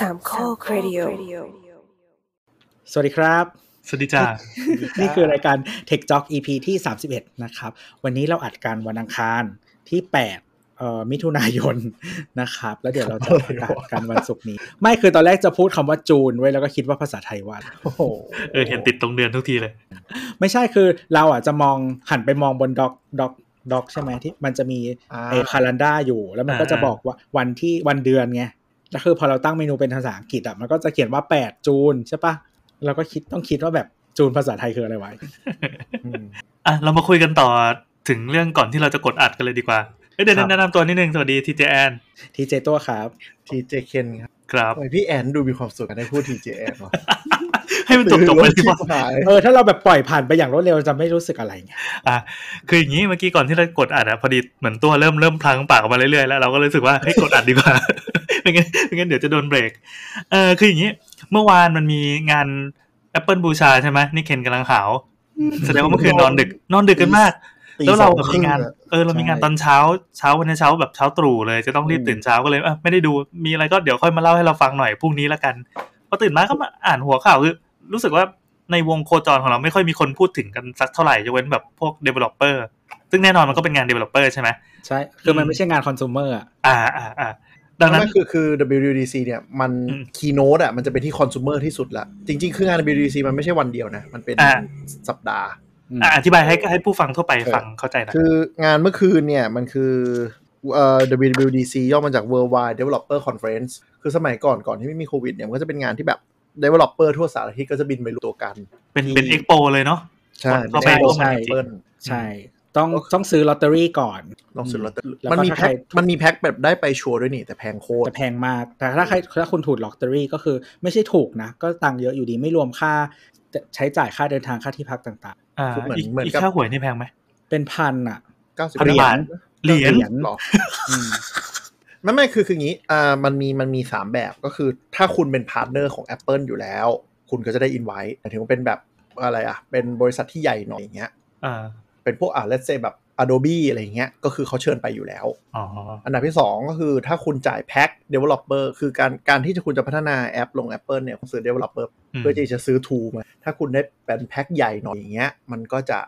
สามข้อครดิโอสวัสดีครับ สวัสดีจ้า นี่คือรายการ Tech Talk EP ที่ 31 นะครับ วันนี้เราอัดการวันอังคารที่ 8 เอ่อ มิถุนายน นะครับ แล้วเดี๋ยวเราจะประกาศกันวันศุกร์นี้ ไม่คือตอนแรกจะพูดคำว่าจูนไว้แล้วก็คิดว่าภาษาไทยวันโอ้โห เออ เห็นติดตรงเดือนทุกทีเลย ไม่ใช่คือเราอะจะมองหันไปมองบนด็อกด็อกด็อกใช่ไหมที่มันจะมีอ่าไอ้คาล endar อยู่ แล้วมันก็จะอ่าบอกว่าวันที่วันเดือนไง แล้วคือพอเราตั้งเมนูเป็นภาษาอังกฤษอะมันก็จะเขียนว่า8จูนใช่ปะเราก็คิดต้องคิดว่าแบบจูนภาษาไทยคืออะไรวะอืมอะเรามาคุยกันต่อถึงเรื่องก่อนที่เราจะกดอัดกันเลยดีกว่าเอ้ยเดี๋ยวครับแนะนำตัวนิดนึงสวัสดีทีเจแอนทีเจตัวครับทีเจเคนครับครับทำไมพี่แอนดูมีความสุขกันได้พูดทีเจแอนวะให้มันจบจบๆไปดีกว่าชิบหายเออถ้าเราแบบปล่อยผ่านไปอย่างรวดเร็วจะไม่รู้สึกอะไรไงอะคืออย่างนี้เมื่อกี้ก่อนที่เรากดอัดอะพอดีเหมือนตัวเริ่มเริ่มพลังปากออกมาเรื่อยๆแล้วเราก็รู้สึกว่าให้ยกดอัดดีกว่า ไม่งั้นไม่งั้นเดี๋ยวจะโดนเบรก เออคืออย่างนี้ เมื่อวานมันมีงาน Apple บูชาใช่ไหมนี่เคนกำลังหาวแสดงว่าเมื่อคืนนอนดึก นอนดึกกันมากตีแล้วเราสอแบบครึ่มีงานอะเออ เรามีงานตอนเช้า เช้าวันนี้เช้าแบบเช้าตรู่เลย จะต้องรีบตื่นเช้าก็เลยเออไม่ได้ดู มีอะไรก็เดี๋ยวค่อยมาเล่าให้เราฟังหน่อยพรุ่งนี้ละกัน พอตื่นมาก็มาอ่านหัวข่าวคือรู้สึกว่าในวงโคจรของเราไม่ค่อยมีคนพูดถึงกันสักเท่าไหร่ยกเว้นแบบพวก developer ซึ่งแน่นอนมันก็เป็นงาน developer ใช่ไหมใช่ คือมันไม่ใช่งานคอน sumer อะอ่าอ่าอ่า ดังนั้นไม่คือคือ WWDC เนี่ยมันอืมคีโนตอะมันจะเป็นที่คอน sumer ที่สุดละจริง ๆ คืองาน WWDC มันไม่ใช่วันเดียวนะ มันเป็นอ่าสัปดาห์อ่าอธิบายให้ให้ผู้ฟังทั่วไปฟังเข้าใจหนะคืองานเมื่อคืนเนี่ยมันคือเอ่อ WWDC ย่อมาจาก Worldwide Developer Conference คือสมัยก่อนก่อนที่ไม่มีโควิดเนี่ยมันก็จะเป็นงานที่แบบ Developer ทั่วสารทิศก็จะบินไปรวมตัวกัน เป็นเป็นเอ็กโปเลยเนาะใช่เข้าไปเป็นร่วมใช่กันจริง Apple ใช่ ต้องต้องซื้อลอตเตอรี่ก่อนลองซื้อลอตเตอรี่แล้วก็มันมีถ้าแพ็คใครมันมีแพ็คแบบได้ไปชัวร์ด้วยนี่ แต่แพงโคตรแต่แพงมาก แต่ถ้าใครถ้าคุณถูกลอตเตอรี่ก็คือไม่ใช่ถูกนะ ก็ตังค์เยอะอยู่ดีไม่รวมค่าใช้จ่ายค่าเดินทางค่าที่พักต่างอ่าคือเหมือนอีกเหมือนอีกกับค่าหวยนี่แพงไหมๆเป็นพันอะเก้าสิบพันเหรียบาทญเหรียญเหรียญหรออืมไม่ไม่คือคืออย่างนี้อ่ามันมีมันมีสามแบบก็คือถ้าคุณเป็น partner ของ Apple อยู่แล้ว คุณก็จะได้อินไว้หมายถึงว่าเป็นแบบอะไรอะ เป็นบริษัทที่ใหญ่หน่อยอย่างเงี้ยอ่า เป็นพวกอ่า let's say แบบ Adobe อะไรอย่างเงี้ยก็คือเขาเชิญไปอยู่แล้วอ๋ออันดับที่ 2 ก็คือถ้าคุณจ่าย pack developer คือการการที่จะคุณจะพัฒนาแอปลง Apple เนี่ยคุณซื้อ developer อืมเพื่อที่จะซื้อ tool มา ถ้าคุณได้เป็นแพ็คใหญ่หน่อยอย่างเงี้ยมันก็จะ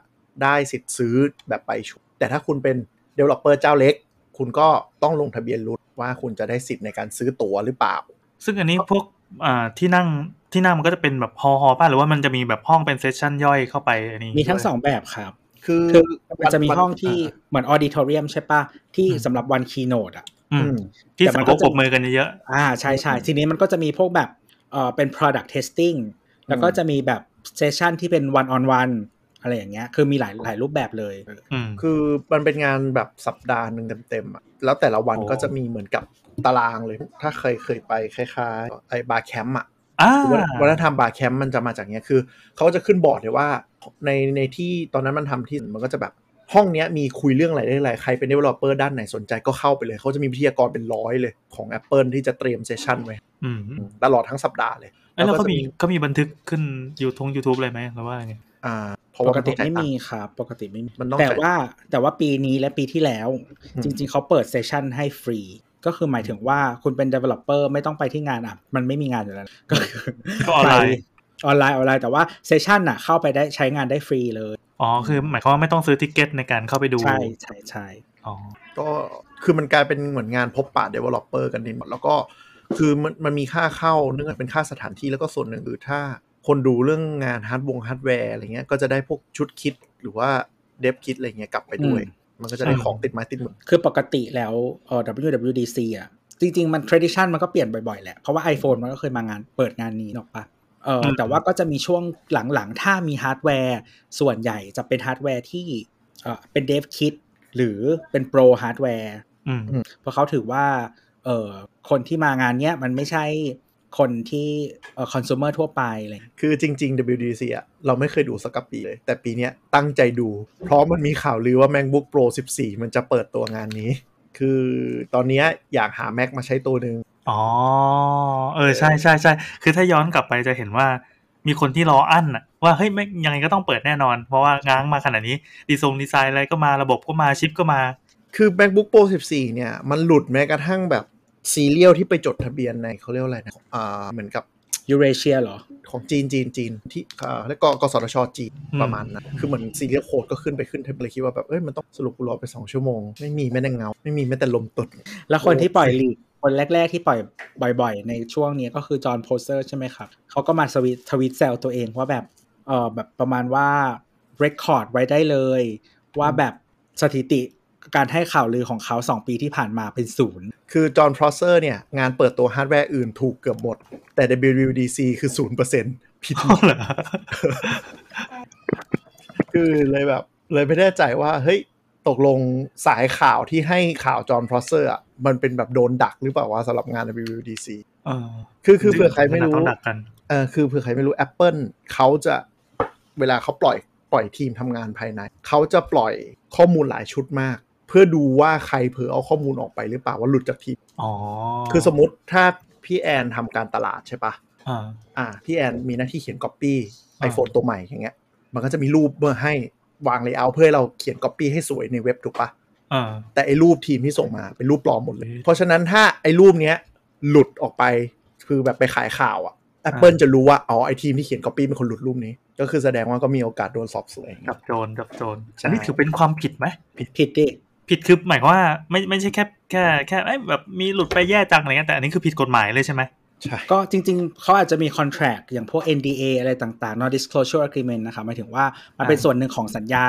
ได้สิทธิ์ซื้อแบบไปชุดแต่ถ้าคุณเป็น developer เจ้าเล็ก คุณก็ต้องลงทะเบียนรุ่นว่าคุณจะได้สิทธิ์ในการซื้อตั๋วหรือเปล่า ซึ่งอันนี้พวกอ่าที่นั่งที่นั่งมันก็จะเป็นแบบฮอฮอป่ะหรือว่ามันจะมีแบบห้องเป็นเซสชั่นย่อยเข้าไปอันนี้มีทั้งด้วยสองแบบครับ คือคือมันจะมีห้องที่เหมือนออดิทอเรียมใช่ปะที่อืมสำหรับวันคีโนดอะอือืมมที่แต่สัมังนคก็มจะปรบมือกันเยอะอ่าใช่ใช่ทีนี้มันก็จะมีพวกแบบเอ่อเป็น product testing แล้วก็จะมีแบบ session ที่เป็น one on one อะไรอย่างเงี้ย คือมีหลายหลายรูปแบบเลยๆอืมคือมันเป็นงานแบบสัปดาห์หนึ่งเต็มๆอะแล้วแต่ละวันโอ้ก็จะมีเหมือนกับตารางเลย ถ้าเคยเคยไปคล้ายๆไอ้ BarCamp อะอ่า วัฒวัฒนธรรม BarCamp มันจะมาจากเนี้ยคือเขาจะขึ้นบอร์ดเลยว่าในในที่ตอนนั้นมันทำที่มันก็จะแบบห้องเนี้ยมีคุยเรื่องอะไรได้อะไรใครเป็น developer ด้านไหนสนใจก็เข้าไปเลย เขาจะมีวิทยากรเป็นร้อยเลยของ Apple ที่จะเตรียมเซสชั่นไว้อืมตลอดทั้งสัปดาห์เลยเอ้ยแล้วก็เขาจะมีเขามีบันทึกขึ้นยูทงยูทูบเลยไหมหรือว่าไงอ่าเพราะปว่ากมันติต้องจ่ายไม่ตังมีค์ครับปกติไม่มีมันต้องแต่จ่ายว่าแต่ว่าปีนี้และปีที่แล้วอืมจริง ๆเขาเปิด session ให้ฟรี ก็คือหมายถึงว่าคุณเป็น developer ไม่ต้องไปที่งานอะ มันไม่มีงานอยู่แล้วนะก็คือก็ออนไลน์ปออนไลน์ออนไลน์แต่ว่า session อะเข้าไปได้ใช้งานได้ฟรีเลย อ๋อ คือหมายความว่าไม่ต้องซื้อ ticket ในการเข้าไปดู ใช่ใช่ใช่อ๋อ ก็คือมันกลายเป็นเหมือนงานพบปะ developer กันนิดหมดแล้วก็คือมันมันมีค่าเข้าเนื่องจากเป็นค่าสถานที่แล้วก็ส่วนหนึ่งคือถ้าคนดูเรื่องงานฮาร์ดวงฮาร์ดแวร์อะไรเงี้ยก็จะได้พวกชุด kit หรือว่า dev kit อะไรเงี้ยกลับไปด้วย มันก็จะได้ของติดไม้ติดมือคือปกติแล้วเอ่อ WWDC อะ จริง ๆ มัน tradition มันก็เปลี่ยนบ่อยๆ แหละ เพราะว่า iPhone มันก็เคยมางานเปิดงานนี้หรอกปะเอออแต่ว่าก็จะมีช่วงหลังๆ ถ้ามีฮาร์ดแวร์ ส่วนใหญ่จะเป็นฮาร์ดแวร์ที่เออเป็น dev kit หรือเป็น pro ฮาร์ดแวร์อืมเพราะเขาถือว่าเออคนที่มางานเนี้ยมันไม่ใช่ คนที่เอ่อคอน sumer ทั่วไปอะไรอย่างเงี้ยเลย คือจริง ๆ WWDC อะเราไม่เคยดูสักกะปีเลย แต่ปีเนี้ยตั้งใจดู เพราะมันมีข่าวลือว่า MacBook Pro 14 มันจะเปิดตัวงานนี้ คือตอนเนี้ยอยากหา Mac มาใช้ตัวหนึ่งอ๋อ เออ ใช่ใช่ใช่คือถ้าย้อนกลับไปจะเห็นว่ามีคนที่รออั้นอะว่าเฮ้ยไม่ยังไงก็ต้องเปิดแน่นอน เพราะว่าง้างมาขนาดนี้ดีทรงดีไซน์อะไรก็มาระบบก็มาชิปก็มา คือ MacBook Pro 14 เนี่ย มันหลุดแม้กระทั่งแบบ serial ที่ไปจดทะเบียนในเขาเรียกว่าอะไรนะอ่าเหมือนกับยูเรเชียเหรอ ของจีนจีนจีนที่อ่าแล้วก็กสทชจีนประมาณนั้น คือเหมือน serial code ก็ขึ้นไปขึ้นเทปเลยคิดว่าแบบ เอ้ย มันต้องสรุปกูรอไป 2 ชั่วโมง ไม่มีแม้แต่เงา ไม่มีแม้แต่ลมตด แล้วคนที่ปล่อย leak คนแรก ๆ ที่ปล่อยบ่อย ๆ ในช่วงนี้ก็คือ Jon Prosser ใช่ไหมครับ เขาก็มาทวีตทวีตแซวตัวเองว่าแบบเออแบบประมาณว่า record ไว้ได้เลย ว่าแบบสถิติ การให้ข่าวลือของเขา 2 ปีที่ผ่านมาเป็นศูนย์ คือ Jon Prosser เนี่ย งานเปิดตัวฮาร์ดแวร์อื่นถูกเกือบหมด แต่ WWDC คือศูนย์เปอร์เซ็นต์ผิดหมดเหรอคือเลยแบบ เลยไม่แน่ใจว่า เฮ้ย ตกลงสายข่าวที่ให้ข่าวจอห์นพรอสเซอร์อะมันเป็นแบบโดนดักหรือเปล่าวะสำหรับงาน WWDC เออคือคือเผื่อใครไม่รู้ต้องดักกันเออคือเผื่อใครไม่รู้ Apple เขาจะเวลาเขาปล่อยปล่อยทีมทำงานภายใน เขาจะปล่อยข้อมูลหลายชุดมาก เพื่อดูว่าใครเผลอเอาข้อมูลออกไปหรือเปล่าว่าหลุดจากทีมอ๋อคือสมมติถ้าพี่แอนทำการตลาดใช่ปะอ่าอ่าพี่แอนมีหน้าที่เขียน Copy อ่า iPhone ตัวใหม่อย่างเงี้ย มันก็จะมีรูปเมื่อให้วาง layer เพื่อให้เราเขียน Copy ให้สวยในเว็บถูกปะอ่าแต่ไอ้รูปทีมที่ส่งมาเป็นรูปปลอมหมดเลย เพราะฉะนั้นถ้าไอ้รูปเนี้ยหลุดออกไปคือแบบไปขายข่าวอะ Apple จะรู้ว่าอ๋อไอทีมที่เขียน Copy เป็นคนหลุดรูปนี้ ก็คือแสดงว่าก็มีโอกาสโดนสอบสวนจับโจรจับโจรใช่อันนี้ถือเป็นความผิดไหมผิดดิ ผิดคือหมายความว่าไม่ไม่ใช่แค่แค่แค่เอ้ยแบบมีหลุดไปแย่จังอะไรเงี้ยแต่อันนี้คือผิดกฎหมายเลยใช่ไหมใช่ก็จริงๆ เขาอาจจะมี contract อย่างพวก NDA อะไรต่างๆ non disclosure agreement นะครับหมายถึงว่ามันเป็นส่วนหนึ่งของสัญญา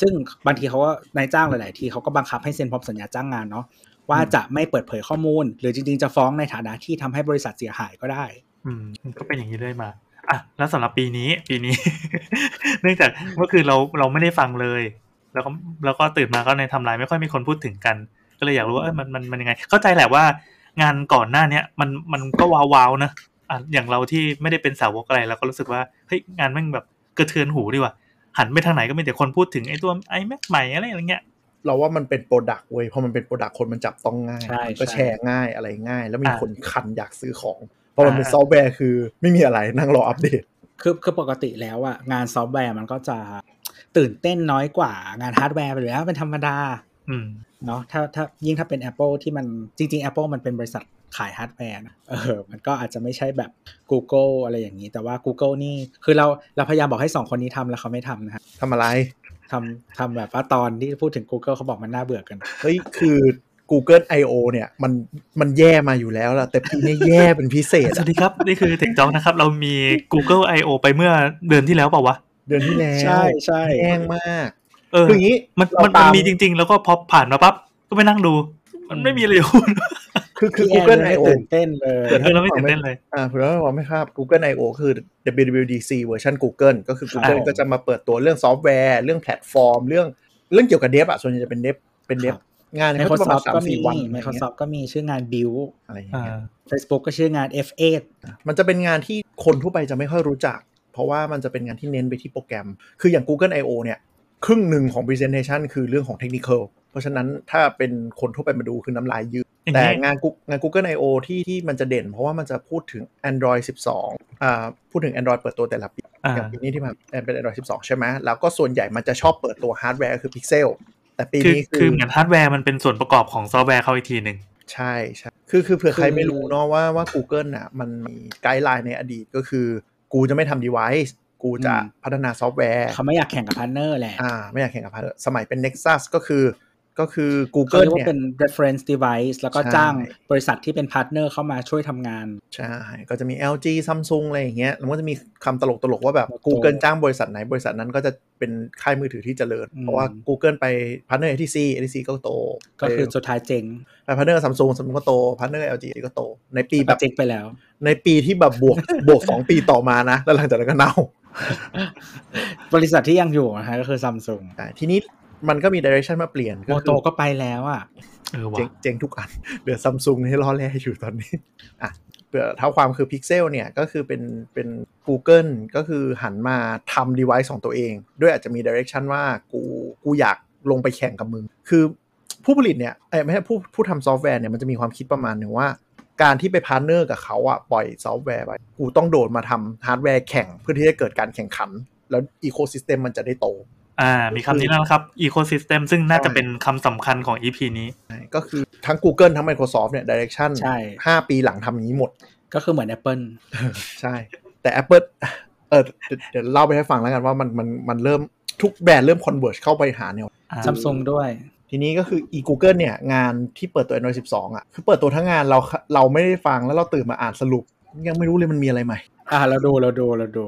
ซึ่งบางทีเขาก็นายจ้างหลาย ๆ ทีเขาก็บังคับให้เซ็นพร้อมสัญญาจ้างงานเนาะว่าจะไม่เปิดเผยข้อมูล หรือจริง ๆ จะฟ้องในฐานะที่ทำให้บริษัทเสียหายก็ได้ อืมก็เป็นอย่างนี้เรื่อยมาอะแล้วสำหรับปีนี้ปีนี้ เนื่องจากเมื่อคืนเราเราไม่ได้ฟังเลย แล้วก็แล้วก็ตื่นมาก็ในไทำลายไม่ค่อยมีคนพูดถึงกัน ก็เลยอยากรู้ว่าเออมันมันมันยังไง เข้าใจแหละว่างานก่อนหน้าเนี้ยมันมันก็ว้าวๆนะอะอย่างเราที่ไม่ได้เป็นสาวกอะไรเราก็รู้สึกว่าเฮ้ยงานแม่งแบบกระเทือนหูดีว่ะหันไปทางไหนก็มีแต่คนพูดถึงไอ้ตัวไอ้ Mac ใหม่อะไรอย่างเงี้ยเราว่ามันเป็น product เว้ยเพราะมันเป็น product คนมันจับต้องง่ายใช่ก็ใช่แชร์ง่ายอะไรง่าย แล้วมีอ่าคนคันอยากซื้อของเพราะมันเป็นอ่าซอฟต์แวร์คือไม่มีอะไรนั่งรออัปเดตคือคือปกติแล้วอะงานซอฟต์แวร์มันก็จะ ตื่นเต้นน้อยกว่างานฮาร์ดแวร์ไปเลยนะเป็นธรรมดาอืมเนาะถ้าถ้ายิ่งถ้าเป็น Apple ที่มันจริง ๆ Apple มันเป็นบริษัทขายฮาร์ดแวร์นะเออมันก็อาจจะไม่ใช่แบบ Google อะไรอย่างนี้ แต่ว่า Google นี่คือเราเราพยายามบอกให้สองคนนี้ทำแล้วเขาไม่ทำนะฮะทำอะไรทำทำแบบว่าตอนที่พูดถึง Google เขาบอกมันน่าเบื่อกันเฮ้ยคือ Google I.O. เนี่ยมันมันแย่มาอยู่แล้วล่ะ แต่ปีนี้แย่เป็นพิเศษ สวัอะสดีครับ นี่คือ TechJock นะครับ เรามี Google I.O. ไปเมื่อเดือนที่แล้วเปล่าวะ เดือนที่แล้วใช่ใช่แย่มากเออคืออย่างนี้มันเรามันตามันมมีจริง ๆ แล้วก็พอผ่านมาปั๊บก็ไปนั่งดู มันไม่มีอะไรพูดคือคือพี่แอน Google ไม่ I.O. ตื่นเต้นเลยเกิดเออเราไม่ตื่นเต้นเลยอ่าเผื่อว่าไม่ครับ Google I.O. คือ WWDC เวอร์ชัน Google ก็คือ Google ครับก็จะมาเปิดตัวเรื่องซอฟต์แวร์ เรื่องแพลตฟอร์ม เรื่องเรื่องเกี่ยวกับ dev อะส่วนใหญ่จะเป็น dev เป็น dev ครับงานเนี่ยเขาจะประมาณ Microsoft สามก็มีสี่วันอะไรเงี้ย Microsoft ก็มีชื่องาน Build อะไรอย่างอ่าเงี้ย Facebook ก็ชื่องาน F8 มันจะเป็นงานที่คนทั่วไปจะไม่ค่อยรู้จัก เพราะว่ามันจะเป็นงานที่เน้นไปที่โปรแกรม คืออย่าง Google I.O. เนี่ยครึ่งหนึ่งของ Presentation คือเรื่องของ Technical เพราะฉะนั้นถ้าเป็นคนทั่วไปมาดูคือน้ำลายยืดอย่างแต่นี้งาน Google งาน Google I.O. ที่ที่มันจะเด่น เพราะว่ามันจะพูดถึง Android 12อ่าพูดถึง Android เปิดตัวแต่ละปีอ่าอย่างปีนี้ที่ผ่านเป็น Android 12 ใช่ไหมแล้วก็ส่วนใหญ่มันจะชอบเปิดตัวฮาร์ดแวร์คือ Pixel แต่ปีคือนี้คืคืออเหมือนฮาร์ดแวร์มันเป็นส่วนประกอบของซอฟต์แวร์เขาอีกทีหนึ่งใช่ใช่คือคือเผื่อใครคือไม่รู้เนาะว่าว่า Google น่ะมันมี guideline ในอดีตก็คือ กูจะไม่ทำ device กูจะอืมพัฒนาซอฟต์แวร์ เขาไม่อยากแข่งกับ partner แหละ อ่า ไม่อยากแข่งกับ partner สมัยเป็น Nexus ก็คือ ก็คือเขา Google เรียกเนี่ว่ายเป็น reference device แล้วก็ใช่จ้างบริษัทที่เป็น partner เข้ามาช่วยทำงาน ใช่ ก็จะมี LG Samsung อะไรอย่างเงี้ยแล้วก็จะมีคำตลกตลกๆว่าแบบโต Google จ้างบริษัทไหนบริษัทนั้นก็จะเป็นค่ายมือถือที่เจริญอืมเพราะว่า Google ไปพาร์ทเนอร์ HTC HTC ก็โต ก็คือสุดท้ายเจ๊งไปพาร์ทเนอร์ Samsung Samsung ก็โตพาร์ทเนอร์ LG ก็โต ในปีแบบเจ๊งไปแล้ว ในปีที่แบบบวกบวก2ปีต่อมานะแล้วหลังจากนั้นก็เน่าบริษัทที่ยังอยู่นะฮะก็คือซัมซุงอ่าทีนี้ มันก็มี direction มาเปลี่ยน Moto ก็คือก็ไปแล้วอะเออเจ๊ว่ะงเจ๊งทุกอันเหลือซัมซุงให้รอแร่อยู่ตอนนี้อะเผื่อเท้าความคือ Pixel เนี่ยก็คือเป็นเป็น Google ก็คือหันมาทำ device ของตัวเอง ด้วยอาจจะมี direction ว่ากูกูอยากลงไปแข่งกับมึง คือผู้ผลิตเนี่ยเอ้ยไม่ใช่ผู้ผู้ทำซอฟต์แวร์เนี่ยมันจะมีความคิดประมาณหนึ่งว่า การที่ไป partner กับเขาอะปล่อยซอฟต์แวร์ไป กูต้องโดดมาทำฮาร์ดแวร์แข่งเพื่อที่จะเกิดการแข่งขัน แล้ว ecosystem มันจะได้โต อ่า มีคำนี้แล้วนะครับ ecosystem ซึ่งน่าจะใช่เป็นคำสำคัญของ EP นี้ใช่ก็คือทั้ง Google ทั้ง Microsoft เนี่ย Direction ใช่ห้าปีหลังทำอย่างนี้หมด ก็คือเหมือน Apple ใช่ แต่ Apple เออเดี๋ยวเดี๋ยวเล่าไปให้ฟังแล้วกันว่ามันมันมันเริ่มทุกแบรนด์เริ่ม converge เข้าไปหาแนวอ่าซัมซุงด้วย ทีนี้ก็คือ e Google เนี่ย งานที่เปิดตัว Android 12 อะ คือเปิดตัวทั้งงานเราเราไม่ได้ฟังแล้วเราตื่นมาอ่านสรุป ยังไม่รู้เลยมันมีอะไรใหม่ อ่าเราดูเราดูเราดู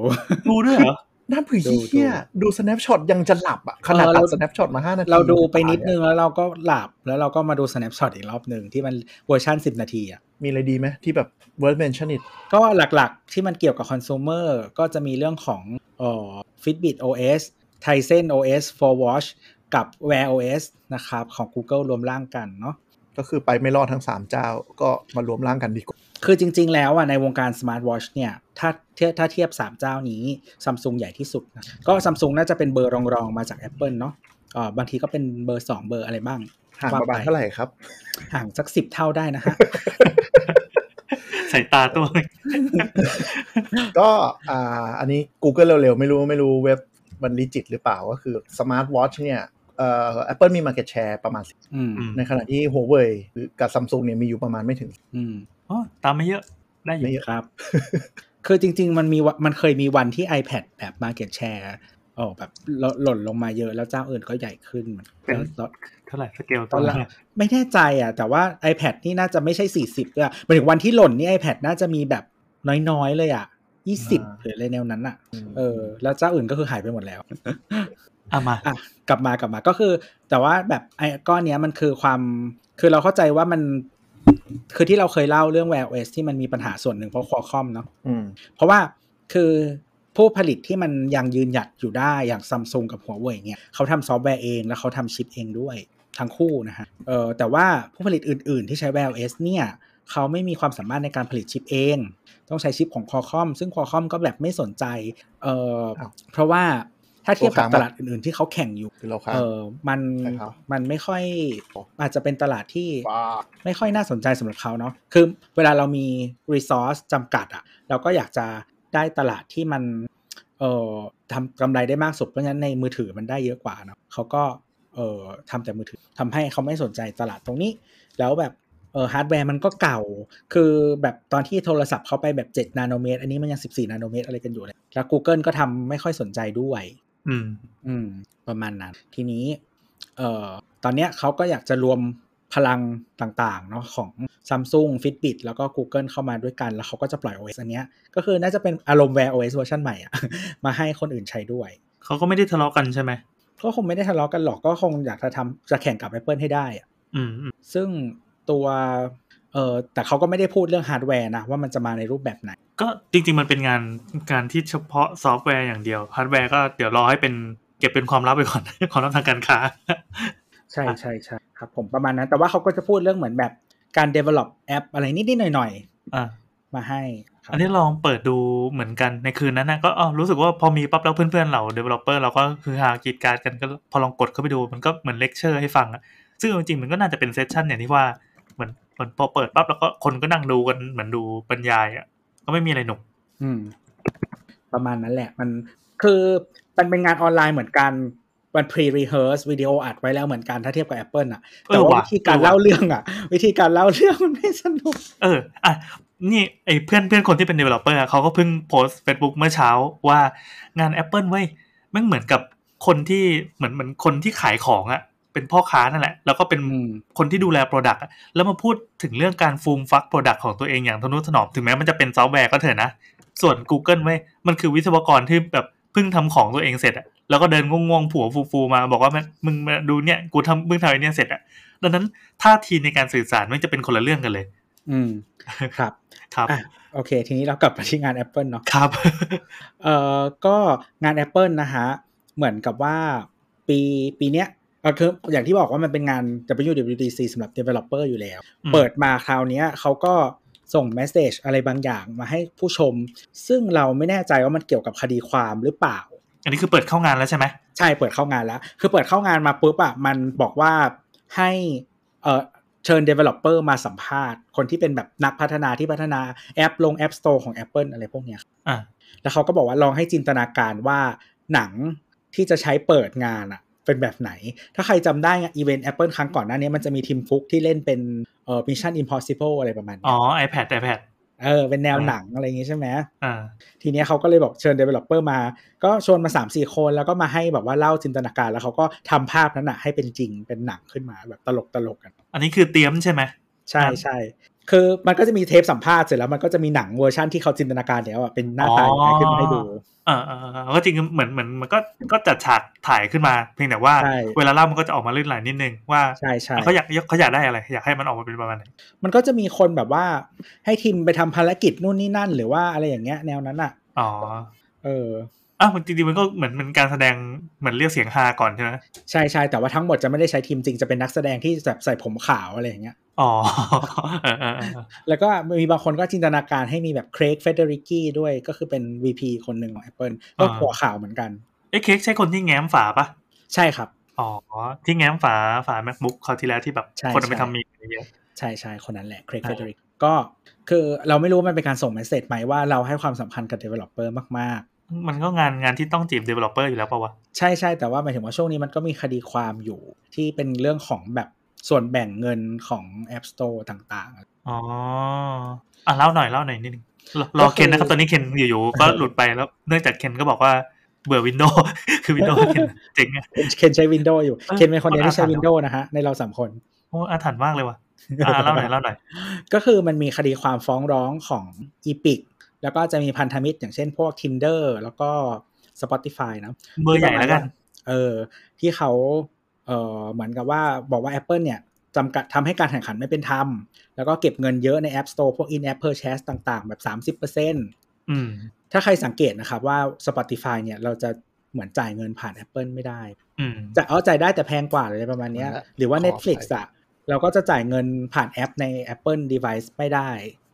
ดูด้วยเหรอ น่าเบื่อดูเฮียดู snapshot ยังจะหลับอะขนาดเออตัเราด snapshot มา5นาทีเราดูไปนิดนึงแล้วเราก็หลับแล้วเราก็มาดู snapshot อีกรอบหนึ่งที่มันเวอร์ชัน10นาทีอะมีอะไรดีไหมที่แบบ worth mention it ก็หลักๆที่มันเกี่ยวกับคอน sumer ก็จะมีเรื่องของเอ่อ Fitbit OS Tizen OS for Watch กับ Wear OS นะครับของ Google รวมร่างกันเนาะก็คือไปไม่รอดทั้ง 3 เจ้าก็มารวมร่างกันดีกว่า คือจริง ๆ แล้วอะในวงการ Smart Watch เนี่ยถ้าเทียบถ้าเทียบ 3 เจ้านี้ Samsung ใหญ่ที่สุดนะก็ Samsung น่าจะเป็นเบอร์รองๆมาจาก Apple เนาะอ่าบางทีก็เป็นเบอร์ 2 เบอร์อะไรบ้างห่างว่าประมาณไปเท่าไหร่ครับ ห่างสักสิบเท่าได้นะฮะสายตาตัว ก็อ่าอันนี้ Google เร็วๆ ไม่รู้ไม่รู้เว็บมันลิจิตหรือเปล่าก็คือ Smart Watch เนี่ยเอ่อ Apple มี Market Share ประมาณอืมอืมในขณะที่ Huawei หรือกับ Samsung เนี่ยมีอยู่ประมาณไม่ถึง อืมอ๋อตามไม่เยอะ ได้อยู่ไม่เยอะครับ คือจริง ๆ มันมีวะมันเคยมีวันที่ iPad แบบ Market Share โอ้แบบลดหล่นลงมาเยอะแล้วเจ้าอื่นก็ใหญ่ขึ้นเหมือนเป็นแล้วเท่าไหร่สเกลตตออนนแรแรกกไม่แน่ใจอะ แต่ว่า iPad นี่น่าจะไม่ใช่40ด้วยหมายถึงวันที่หล่นนี่ iPad น่าจะมีแบบน้อยๆเลยอะ20หรืออะไรแนวนั้นอะเออแล้วเจ้าอื่นก็คือหายไปหมดแล้วอะมาอะกลับมากลับมาก็คือ แต่ว่าแบบไอ้ก้อนเนี้ยมันคือความคือเราเข้าใจว่ามัน คือที่เราเคยเล่าเรื่อง Wear OS ที่มันมีปัญหาส่วนหนึ่งเพราะ Qualcomm เนาะอืมเพราะว่าคือผู้ผลิตที่มันยังยืนหยัดอยู่ได้อย่างซัมซุงกับหัวเว่ยเนี่ยเขาทำซอฟต์แวร์เองแล้วเขาทำชิปเองด้วยทั้งคู่นะฮะเออแต่ว่าผู้ผลิตอื่น ๆ ที่ใช้ Wear OS เนี่ยเขาไม่มีความสามารถในการผลิตชิปเอง ต้องใช้ชิปของ Qualcomm ซึ่ง Qualcomm ก็แบบไม่สนใจเอออ้าวเพราะว่า ถ้าเทียบกับตัวค้างตลาดอื่นๆที่เขาแข่งอยู่คือเราค้างเออมันใช่ครับมันไม่ค่อยอาจจะเป็นตลาดที่ว้าไม่ค่อยน่าสนใจสำหรับเขาเนาะคือเวลาเรามี resource จำกัดอะเราก็อยากจะได้ตลาดที่มันเอ่อทำกำไรได้มากสุดเพราะฉะนั้นในมือถือมันได้เยอะกว่าเนาะเขาก็เอ่อทำแต่มือถือทำให้เขาไม่สนใจตลาดตรงนี้ แล้วแบบเออฮาร์ดแวร์มันก็เก่า คือแบบตอนที่โทรศัพท์เขาไปแบบ 7 นาโนเมตร อันนี้มันยัง 14 นาโนเมตรอะไรกันอยู่เลย แล้ว Google ก็ทำไม่ค่อยสนใจด้วย อืม อืม ประมาณนั้น ทีนี้ เอ่อ ตอนเนี้ยเขาก็อยากจะรวมพลังต่างๆ เนาะของ Samsung Fitbit แล้วก็ Google เข้ามาด้วยกัน แล้วเขาก็จะปล่อย OS อันเนี้ย ก็คือน่าจะเป็นอารมณ์ Wear OS เวอร์ชันใหม่อะมาให้คนอื่นใช้ด้วย เขาก็ไม่ได้ทะเลาะกันใช่ไหมก็คงไม่ได้ทะเลาะกันหรอก ก็คงอยากจะทำจะแข่งกับ Apple ให้ได้อะอืมอืมซึ่งตัว เออแต่เขาก็ไม่ได้พูดเรื่องฮาร์ดแวร์นะว่ามันจะมาในรูปแบบไหน ก็จริง ๆ มันเป็นงานการที่เฉพาะซอฟต์แวร์อย่างเดียวฮาร์ดแวร์ก็เดี๋ยวรอให้เป็นเก็บเป็นความลับไปก่อนความลับทางการค้า ใช่ใช่ใช่ครับผมประมาณนั้น แต่ว่าเขาก็จะพูดเรื่องเหมือนแบบการ develop แอปอะไรนิดๆหน่อยอ่าๆมาให้ครับอันนี้ลองเปิดดูเหมือนกันในคืนนั้นนะก็อ๋อรู้สึกว่าพอมีปั๊บแล้วเพื่อนๆเรา developer เราก็คือกรี๊ดกร๊าดกันก็พอลองกดเข้าไปดูมันก็เหมือนเลคเชอร์ให้ฟังอะซึ่งจริงๆมันก็น่าจะเป็น session อย่างที่ว่าเหมือนเห มือนพอเปิดปั๊บแล้วก็คนก็นั่งดูกันเหมือนดูบรรยายอะก็ไม่มีอะไรหนุกอืม ประมาณนั้นแหละ มันคือมันเป็นงานออนไลน์เหมือนกันมัน pre rehearse วิดีโออัดไว้แล้วเหมือนกันถ้าเทียบกับ Apple อะแต่ว่าเออว่ะวิธีการเออว่ะเล่าเรื่องอะ วิธีการเล่าเรื่องมันไม่สนุก เอออะนี่ไอ้เพื่อนเพื่อนคนที่เป็น developer อะเขาก็เพิ่งโพสต์ Facebook เมื่อเช้าว่างาน Apple เว้ยแม่งเหมือนกับคนที่เหมือนเหมือนคนที่ขายของอะ เป็นพ่อค้านั่นแหละ แล้วก็เป็นอืมคนที่ดูแล Product อะแล้วมาพูดถึงเรื่องการฟูมฟัก Product ของตัวเองอย่างทนุถนอมถึงแม้มันจะเป็นซอฟต์แวร์ก็เถอะนะ ส่วน Google เว้ยมันคือวิศวกรที่แบบเพิ่งทำของตัวเองเสร็จอะแล้วก็เดินง่วงๆผัวฟูๆมา บอกว่ามันมึงมาดูเนี่ยกูทำเพิ่งทำไอ้เนี่ยเสร็จอะดังนั้นท่าทีในการสื่อสารมันจะเป็นคนละเรื่องกันเลย อืมครับครับอะโอเค ทีนี้เรากลับมาที่งาน Apple เนาะครับเอ่อก็งาน Apple นะฮะเหมือนกับว่าปีปีเนี้ย เอ่อคืออย่างที่บอกว่ามันเป็นงาน WWDC สำหรับ Developer อยู่แล้วอืมเปิดมาคราวเนี้ยเขาก็ส่งเมสเซจอะไรบางอย่างมาให้ผู้ชม ซึ่งเราไม่แน่ใจว่ามันเกี่ยวกับคดีความหรือเปล่า อันนี้คือเปิดเข้างานแล้วใช่ไหมใช่เปิดเข้างานแล้ว คือเปิดเข้างานมาปุ๊บอะมันบอกว่าให้เอ่อเชิญ Developer มาสัมภาษณ์ คนที่เป็นแบบนักพัฒนาที่พัฒนาแอปลง App Store ของ Apple อะไรพวกเนี้ยอ่าแล้วเขาก็บอกว่าลองให้จินตนาการว่าหนังที่จะใช้เปิดงานอะ เป็นแบบไหน ถ้าใครจำได้อีเวนต์ Apple ครั้งก่อนหน้านี้มันจะมีทีมฟุกที่เล่นเป็นเอ่อ Mission Impossible อะไรประมาณนี้อ๋อ iPad iPad เออเป็นแนวหนังอะไรอย่างงี้ใช่ไหมอ่าทีเนี้ยเขาก็เลยบอกเชิญ developer มา ก็ชวนมา3ามสี่คนแล้วก็มาให้แบบว่าเล่าจินตนาการแล้วเขาก็ทำภาพนั้นนะให้เป็นจริงเป็นหนังขึ้นมาแบบตลกตลกๆกัน อันนี้คือเตรียมใช่ไหมใช่ใช่ คือมันก็จะมีเทปสัมภาษณ์เสร็จแล้วมันก็จะมีหนังเวอร์ชั่นที่เขาจินตนาการแล้วอะเป็นหน้าตายังไงขึ้นมาให้ดูอ่าอ่าอ่าก็จริงเหมือนเหมือนมันก็ก็จัดฉากถ่ายขึ้นมา เพียงแต่ว่าใช่เวลาเล่ามันก็จะออกมาลื่นไหลนิดนึงว่าใช่ใช่เขาอยากเขาอยากได้อะไร อยากให้มันออกมาเป็นประมาณไหนมันก็จะมีคนแบบว่า ให้ทีมไปทำภารกิจนู่นนี่นั่น หรือว่าอะไรอย่างเงี้ยแนวนั้นอะอ๋อเออ อ้าวจริงๆมันก็เหมือนเป็นการแสดงเหมือนเรียกเสียงฮาก่อนใช่ไหมใช่ใช่แต่ว่าทั้งหมดจะไม่ได้ใช้ทีมจริงจะเป็นนักแสดงที่แบบใส่ผมขาวอะไรอย่างเงี้ยอ๋อเออเออเออแล้วก็มีบางคนก็จินตนาการให้มีแบบ Craig Federighi ด้วยก็คือเป็น VP คนหนึ่งของ Apple ก็หัวขาวเหมือนกันเอ้เค้กใช่คนที่แง้มฝาปะใช่ครับอ๋อที่แง้มฝาฝา MacBook คราวที่แล้วที่แบบใช่คนเอาไปใช่ทำมีเยอะใช่ใช่คนนั้นแหละ Craig อ่า Federighiก็คือเราไม่รู้ว่ามันเป็นการส่ง message ไหมว่าเราให้ความสำคัญกับ Developer มาก มันก็งานงานที่ต้องจีบ developer อยู่แล้วปะวะๆใช่ใช่แต่ว่าหมายถึงว่าช่วงนี้มันก็มีคดีความอยู่ที่เป็นเรื่องของแบบส่วนแบ่งเงินของ App Store ต่างอ๋ออะเล่าหน่อยเล่าหน่อยนิดนึงรอรอก็คือเคนนะครับตอนนี้เคนอยู่ๆก็หลุดไปแล้ว เนื่องจากเคนก็บอกว่าเบื่อวินโดว์คือวินโดว์เคนเจ๋งอะๆเคนใช้ Windows อยู่เออเคนเป็นคนเดียวที่ใช้อาถรรพ์ Windows นะฮะในเราสามคนโอ้อาถรรพ์มากเลยว่ะอ่าเล่าหน่อยเล่าหน่อยก็คือมันมีคดีความฟ้องร้องของ Epic แล้วก็จะมีพันธมิตรอย่างเช่นพวก Tinder แล้วก็ Spotify นะเบอร์ใหญ่แล้วกัน เออ ที่เขาเออเหมือนกับว่าบอกว่า Apple เนี่ยจำกัดทำให้การแข่งขันไม่เป็นธรรม แล้วก็เก็บเงินเยอะใน App Store พวก in-app purchase ต่าง ๆ แบบ 30%อืมถ้าใครสังเกตนะครับว่า Spotify เนี่ยเราจะเหมือนจ่ายเงินผ่าน Apple ไม่ได้อืมจะเอาจ่ายได้แต่แพงกว่าอะไรประมาณเนี้ยนั่นแหละหรือว่าขอ Netflix ไปอะเราก็จะจ่ายเงินผ่านแอปใน Apple device ไม่ได้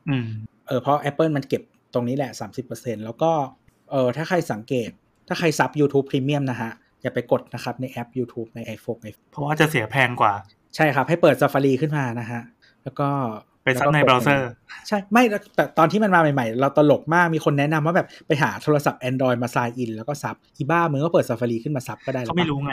อืมเออเพราะ Apple มันเก็บ ตรงนี้แหละ 30%แล้วก็เออถ้าใครสังเกต ถ้าใคร sub YouTube Premium นะฮะ อย่าไปกดนะครับในแอป YouTube ใน iPhone เพราะว่าจะเสียแพงกว่า ใช่ครับ ให้เปิด Safari ขึ้นมานะฮะ แล้วก็ไป sub ในแล้วก็กดเบราว์เซอร์ ใช่ ไม่แล้วแต่ตอนที่มันมาใหม่ๆ เราตลกมากมีคนแนะนำว่าแบบไปหาโทรศัพท์ Android มา sign in แล้วก็ sub อีบ้ามึงก็เปิด Safari ขึ้นมา sub ก็ได้แล้วเขาไม่รู้ไง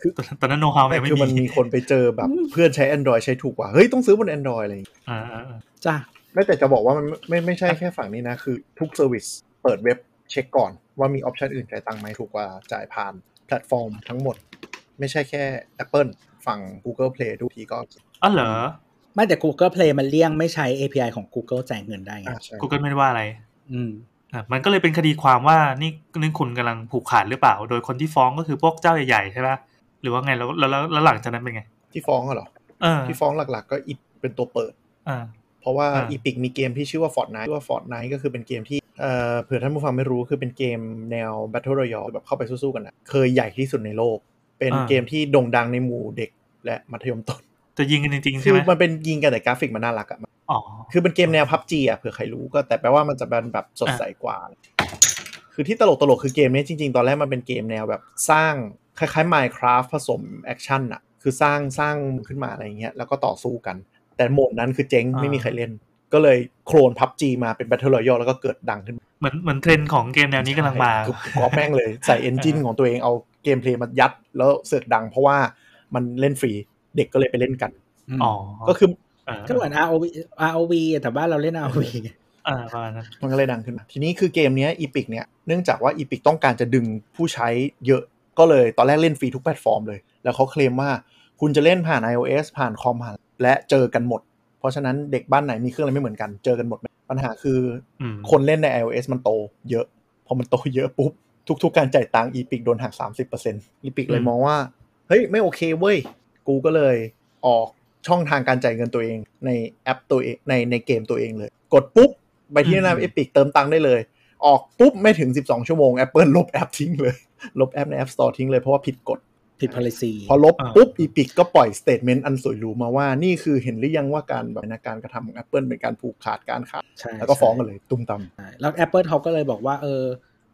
คือตอนนั้นโน้ต how ไม่ยังไม่คือมันมีมีคนไปเจอแบบเพื่อนใช้ Android ใช้ถูกกว่า เฮ้ย ต้องซื้อบน Android อะไรอย่างงี้อ่าอ่าอ่าจ้า ไม่แต่จะบอกว่ามันไม่ไม่ใช่แค่ฝั่งนี้นะ คือทุก service เปิดเว็บเช็คก่อนว่ามี option อื่นจ่ายตังค์ไหมถูกกว่าจ่ายผ่านแพลตฟอร์มทั้งหมด ไม่ใช่แค่ Apple ฝั่ง Google Play ทุกทีกอ๋อเหรอ ไม่แต่ Google Play มันเลี่ยงไม่ใช้ API ของ Google จ่ายเงินได้ไงอ่าใช่ Google ไม่ได้ว่าอะไร อืมอะมันก็เลยเป็นคดีความว่านี่นี่คุณกำลังผูกขาดหรือเปล่า โดยคนที่ฟ้องก็คือพวกเจ้าใหญ่ๆใช่ปะหรือว่าไงแล้วแล้วแล้วแล้วหลังจากนั้นเป็นไง ที่ฟ้องอะเหรอเออที่ฟ้องหลักๆ ก็อีเป็นตัวเปิด อ่า เพราะว่าอ่าอีพิกมีเกมที่ชื่อว่า Fortnite ชื่อว่า Fortnite ก็คือเป็นเกมที่เอ่อเผื่อท่านผู้ฟังไม่รู้คือเป็นเกมแนว Battle Royale แบบเข้าไปสู้ๆกันนะเคยใหญ่ที่สุดในโลก เป็นเกมที่โด่งดังในหมู่เด็กและมัธยมต้นจะยิงกันจริงๆคืใช่อไหมมันเป็นยิงกันแต่กราฟิกมันน่ารักอะอ๋อคือเป็นเกมแนวพับจีอะเผื่อใครรู้ก็แต่แปลว่ามันจะเป็นแบบสดใสกว่า คือที่ตลกตลกๆคือเกมนี้จริง ๆ ตอนแรกมันเป็นเกมแนวแบบสร้างคล้ายๆ Minecraft ผสม action อะคือสร้างสร้างขึ้นมาอะไรเงี้ยแล้วก็ต่อสู้กัน แต่โหมดนั้นคือเจ๊งไม่มีใครเล่น ก็เลย clone PUBG มาเป็น Battle Royale แล้วก็เกิดดังขึ้น เหมือนเหมือนเทรนด์ของเกมแนวนี้กำลังมาคือก๊อปแม่งเลยใส่ engine ของตัวเองเอา gameplay มายัด แล้วเสือกดังเพราะว่ามันเล่นฟรีเด็กก็เลยไปเล่นกันอ๋อก็คือเออก็เหมือน ROV ROV แต่บ้านเราเล่น ROV ไงเออประมาณนั้นมันก็เลยดังขึ้นมาทีนี้คือเกมเนี้ Epic เนี่ยเนื่องจากว่า Epic ต้องการจะดึงผู้ใช้เยอะก็เลยตอนแรกเล่นฟรีทุกแพลตฟอร์มเลย แล้วเขาเคลมว่าคุณจะเล่นผ่าน iOS ผ่านคอมผ่าน และเจอกันหมด เพราะฉะนั้นเด็กบ้านไหนมีเครื่องอะไรไม่เหมือนกัน เจอกันหมด ปัญหาคืออมคนเล่นใน iOS มันโตเยอะ พอมันโตเยอะปุ๊บ ทุกๆ การจ่ายตังค์ Epic โดนหัก 30% Epic เลยมองว่า เฮ้ย ไม่โอเคเว้ย กูก็เลยออกช่องทางการจ่ายเงินตัวเองในแอปตัวเองในในเกมตัวเองเลย กดปุ๊บ ไปที่หน้า Epic เติมตังค์ได้เลย ออกปุ๊บไม่ถึง 12 ชั่วโมง Apple ลบแอปทิ้งเลย ลบแอปใน App Store ทิ้งเลยเพราะว่าผิดกฎ ผิด policy พอลบอ่าปุ๊บ Epic ก็ปล่อย statement อันสวยหรูมาว่านี่คือเห็นหรือยังว่าการแบบการกระทำของ Apple เป็นการผูกขาดการค้าใช่แล้วก็ฟ้องกันเลยตุ้มตำใช่แล้ว Apple เขาก็เลยบอกว่าเออ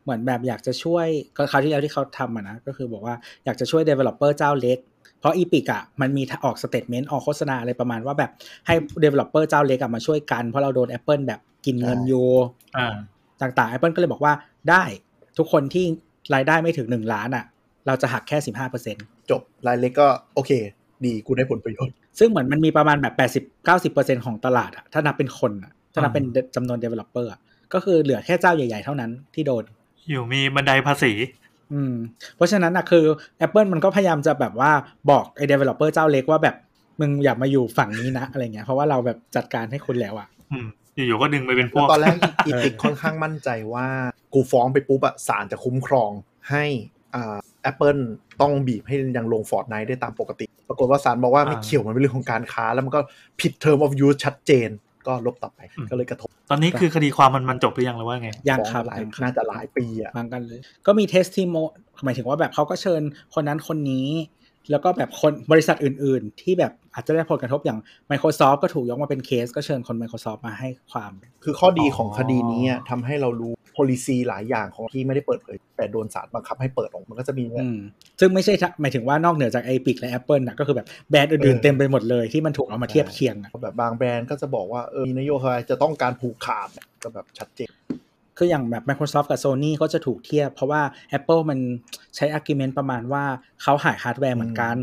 เหมือนแบบอยากจะช่วยก็คราวที่แล้วที่เขาทำอะนะก็คือบอกว่าอยากจะช่วย developer เจ้าเล็กเพราะ Epic อะมันมีออก statement ออกโฆษณาอะไรประมาณว่าแบบให้ developer เจ้าเล็กอะมาช่วยกัน เพราะเราโดน Apple แบบกินเงินใช่อยู่อ่าต่างๆ Apple ก็เลยบอกว่าได้ทุกคนที่รายได้ไม่ถึง 1 ล้านอะ เราจะหักแค่15%จบรายเล็กก็โอเค ดีกูได้ผลประโยชน์ ซึ่งเหมือนมันมีประมาณแบบ80 90ของตลาดอะถ้านับเป็นคนอะถ้านับเป็นจำนวน developer อะก็คือเหลือแค่เจ้าใหญ่ ๆ เท่านั้นที่โดน อยู่มีบันไดภาษี อืม เพราะฉะนั้นอะคือ Apple มันก็พยายามจะแบบว่าบอกไอ้ developer เจ้าเล็กว่าแบบมึงอย่ามาอยู่ฝั่งนี้นะอะไรเงี้ยเพราะว่าเราแบบจัดการให้คุณแล้วอะอืมอยู่ๆก็ดึงไปเป็นพวกตอนแรก Epic ค่อนข้างมั่นใจว่า กูฟ้องไปปุ๊บอะศาลจะคุ้มครองให้อ่า แอปเปิลต้องบีบให้ยังลง Fortnite ได้ตามปกติ ปรากฏว่าศาลบอกว่าไม่อ่าเกี่ยวมันเป็นเรื่องของการค้า แล้วมันก็ผิด term of use ชัดเจน ก็ลบต่อไปอืมก็เลยกระทบ ตอนนี้คือคดีความมันมันจบหรือยังหรือว่าไง ยังฟ้องครับหลายยังครับน่าจะหลายปีอะบางกันเลย ก็มีเทสติโมหมายถึงว่าแบบเขาก็เชิญคนนั้นคนนี้ แล้วก็แบบคนบริษัทอื่น ๆ ที่แบบอาจจะได้ผลกระทบอย่าง Microsoft ก็ถูกยกมาเป็นเคส ก็เชิญคน Microsoft มาให้ความ คือข้อดีของอ๋อคดีนี้อะทำให้เรารู้ policy หลายอย่างของที่ไม่ได้เปิดเผย แต่โดนศาลบังคับให้เปิดออกมันก็จะมีอืมซึ่งไม่ใช่ทะหมายถึงว่านอกเหนือจาก Epic และ Apple นะก็คือแบบแบรนด์อื่นๆเต็มไปหมดเลยที่มันถูกเอามาเทียบเคียงอะแบบบางแบรนด์ก็จะบอกว่าเออมีนโยบายจะต้องการผูกขาดก็แบบชัดเจนคืออย่างแบบ Microsoft กับ Sony ก็จะถูกเทียบ เพราะว่า Apple มันใช้ argument ประมาณว่าเขาขายฮาร์ดแวร์เหมือนกัน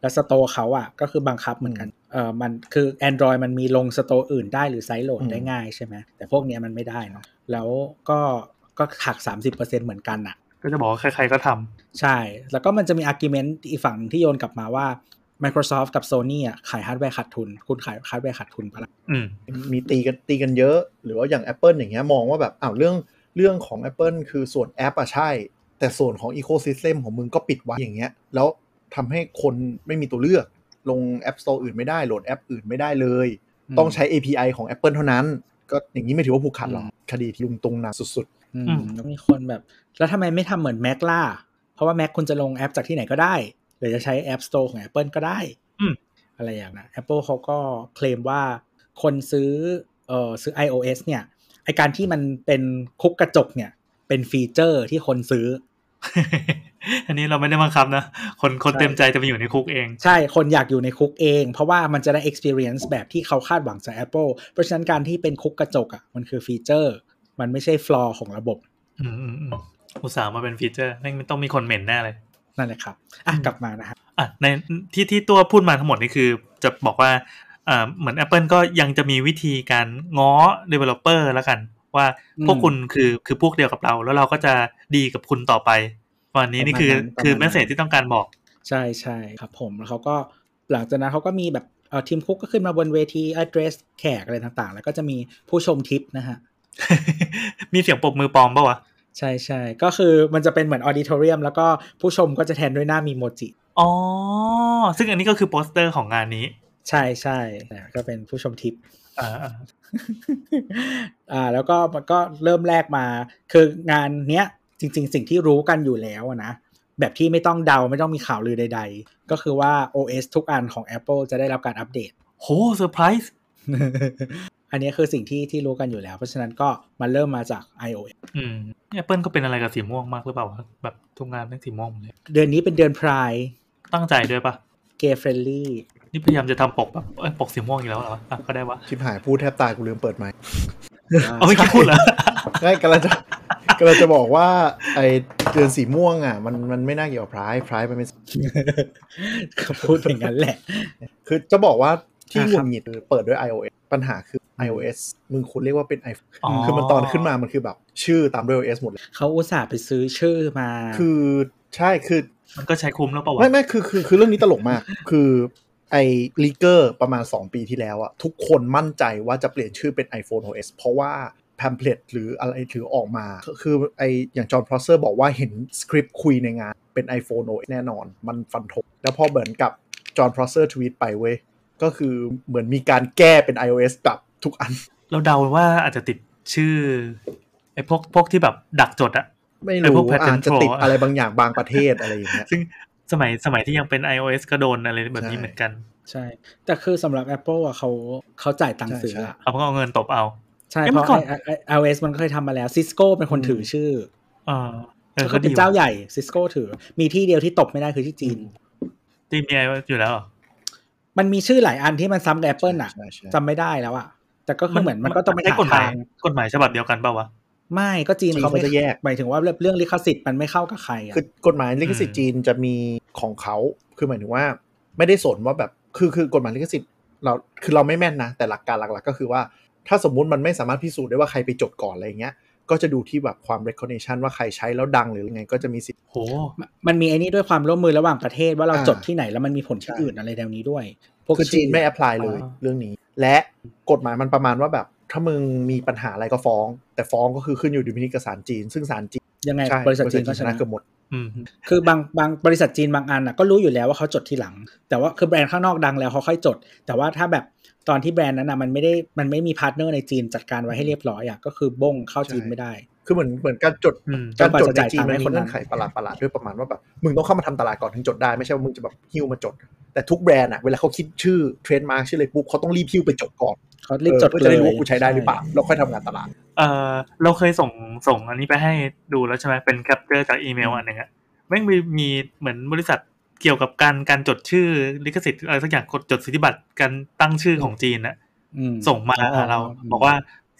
แล้ว store เขาอะก็คือบังคับเหมือนกัน เออมันคือ Android มันมีลง store อื่นได้หรือ sideload อืมได้ง่ายใช่ไหมแต่พวกเนี้ยมันไม่ได้เนาะแล้วก็ก็หัก 30%เหมือนกันอะก็จะบอกว่าใครๆก็ทำใช่ แล้วก็มันจะมี argument อีกฝั่งหนึ่งที่โยนกลับมาว่า Microsoft กับ Sony อะขายฮาร์ดแวร์ขาดทุน คุณขายฮาร์ดแวร์ขาดทุนปะล่ะอืมมีตีกันตีกันเยอะ หรือว่าอย่าง Apple อย่างเงี้ยมองว่าแบบอ้าวเรื่องเรื่องของ Apple คือส่วนแอปอะใช่ แต่ส่วนของ Ecosystem ของมึงก็ปิดไว้อย่างเงี้ย แล้วทำให้คนไม่มีตัวเลือก ลง App Store อื่นไม่ได้โหลดแอปอื่นไม่ได้เลย ต้องใช้ API ของ Apple เท่านั้น ก็อย่างนี้ไม่ถือว่าผูกขาดหรอกคดีที่ลุงตรงหนักสุดอืมอืมแล้วมีคนแบบ แล้วทำไมไม่ทำเหมือน Mac ล่ะ เพราะว่า Mac คุณจะลงแอปจากที่ไหนก็ได้ หรือจะใช้ App Store ของ Apple ก็ได้อืมอะไรอย่างนั้น Apple เขาก็เคลมว่าคนซื้อเอ่อซื้อ iOS เนี่ยไอการที่มันเป็นคุกกระจกเนี่ยเป็น feature ที่คนซื้อ อันนี้เราไม่ได้บังคับนะ คนคนใช่เต็มใจจะไปอยู่ในคุกเอง ใช่ คนอยากอยู่ในคุกเอง เพราะว่ามันจะได้ experience แบบที่เขาคาดหวังจาก Apple เพราะฉะนั้นการที่เป็นคุกกระจกอะ่ะ มันคือ feature มันไม่ใช่ flaw ของระบบ อืมอืมอืมอุตส่าห์มาเป็น feature แม่งต้องมีคนเหม็นแน่เลย นั่นแหละครับ อะอืมกลับมานะฮะอะในที่ที่ตัวพูดมาทั้งหมดนี่คือ จะบอกว่าอ่าเหมือน Apple ก็ยังจะมีวิธีการง้อ developer แล้วกัน ว่าอืมพวกคุณคือคือพวกเดียวกับเรา แล้วเราก็จะดีกับคุณต่อไปวันนี้นี่คือประมาณนั้นคือประมาณนั้นแมสเซจที่ต้องการบอก ใช่ใช่ครับผมแล้วเขาก็หลังจากนั้นเขาก็มีแบบเอ่อทีมคุกก็ขึ้นมาบนเวที address แขกอะไรต่างๆ แล้วก็จะมีผู้ชมทิปนะฮะ มีเสียงปรบมือปลอมปะวะ ใช่ใช่ก็คือมันจะเป็นเหมือนออดิทอเรียมแล้วก็ผู้ชมก็จะแทนด้วยหน้ามีโมจิ อ๋อ ซึ่งอันนี้ก็คือโปสเตอร์ของงานนี้ ใช่ใช่แต่ก็เป็นผู้ชมทิป อ่าอ่าอ่า แล้วก็มันก็เริ่มแรกมา คืองานเนี้ย จริง ๆ สิ่งที่รู้กันอยู่แล้วอะนะแบบที่ไม่ต้องเดาไม่ต้องมีข่าวลือใด ๆ ก็คือว่า OS ทุกอันของ Apple จะได้รับการอัปเดต โหเซอร์ไพรส์อันนี้คือสิ่งที่ที่รู้กันอยู่แล้ว เพราะฉะนั้นก็มันเริ่มมาจาก iOS อืมแอปเปิลก็เป็นอะไรกับสีม่วงมากหรือเปล่าวะแบบทุกงานเป็นสีม่วงหมดเลย เดือนนี้เป็นเดือน Pride ตั้งใจด้วยปะ gay friendly นี่พยายามจะทำปกแบบเอ้ยปกสีม่วงอีกแล้วเหรอวะอะก็ได้วะๆชิบหายพูดแทบตายกูลืมเปิดไมค์เอาไม่คิดพูดเหรอไม่กำลังจะกำลังจะบอกว่า ไอเดือนสีม่วงอะ มันมันไม่น่าเกี่ยวกับ Pride Pride มันเป็นพูดอย่างนั้นแหละ คือจะบอกว่าที่อ่าครับหงุดหงิดคือเปิดด้วย iOS ปัญหาคือ iOS มึงควรเรียกว่าเป็น iPhone อ๋อคือมันตอนขึ้นมามันคือแบบ ชื่อตามด้วย iOS หมดเลยเขาอุตส่าห์ไปซื้อชื่อมา คือใช่คือ มันก็ใช้คุ้มแล้วเปล่าวะไม่ไม่คือคือคือเรื่องนี้ตลกมาก คือ ไอ้ leaker ประมาณ 2 ปีที่แล้วอะทุกคนมั่นใจว่าจะเปลี่ยนชื่อเป็น iPhone OS เพราะว่า pamphlet หรืออะไรถือออกมา คือไออย่าง Jon Prosser บอกว่าเห็นสคริปต์คุยในงานเป็น iPhone OS แน่นอน มันฟันธงแล้วพอเหมือนกับ Jon Prosser ทวีตไปเว้ย ก็คือเหมือนมีการแก้เป็น iOS แบบทุกอัน เราเดาว่าอาจจะติดชื่อไอ้พวกพวกที่แบบดักจดอะไม่ไอ้พวรู้ patent อาจจะติด troll อะอะไรบางอย่างบางประเทศอะไรอย่างเงี้ยซึ่ง สมัยสมัยที่ยังเป็น iOS ก็โดนอะไรแบบนี้ใช่เหมือนกัน ใช่ แต่คือสำหรับ Apple อะเขาเขาจ่ายตังค์ซื้ออะเอาก็เอาเงินตบเอา ใช่เอ้ยเพเมื่อก่อนไอ้ไอ้ iOS มันเคยทำมาแล้ว Cisco เป็นคนถือชื่อเออเออก็ก็เป็ดีนเจ้าใหญ่ซิสโก้ถือ มีที่เดียวที่ตบไม่ได้คือที่จีนทีมี iOS อยู่แล้วเหรอมันมีชื่อหลายอันที่มันซ้ำกับ Apple อะใช่ใช่จำไม่ได้แล้วอะแต่ก็คือเหมือนมันก็ต้องไปใช้หากฎหมายทางกฎหมายฉบับเดียวกันเปล่าวะ ไม่ก็จีนจีนเขาไม่เขาจะแยกหมายถึงว่าเรื่องลิขสิทธิ์มันไม่เข้ากับใครอะคือกฎหมายลิขสิทธิ์จีนจะมีของเขาคือหมายถึงว่า ไม่ได้สนว่าแบบคือคือกฎหมายลิขสิทธิ์เราคือเราไม่แม่นนะ แต่หลักการหลักๆ ก็คือว่า ถ้าสมมุติมันไม่สามารถพิสูจน์ได้ว่าใครไปจดก่อนอะไรอย่างเงี้ยก็จะดูที่แบบความ recognition ว่าใครใช้แล้วดังหรือยังไงก็จะมีสิทธิ์โหมันมีไอ้นี่ด้วยความร่วมมือระหว่างประเทศว่าเราอ่าจดที่ไหนแล้วมันมีผลที่ใช่อื่นอะไรแนวนี้ด้วยพวกคือจีนไม่ apply เลยอ๋อเรื่องนี้ และกฎหมายมันประมาณว่าแบบ ถ้ามึงมีปัญหาอะไรก็ฟ้อง แต่ฟ้องก็คือขึ้นอยู่ดุลพินิจกับศาลจีน ซึ่งศาลจีนยังไงใช่บริษัทจีนก็ชนะเกือบหมดอืมคือบางบางบริษัทจีนบางอันอะก็รู้อยู่แล้วว่าเขาจดทีหลัง แต่ว่าคือแบรนด์ข้างนอกดังแล้วเขาค่อยจด แต่ว่าถ้าแบบตอนที่แบรนด์นั้นอะมันไม่ได้มันไม่มีพาร์ทเนอร์ในจีนจัดการไว้ให้เรียบร้อยอะก็คือบงเข้าจีนใช่ไม่ได้ คือเหมือนเหมือนการจดอืมการจดจนกว่าจะในจ่ายจีนตังค์มันให้มีคนนั้นเงื่อนไขประหลาดประหลาดๆด้วยประมาณว่าแบบมึงต้องเข้ามาทำตลาดก่อนถึงจดได้ไม่ใช่ว่ามึงจะแบบฮิ้วมาจด แต่ทุกแบรนด์อะเวลาเขาคิดชื่อเทรนด์มาร์คชื่ออะไรปุ๊บเขาต้องรีบฮิ้วไปจดก่อนเขารีบจดเออเพื่อเลจะยได้รู้ว่ากูใช้ได้หรือเปล่าแล้วค่อยทำงานตลาดเออเราเคยส่งส่งอันนี้ไปให้ดูแล้วใช่ไหมเป็นแคปเจอร์จากอีเมลอันหนึ่งอะแม่งมีมีเหมือนบริษัทเกี่ยวกับการการจดชื่อลิขสิทธิ์อะไรสักอย่างกดจดสิทธิบัตรการตั้งชื่อของจีนน่ะอืมส่งมาอ๋อหาเราอืมบอกว่า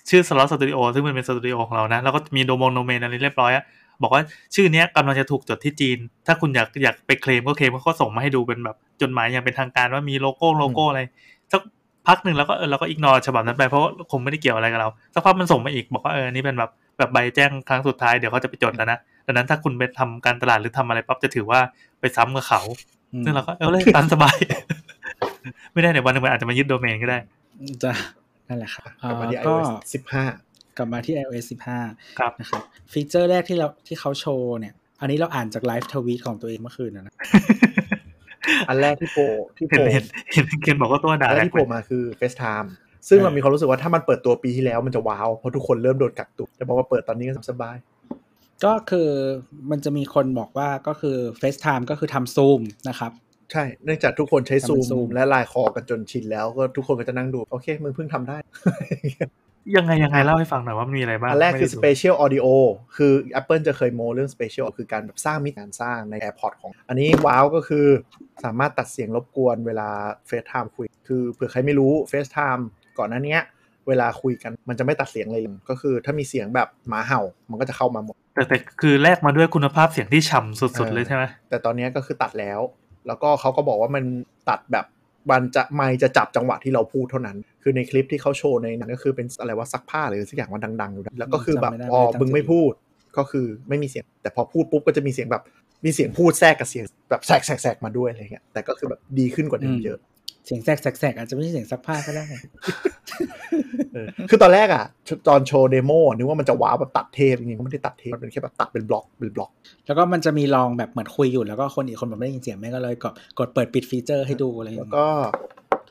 ชื่อสล็อตสตูดิโอซึ่งมันเป็นสตูดิโอของเรานะ แล้วก็มีโดโมนโดเมนอะไรเรียบร้อยอะบอกว่าชื่อเนี้ยกำลังจะถูกจดที่จีน ถ้าคุณอยากอยากไปเคลมก็เคลมก็ส่งมาให้ดูเป็นแบบจดหมายอย่างเป็นทางการว่ามีโลโก้โลโก้อะไรสักพักหนึ่งแล้วก็เออเราก็ ignore ฉบับนั้นไปเพราะว่าคงไม่ได้เกี่ยวอะไรกับเราสักพักมันส่งมาอีกบอกว่าเออนี่เป็นแบบแบบใบแจ้งครั้งสุดท้ายเดี๋ยวเขาจะไปจดแล้วนะดังนั้นถ้าคุณไปทำการตลาดหรือทำอะไรปั๊บจะถือว่าไปซ้ำกับเขาอืมซึ่งเราก็เออเลยตามสบาย ไม่ได้เดี๋ยววันหนึงมันอาจจะมายึดโดเมนก็ได้จะ นั่นแหละครับกลับมาที่ก็ iOS 15 กลับมาที่ iOS 15ครับนะครับฟีเจอร์แรกที่เราที่เขาโชว์เนี่ย อันนี้เราอ่านจากไลฟ์ทวีตของตัวเองเมื่อคืนนะนะอันแรกที่โผล่ที่เห็โผนล่เห็นเห็นเคนบอกว่าตัวด่าอันแรแรกกที่โผล่มาคือ FaceTime ซึ่งเรามีความรู้สึกว่าถ้ามันเปิดตัวปีที่แล้วมันจะว้าว เพราะทุกคนเริ่มโดนกักตุกแต่พอมาเปิดตอนนี้ก็สบาย ก็คือมันจะมีคนบอกว่าก็คือ FaceTime ก็คือทำซูมนะครับ ใช่ เนื่องจากทุกคนใช้ทำซูเป็นม Zoom และไลน์คอกันจนชินแล้วก็ทุกคนก็จะนั่งดู โอเค มึงเพิ่งทำได้ ยังไง ยังไง เล่าให้ฟังหน่อยว่ามันมีอะไรบ้างอันแรกคือไม่ได้ดู Spatial Audio คือ Apple จะเคยโมเรื่อง Spatial คือการแบบสร้างมิติการสร้างใน AirPods ของ อันนี้ว้าวก็คือสามารถตัดเสียงรบกวนเวลา FaceTime คุย คือเผื่อใครไม่รู้ FaceTime ก่อนหน้าเนี้ยเวลาคุยกันมันจะไม่ตัดเสียงเลยก็คือ ถ้ามีเสียงแบบหมาเห่ามันก็จะเข้ามาหมดแต่แต่คือแลกมาด้วยคุณภาพเสียงที่ฉ่ำสุดเออๆเลยใช่ไหมแต่ตอนนี้ก็คือตัดแล้ว แล้วก็เขาก็บอกว่ามันตัดแบบมันจะไม่จะจับจังหวะที่เราพูดเท่านั้น คือในคลิปที่เขาโชว์ในนั้นก็คือเป็นอะไรว่าซักผ้าหรือสักอย่างมันดังๆอยู่นะแล้วก็คือแบบจำไม่ได้พอไม่ได้ตั้งมึงไม่ใจพูดก็คือไม่มีเสียง แต่พอพูดปุ๊บก็จะมีเสียงแบบมีเสียงพูดแทรกกับเสียงแบบแทรกแทรกแทรกมาด้วยอะไรเงี้ยแต่ก็คือแบบดีขึ้นกว่าเดิมเยอะเสียงแสกแสกๆอาจจะไม่ใช่เสียงซักผ้าก็ได้เออคือตอนแรกอะตอนโชว์ demo นึกว่ามันจะว้าวแบบตัดเทปจริงๆก็ไม่ได้ตัดเทปมันเป็นแค่แบบตัดเป็นบล็อกเป็นบล็อก แล้วก็มันจะมีลองแบบเหมือนคุยอยู่แล้วก็คนอีกคนแบบไม่ได้ยินเสียงแม่งก็เลยกดกดเปิดปิด feature ให้ดูอะไรอย่างแล้วเงี้ยก็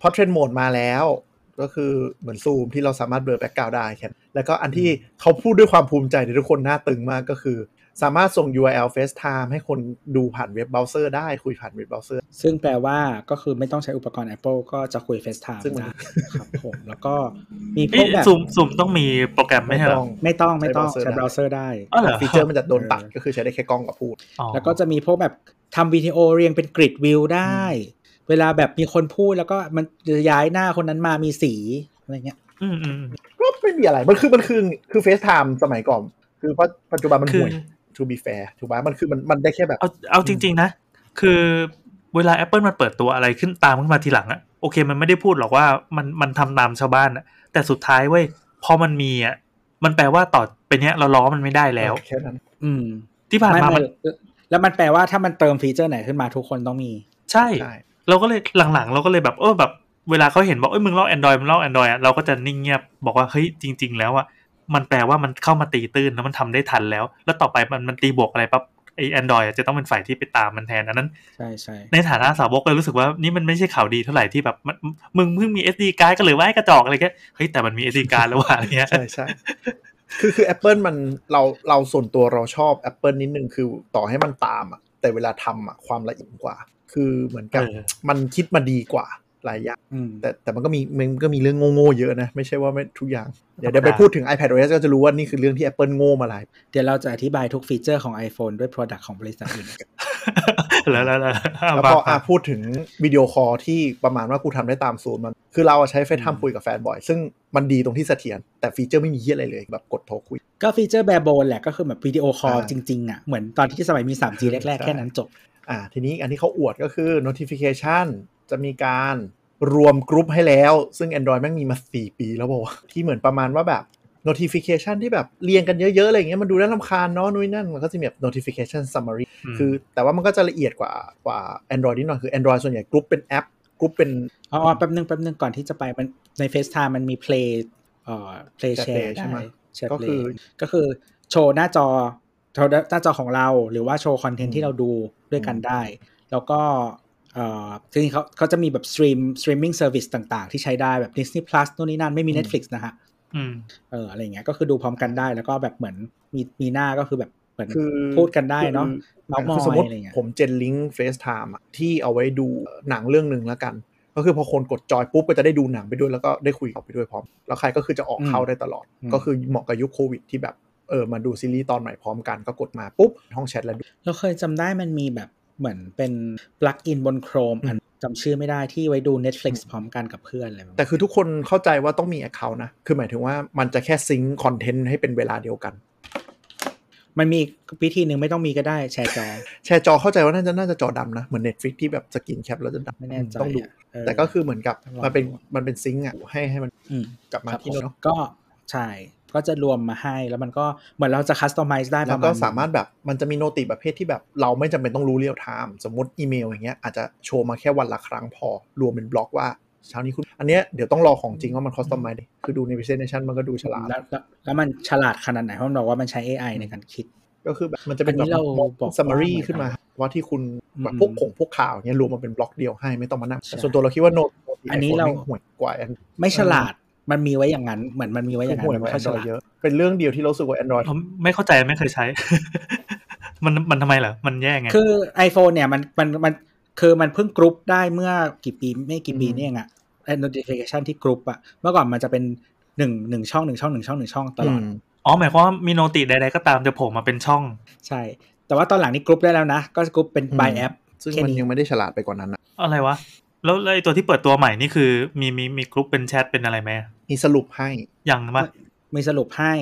พอเทรนโหมดมาแล้วก็คือเหมือนซูมที่เราสามารถเบลอ background ได้แค่นั้นแล้วก็อันที่เขาพูดด้วยความภูมิใจในทุกคนหน้าตึงมากก็คือ สามารถส่ง URL FaceTime ให้คนดูผ่านเว็บเบราว์เซอร์ได้คุยผ่านเว็บเบราว์เซอร์ ซึ่งแปลว่าก็คือไม่ต้องใช้อุปกรณ์ Apple ก็จะคุย FaceTime ซึ่งมันได้ครับผม แล้วก็มีพเอ้วยกแบบซูมซูมต้องมีโปรแกรมไม่ใช่เหรอไม่ต้องไม่ต้องใช้ใช้เบเบราราว์ว์เซเซออร์ร์ได้อ๋อเหรอฟีเจอร์มันจะโดนตัดเออก็คือใช้ได้แค่กล้องกับพูดอ๋อแล้วก็จะมีพวกแบบทำวิดีโอเรียงเป็นกริดวิวได้ เวลาแบบมีคนพูดแล้วก็มันจะย้ายหน้าคนนั้นมามีสีอะไรเงี้ยอืมอืมก็ไม่มีอะไรมันคือมันคือคือ FaceTime สมัยก่อน คือปัจจุบันมันคือห่วย to be fair ถูกไหมมันคือมันมันได้แค่แบบ เอาเอาจริง ๆ นะ คือเวลา Apple มันเปิดตัวอะไรขึ้นตามขึ้นมาทีหลังอะโอเค มันไม่ได้พูดหรอกว่ามันมันทำตามชาวบ้านอะแต่สุดท้ายเว้ยพอมันมีอะมันแปลว่าต่อไปเนี้ยเราล้อมันไม่ได้แล้วแค่นั้น อืม ที่ผ่านไม่มาไม่มันแล้วมันแปลว่าถ้ามันเติมฟีเจอร์ไหนขึ้นมาทุกคนต้องมีใช่ใช่ เราก็เลยหลังๆ เราก็เลยแบบเออแบบเวลาเขาเห็นบอกเอ้ยมึงลอก Android มึงลอก Android อะเราก็จะนิ่งเงียบบอกว่าเฮ้ยจริง ๆ แล้วอะ มันแปลว่ามันเข้ามาตีตื้นแล้วมันทำได้ทันแล้ว แล้วต่อไปมันมันตีบวกอะไรปั๊บไอแอนดรอยจะต้องเป็นฝ่ายที่ไปตามมันแทนอันนั้นใช่ใช่ในฐานะสาวกเลยรู้สึกว่านี่มันไม่ใช่ข่าวดีเท่าไหร่ที่แบบมันมึงเพิ่งมี SD card ก็เลยว่าให้กระจอกอะไรแค่เฮ้ยแต่มันมี SD card แล้วว่ะอะไรเงี้ยใช่ใช่คือคือ Apple มันเราเราส่วนตัวเราชอบ Apple นิดนึงคือต่อให้มันตามอะแต่เวลาทำอะความละเอียดกว่า คือเหมือนกับเออมันคิดมาดีกว่า หลายอย่างอืมแต่แต่มันก็มีมันก็มีเรื่องโง่ๆเยอะนะ ไม่ใช่ว่าไม่ทุกอย่าง เดี๋ยวเดี๋ยวไปพูดถึง iPadOS ก็จะรู้ว่านี่คือเรื่องที่ Apple โง่มาหลาย เดี๋ยวเราจะอธิบายทุก feature ของ iPhone ด้วย Product ของบริษัทอื่นแล้วแล้วแล้วแล้วก็อะพูดถึง video call ที่ประมาณว่ากูทำได้ตามซูมมัน คือเราอะใช้ FaceTime คุยกับแฟนบ่อย ซึ่งมันดีตรงที่เสถียรแต่ feature ไม่มีเหี้ยอะไรเลยแบบกดโทรคุย ก็ feature แบบ bone แหละก็คือแบบ video call อ่าจริงๆอะเหมือนตอนที่สมัยมี 3G แรกใช่ๆแค่นั้นจบอ่าทีนี้อันที่เขาอวดก็คือ notification จะมีการรวมกรุ๊ปให้แล้ว ซึ่ง Android แม่งมีมา 4 ปีแล้วบอกว่าที่เหมือนประมาณว่าแบบ notification ที่แบบเรียงกันเยอะๆอะไรอย่างเงี้ยมันดูน่ารำคาญเนาะนู่นนนั่น มันก็จะมีแบบ notification summary อืมคือแต่ว่ามันก็จะละเอียดกว่ากว่า Android นิดหน่อยคือ Android ส่วนใหญ่กรุ๊ปเป็นแอปกรุ๊ปเป็นอ๋อแป๊บนึงแป๊บนึงก่อนที่จะไปมันใน FaceTime มันมี Play เอ่อ Play Chat Share Play ใช่ไหมได้ Chat ก็คือ Play ก็คือโชว์หน้าจอโชว์หน้าจอของเรา หรือว่าโชว์คอนเทนอืต์มที่เราดูด้วยกันได้ แล้วก็ เอ่อจริงๆเขาเขาจะมีแบบสตรีมสตรีมมิ่งเซอร์วิสต่างๆ ที่ใช้ได้แบบ Disney Plus นู่นนี่นั่นไม่มี Netflix นะฮะอืมเอออะไรเงี้ยก็คือดูพร้อมกันได้แล้วก็แบบเหมือนมีมีหน้าก็คือแบบเหมือนคือพูดกันได้เนาะคือเมาส์มคือสมอมยติอะไรเงี้ยผมเจนลิงก์ FaceTime อะที่เอาไว้ดูหนังเรื่องหนึ่งแล้วกัน ก็คือพอคนกดจอยปุ๊บก็จะได้ดูหนังไปด้วยแล้วก็ได้คุยกับไปด้วยพร้อม แล้วใครก็คือจะออกเข้าได้ตลอด ก็คือเหมาะกับยุคโควิดที่แบบเออมาดูซีรีส์ตอนใหม่พร้อมกันก็กดมาปุ๊บห้องแชทแล้วดูเราเคยจำได้มันมีแบบ เหมือนเป็นปลั๊กอินบน Chrome อันจำชื่อไม่ได้ที่ไว้ดู Netflix พร้อมกันกับเพื่อนอะไรแบบแต่นี้คือทุกคนเข้าใจว่าต้องมี Account นะ คือหมายถึงว่ามันจะแค่ซิงค์คอนเทนต์ให้เป็นเวลาเดียวกัน มันมีวิธีหนึ่งไม่ต้องมีก็ได้แชร์จอ แชร์จอเข้าใจว่าน่าจะน่าจะจอดำนะ เหมือน Netflix ที่แบบ screen cap แล้วจะดำไม่แน่ใจต้องดูอะเออแต่ก็คือเหมือนกับต้องลองมันเป็นดูมันเป็น sync อะให้ให้มันอืมกลับมาครับที่ผมเนาะก็ใช่ ก็จะรวมมาให้แล้วมันก็เหมือนเราจะ customize ได้ปแล้วระมาณนึงแล้วก็สามารถแบบมันจะมี noti ประเภทที่แบบเราไม่จำเป็นต้องรู้ real-time สมมติอีเมลอย่างเงี้ยอาจจะโชว์มาแค่วันละครั้งพอ รวมเป็นบล็อกว่าเช้านี้คุณ อันเนี้ยเดี๋ยวต้องรอของจริงว่ามัน customize คือดูใน presentation มันก็ดูฉลาดแล้วแล้วแล้วมันฉลาดขนาดไหนเพราะมันบอกว่ามันใช้ AI ในการคิด ก็คือแบบมันจะเป็นอันนี้แบบเราบอก summary ว่าขึ้นมา ว่าที่คุณแบบอืมพวกผงพวกข่าวเนี้ยรวมมาเป็นบล็อกเดียวให้ไม่ต้องมานั่งแต่ส่วนตัวเราคิดว่าโนตอันนี้เราห่วยกว่าอันไม่ฉลาด มันมีไว้อย่างนั้นเหมือนมันมีไว้อย่างนั้นห่วยมันกว่าไม่ค่อยฉ Android ลาดเยอะเป็นเรื่องเดียวที่เรารู้สึกว่า Android ผมไม่เข้าใจไม่เคยใช้ มันมันทำไมเหรอมันแย่ไง คือ iPhone เนี่ยมันมันมันคือมันเพิ่งกรุ๊ปได้เมื่อกี่ปีไม่กี่ปีอืมนี่เองอะไอ้ notification ที่กรุ๊ปอะเมื่อก่อนมันจะเป็นหนึ่งหนึ่งช่องหนึ่งช่องหนึ่งช่องหนึ่งช่องตลอดมอ๋อหมายความว่ามี noti ใดๆก็ตามจะโผล่มาเป็นช่อง ใช่ แต่ว่าตอนหลังนี้กรุ๊ปได้แล้วนะ ก็กรุ๊ปเป็น by app ซึ่งแค่มันนี้ยังไม่ได้ฉลาดไปกว่านั้นอะอะไรวะแล้วแล้วไอ้ตัวที่เปิดตัวใหม่นี่คือมีมีมีกลุ่มเป็นแชทเป็นอะไรไหม มีสรุปให้ยังปะมีสรุปให้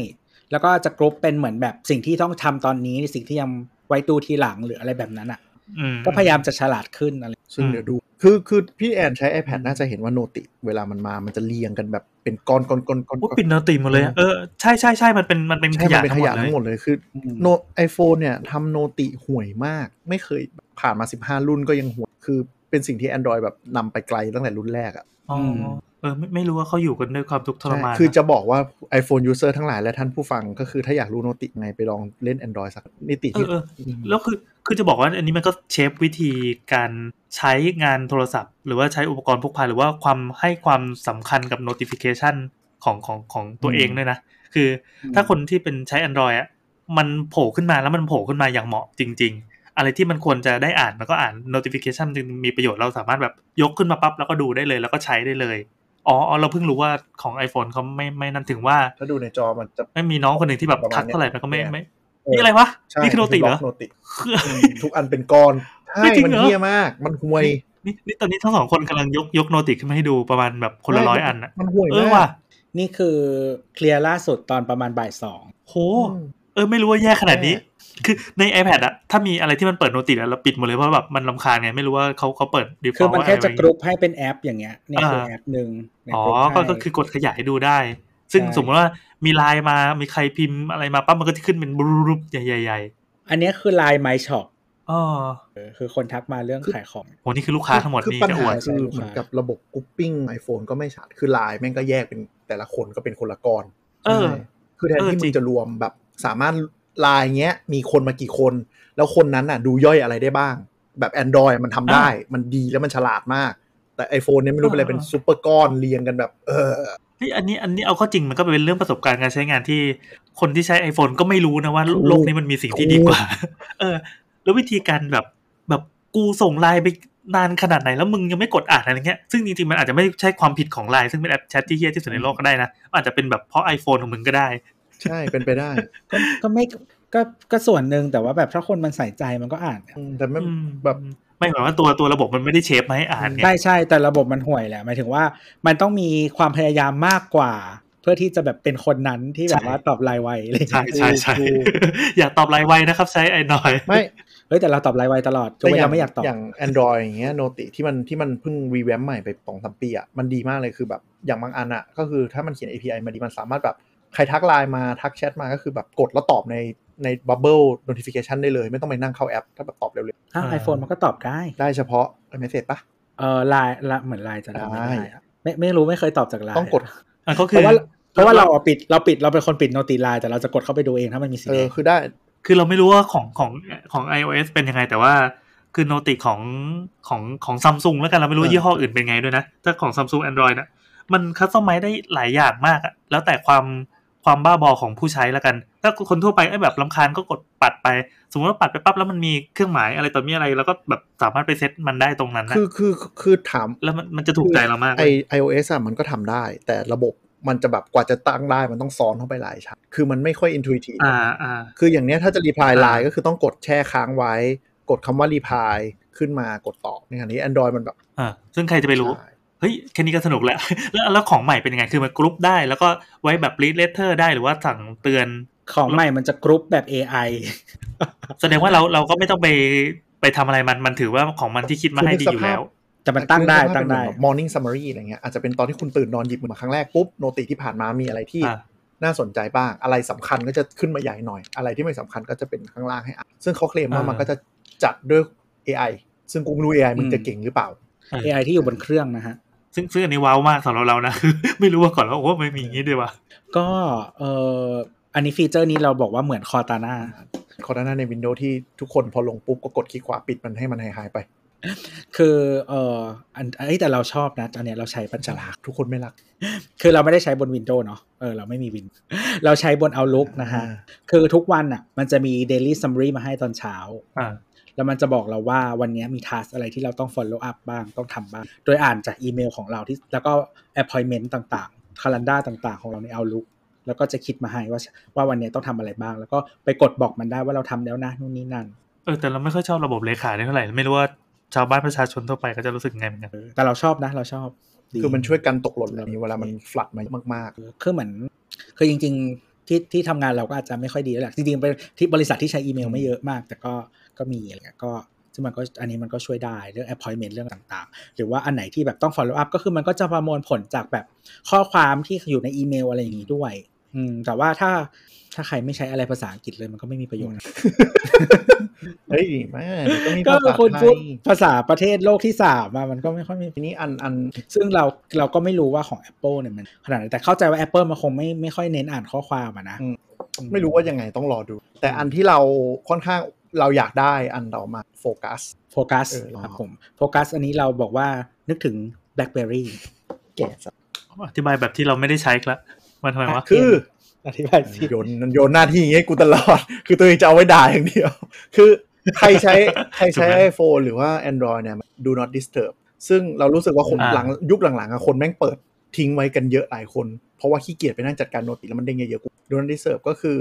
แล้วก็จะกรุ๊ปเป็นเหมือนแบบสิ่งที่ต้องทำตอนนี้สิ่งที่ยังไว้ดูทีหลังหรืออะไรแบบนั้นอะอืมก็พยายามจะฉลาดขึ้นอะไรซึ่งอืมเดี๋ยวดู คือคือพี่แอนใช้ iPad น่าจะเห็นว่าโนติ เวลามันมา มันจะเรียงกันแบบเป็นก้อนก้อนก้อนก้อนโอ้ปิดโนติหมดเลยอะเออ ใช่ใช่ใช่มันเป็น มันเป็นขใช่ยะมันเป็นทั้ขงหมยะดเลทั้ยงหมดเลย คืออืมโนไอโฟนเนี่ยทำโนติห่วยมาก ไม่เคยผ่านมา 15 รุ่นก็ยังห่วย คือเป็นสิ่งที่ Android แบบนำไปไกลตั้งแต่รุ่นแรกอะอ๋อม เออไม่ไม่รู้ว่าเขาอยู่กันด้วยความทุกข์ทรใช่มาน คือนะจะบอกว่า iPhone user ทั้งหลายและท่านผู้ฟังก็คือถ้าอยากรู้โนติไงไปลองเล่น Android สักนิติเอที่อเออแล้วคือคือจะบอกว่าอันนี้มันก็เชฟวิธีการใช้งานโทรศัพท์ หรือว่าใช้อุปกรณ์พกพาหรือว่าความให้ความสำคัญกับ notification ของของของตัวเองด้วยนะ คืออมถ้าคนที่เป็นใช้ Android อะมันโผล่ขึ้นมาแล้วมันโผล่ขึ้นมาอย่างเหมาะจริง ๆ อะไรที่มันควรจะได้อ่านมันก็อ่าน notification จึงมีประโยชน์เราสามารถแบบยกขึ้นมาปั๊บแล้วก็ดูได้เลย แล้วก็ใช้ได้เลย อ๋ออ๋อเราเพิ่งรู้ว่าของ iPhone เขาไม่ไม่นั่นถึงว่า ถ้าดูในจอมันจะไม่มีน้องคนหนึ่งที่แบบประมาณทักเท่าไหร่มันก็ไม่เนี่ยไม่นี่อะไรวะใช่นี่คือโนติเหรอโนติทุกอันเป็นก้อนใช่ไม่จริงมันเหรอเฮี้ยมาก มันห่วยนี่นี่ตอนนี้ทั้งสองคนกำลังยกยกโนติขึ้นมาให้ดูประมาณแบบคนละร้อยอันอะมันห่วยเออมาว่ะกนี่คือเคลียร์ล่าสุดตอนประมาณบ่ายสองโหเออไม่รู้ว่าแย่ขนาดนี้แย่ คือใน iPad อะถ้ามีอะไรที่มันเปิดโนติอะเราปิดหมดเลยเพราะแบบมันลำคาญไงไม่รู้ว่าเขาเขาเปิดคือ default มันแค่จะไว้กรุ๊ปให้เป็นแอปอย่างเงี้ยนี่คือแอปหนึ่งในอ๋อรุ๊ปก็ให้ก็คือกดขยายให้ดูได้ ซึ่งใช่สมมติว่ามีไลน์มามีใครพิมพ์อะไรมาปั๊บมันก็จะขึ้นเป็นบรูปใหญ่อันเนี้ยคือไลน์ไมช็อปๆอ๋อคือคนทักมาเรื่องขายของโหนี่คือลูกค้าทั้งหมดคือนี่ปัญจะอหาวดใช่คือลูกค้าเหมือนกับระบบกรุ๊ปปิ้งไอโฟนก็ไม่ชัดคือไลน์แม่งก็แยกเป็นแต่ละคนก็เป็นคนละก้อนเออใช่คือแทนเออที่จริมึงงจะรวมแบบสามารถ ไลน์เงี้ย มีคนมากี่คน แล้วคนนั้นน่ะ ดูย่อยอะไรได้บ้าง แบบ Android มันทำได้ มันดีแล้วมันฉลาดมาก แต่ iPhone เนี่ยไม่รู้เป็นอะไรเป็นซุปเปอร์ก้อนเรียงกันแบบ เออเฮ้ยอันนี้อันนี้เอาเข้อจริงมันก็เป็นเรื่องประสบการณ์การใช้งานที่คนที่ใช้ iPhone ก็ไม่รู้นะว่าถูกโลกนี้มันมีสิ่งที่ดีกว่า เออ แล้ววิธีการแบบแบบกูส่งไลน์ไปนานขนาดไหนแล้วมึงยังไม่กดอ่านอะไรเงี้ย ซึ่งจริงๆ มันอาจจะไม่ใช่ความผิดของไลน์ซึ่งเป็นแอปแชทที่เหี้ยที่สุดในโลกก็ได้นะ อาจจะเป็นแบบเพราะ iPhone ของมึงก็ได้ ใช่เป็นไปได้ ก็ก็ไม่ ก็ก็ส่วนหนึ่งแต่ว่าแบบถ้าคนมันใส่ใจมันก็อ่านอืมแต่ไม่อืมแบบไม่หมายว่าตัวตัวระบบมันไม่ได้ shape มาให้อ่านไงใช่ใช่แต่ระบบมันห่วยแหละหมายถึงว่ามันต้องมีความพยายามมากกว่า เพื่อที่จะแบบเป็นคนนั้นที่แบบว่าตอบไลน์ไวอะไรอย่างใช่เงี้ยใช่ใช่อย่าตอบไลน์ไวนะครับใช้ไอ้หน่อยไม่เฮ้ยแต่เราตอบไลน์ไวตลอดจนเราไม่อยากตอบอย่าง Android อย่างเงี้ย noti ที่มันที่มันเพิ่ง revamp ใหม่ไปสองสามปีอะมันดีมากเลยคือแบบอย่างบางอันอะก็คือถ้ามันเขียน API มาดีมันสามารถแบบใครทักไลน์มาทักแชทมาก็คือแบบกดแล้วตอบใน ในบับเบิล notification ได้เลย ไม่ต้องไปนั่งเข้าแอป ถ้าแบบตอบเร็วอ้าว iPhone มันก็ตอบได้ๆได้เฉพาะ message ปะเออไลน์ละเหมือนไลน์จะทำไม่ได้ได้อะไม่ไม่รู้ไม่เคยตอบจากไลน์ต้องกดอะก็เพคือราะว่าเพราะว่าเราอะปิดเราปิดเราเป็นคนปิด noti LINE แต่เราจะกดเข้าไปดูเองถ้ามันมีสีเอแดองคือได้ คือเราไม่รู้ว่าของของของ iOS เป็นยังไงแต่ว่าคือ noti ของของของซัมซุงแล้วกันเราไม่รู้เออยี่ห้ออื่นเป็นไงด้วยนะถ้าของซัมซุง Android นะมัน customize ได้หลายอย่างมากอะแล้วแต่ความ ความบ้าบอของผู้ใช้แล้วกัน ถ้าคนทั่วไปไอ้แบบลำคาญก็กดปัดไป สมมติว่าปัดไปปั๊บแล้วมันมีเครื่องหมายอะไรต่อมีอะไร แล้วก็แบบสามารถไปเซตมันได้ตรงนั้นนะคือคือคือถามแล้วมันมันจะถูกใจเรามากไอ iOS อะมันก็ทำได้ แต่ระบบมันจะแบบกว่าจะตั้งได้มันต้องซ้อนเข้าไปหลายชั้นคือมันไม่ค่อย intuitive อ่าอ่าคืออย่างเนี้ยถ้าจะรีพลายอ่าไลน์ก็คือต้องกดแช่ค้างไว้ กดคำว่ารีพลายขึ้นมากดตอบในขณะนี้ Android มันแบบอ่าซึ่งใครจะไปรู้ใช่ เฮ้ยแค่นี้ก็สนุกแล้ว แล้วแล้วของใหม่เป็นยังไงคือมันกรุ๊ปได้ แล้วก็ไว้แบบ read later ได้หรือว่าสั่งเตือนของใหม่มันจะกรุ๊ปแบบ AI แสดงว่าเราเราก็ไม่ต้องไปไปทำอะไรมันมันถือว่าของมันที่คิดมาให้ดีอยู่แล้ว แต่มันตั้งได้คือตั้งได้เป็นแบบ morning summary อะไรเงี้ยอาจจะเป็นตอนที่คุณตื่นนอนหยิบมือมาครั้งแรกปุ๊บ noti ที่ผ่านมามีอะไรที่อ่าน่าสนใจบ้าง อะไรสำคัญก็จะขึ้นมาใหญ่หน่อย อะไรที่ไม่สำคัญก็จะเป็นข้างล่างให้อ่านซึ่งเขาเคลมว่าอ่ามัมันก็จะจัดด้วย AI ซึ่งกูไม่รู้ AI มึงอืมจะเก่งหรือเปล่า AI ที่อยู่บนเครื่องนะฮะ ซึ่งซึ่งอันนี้ว้าวมากสำหรับเรานะคือไม่รู้ว่าก่อนว่าโอ้ไม่มีอย่างนี้ด้วยวะก็เอออันนี้ฟีเจอร์นี้เราบอกว่าเหมือน Cortana Cortana ใน Windows ที่ทุกคนพอลงปุ๊บก็กดคลิกขวาปิดมันให้มันหายหายๆไป คือเอออันไอยแต่เราชอบนะอันเนี้ยเราใช้ประจำแล้วทุกคนไม่รัก คือเราไม่ได้ใช้บน Windows เนาะเออเราไม่มีวิน เราใช้บน Outlook นะฮะอ่าคือทุกวันอะ มันจะมี Daily Summary มาให้ตอนเช้าอ่า แล้วมันจะบอกเราว่าวันนี้มี task อะไรที่เราต้อง follow up บ้างต้องทำบ้าง โดยอ่านจากอีเมลของเราที่แล้วก็ appointment ต่างๆ calendar ต่างๆ ของเราใน Outlook แล้วก็จะคิดมาให้ว่าว่าวันนี้ต้องทำอะไรบ้าง แล้วก็ไปกดบอกมันได้ว่าเราทำแล้วนะนู่นนี่นั่นเออแต่เราไม่ค่อยชอบระบบเลขาเท่าไหร่ไม่รู้ว่าชาวบ้านประชาชนทั่วไปก็จะรู้สึกไงเหมือนกันเออแต่เราชอบนะเราชอบดีคือมันช่วยกันตกหล่นแบบนี้เวลามันฟลัดมามากคือเหมือนคือจริง ๆ ที่ที่ทำงานเราก็อาจจะไม่ค่อยดีแล้วแหละจริงๆเป็นที่บริษัทที่ใช้อีเมลไม่เยอะมาก แต่ก็ ก็มีอะไรเงี้ยก็ซึ่งมันก็อันนี้มันก็ช่วยได้เรื่อง appointment เรื่องต่างๆ หรือว่าอันไหนที่แบบต้อง follow up ก็คือมันก็จะประมวลผลจากแบบข้อความที่อยู่ในอีเมลอะไรอย่างนี้ด้วย อืม แต่ว่าถ้าถ้าใครไม่ใช้อะไรภาษาอังกฤษเลยมันก็ไม่มีประโยชน์ๆเฮ้ยแม่เดี๋ยวก็มีก็ภาษาคนไทพูดยภาษาประเทศโลกที่สามอะมันก็ไม่ค่อยมีทีนี้อันอัน ซึ่งเราเราก็ไม่รู้ว่าของ Apple เนี่ยมันขนาดไหนแต่เข้าใจว่า Apple มันคงไม่ไม่ค่อยเน้นอ่านข้อความอะนะอืมไม่รู้ว่ายังไงต้องรอดู แต่อันที่เราค่อนข้าง เราอยากได้อันต่อมาโฟกัสโฟกัสเออรอครับผมโฟกัสอันนี้เราบอกว่านึกถึง BlackBerry แก่สัสอธิบายแบบที่เราไม่ได้ใช้ละมันทำไมวะคืออธิบายสิโยนโยนหน้าที่อย่างเงี้ยกูตลอด คือตัวเองจะเอาไว้ด่าอย่างเดียว คือใครใช้ใครใช้ถูกไหม iPhone หรือว่า Android เนี่ย do not disturb ซึ่งเรารู้สึกว่าคนอ่าหลังยุคหลังๆอะคนแม่งเปิดทิ้งไว้กันเยอะหลายคน เพราะว่าขี้เกียจไปนั่งจัดการโนติแล้วมันเด้งเยอะๆกู do not disturb ก็คือ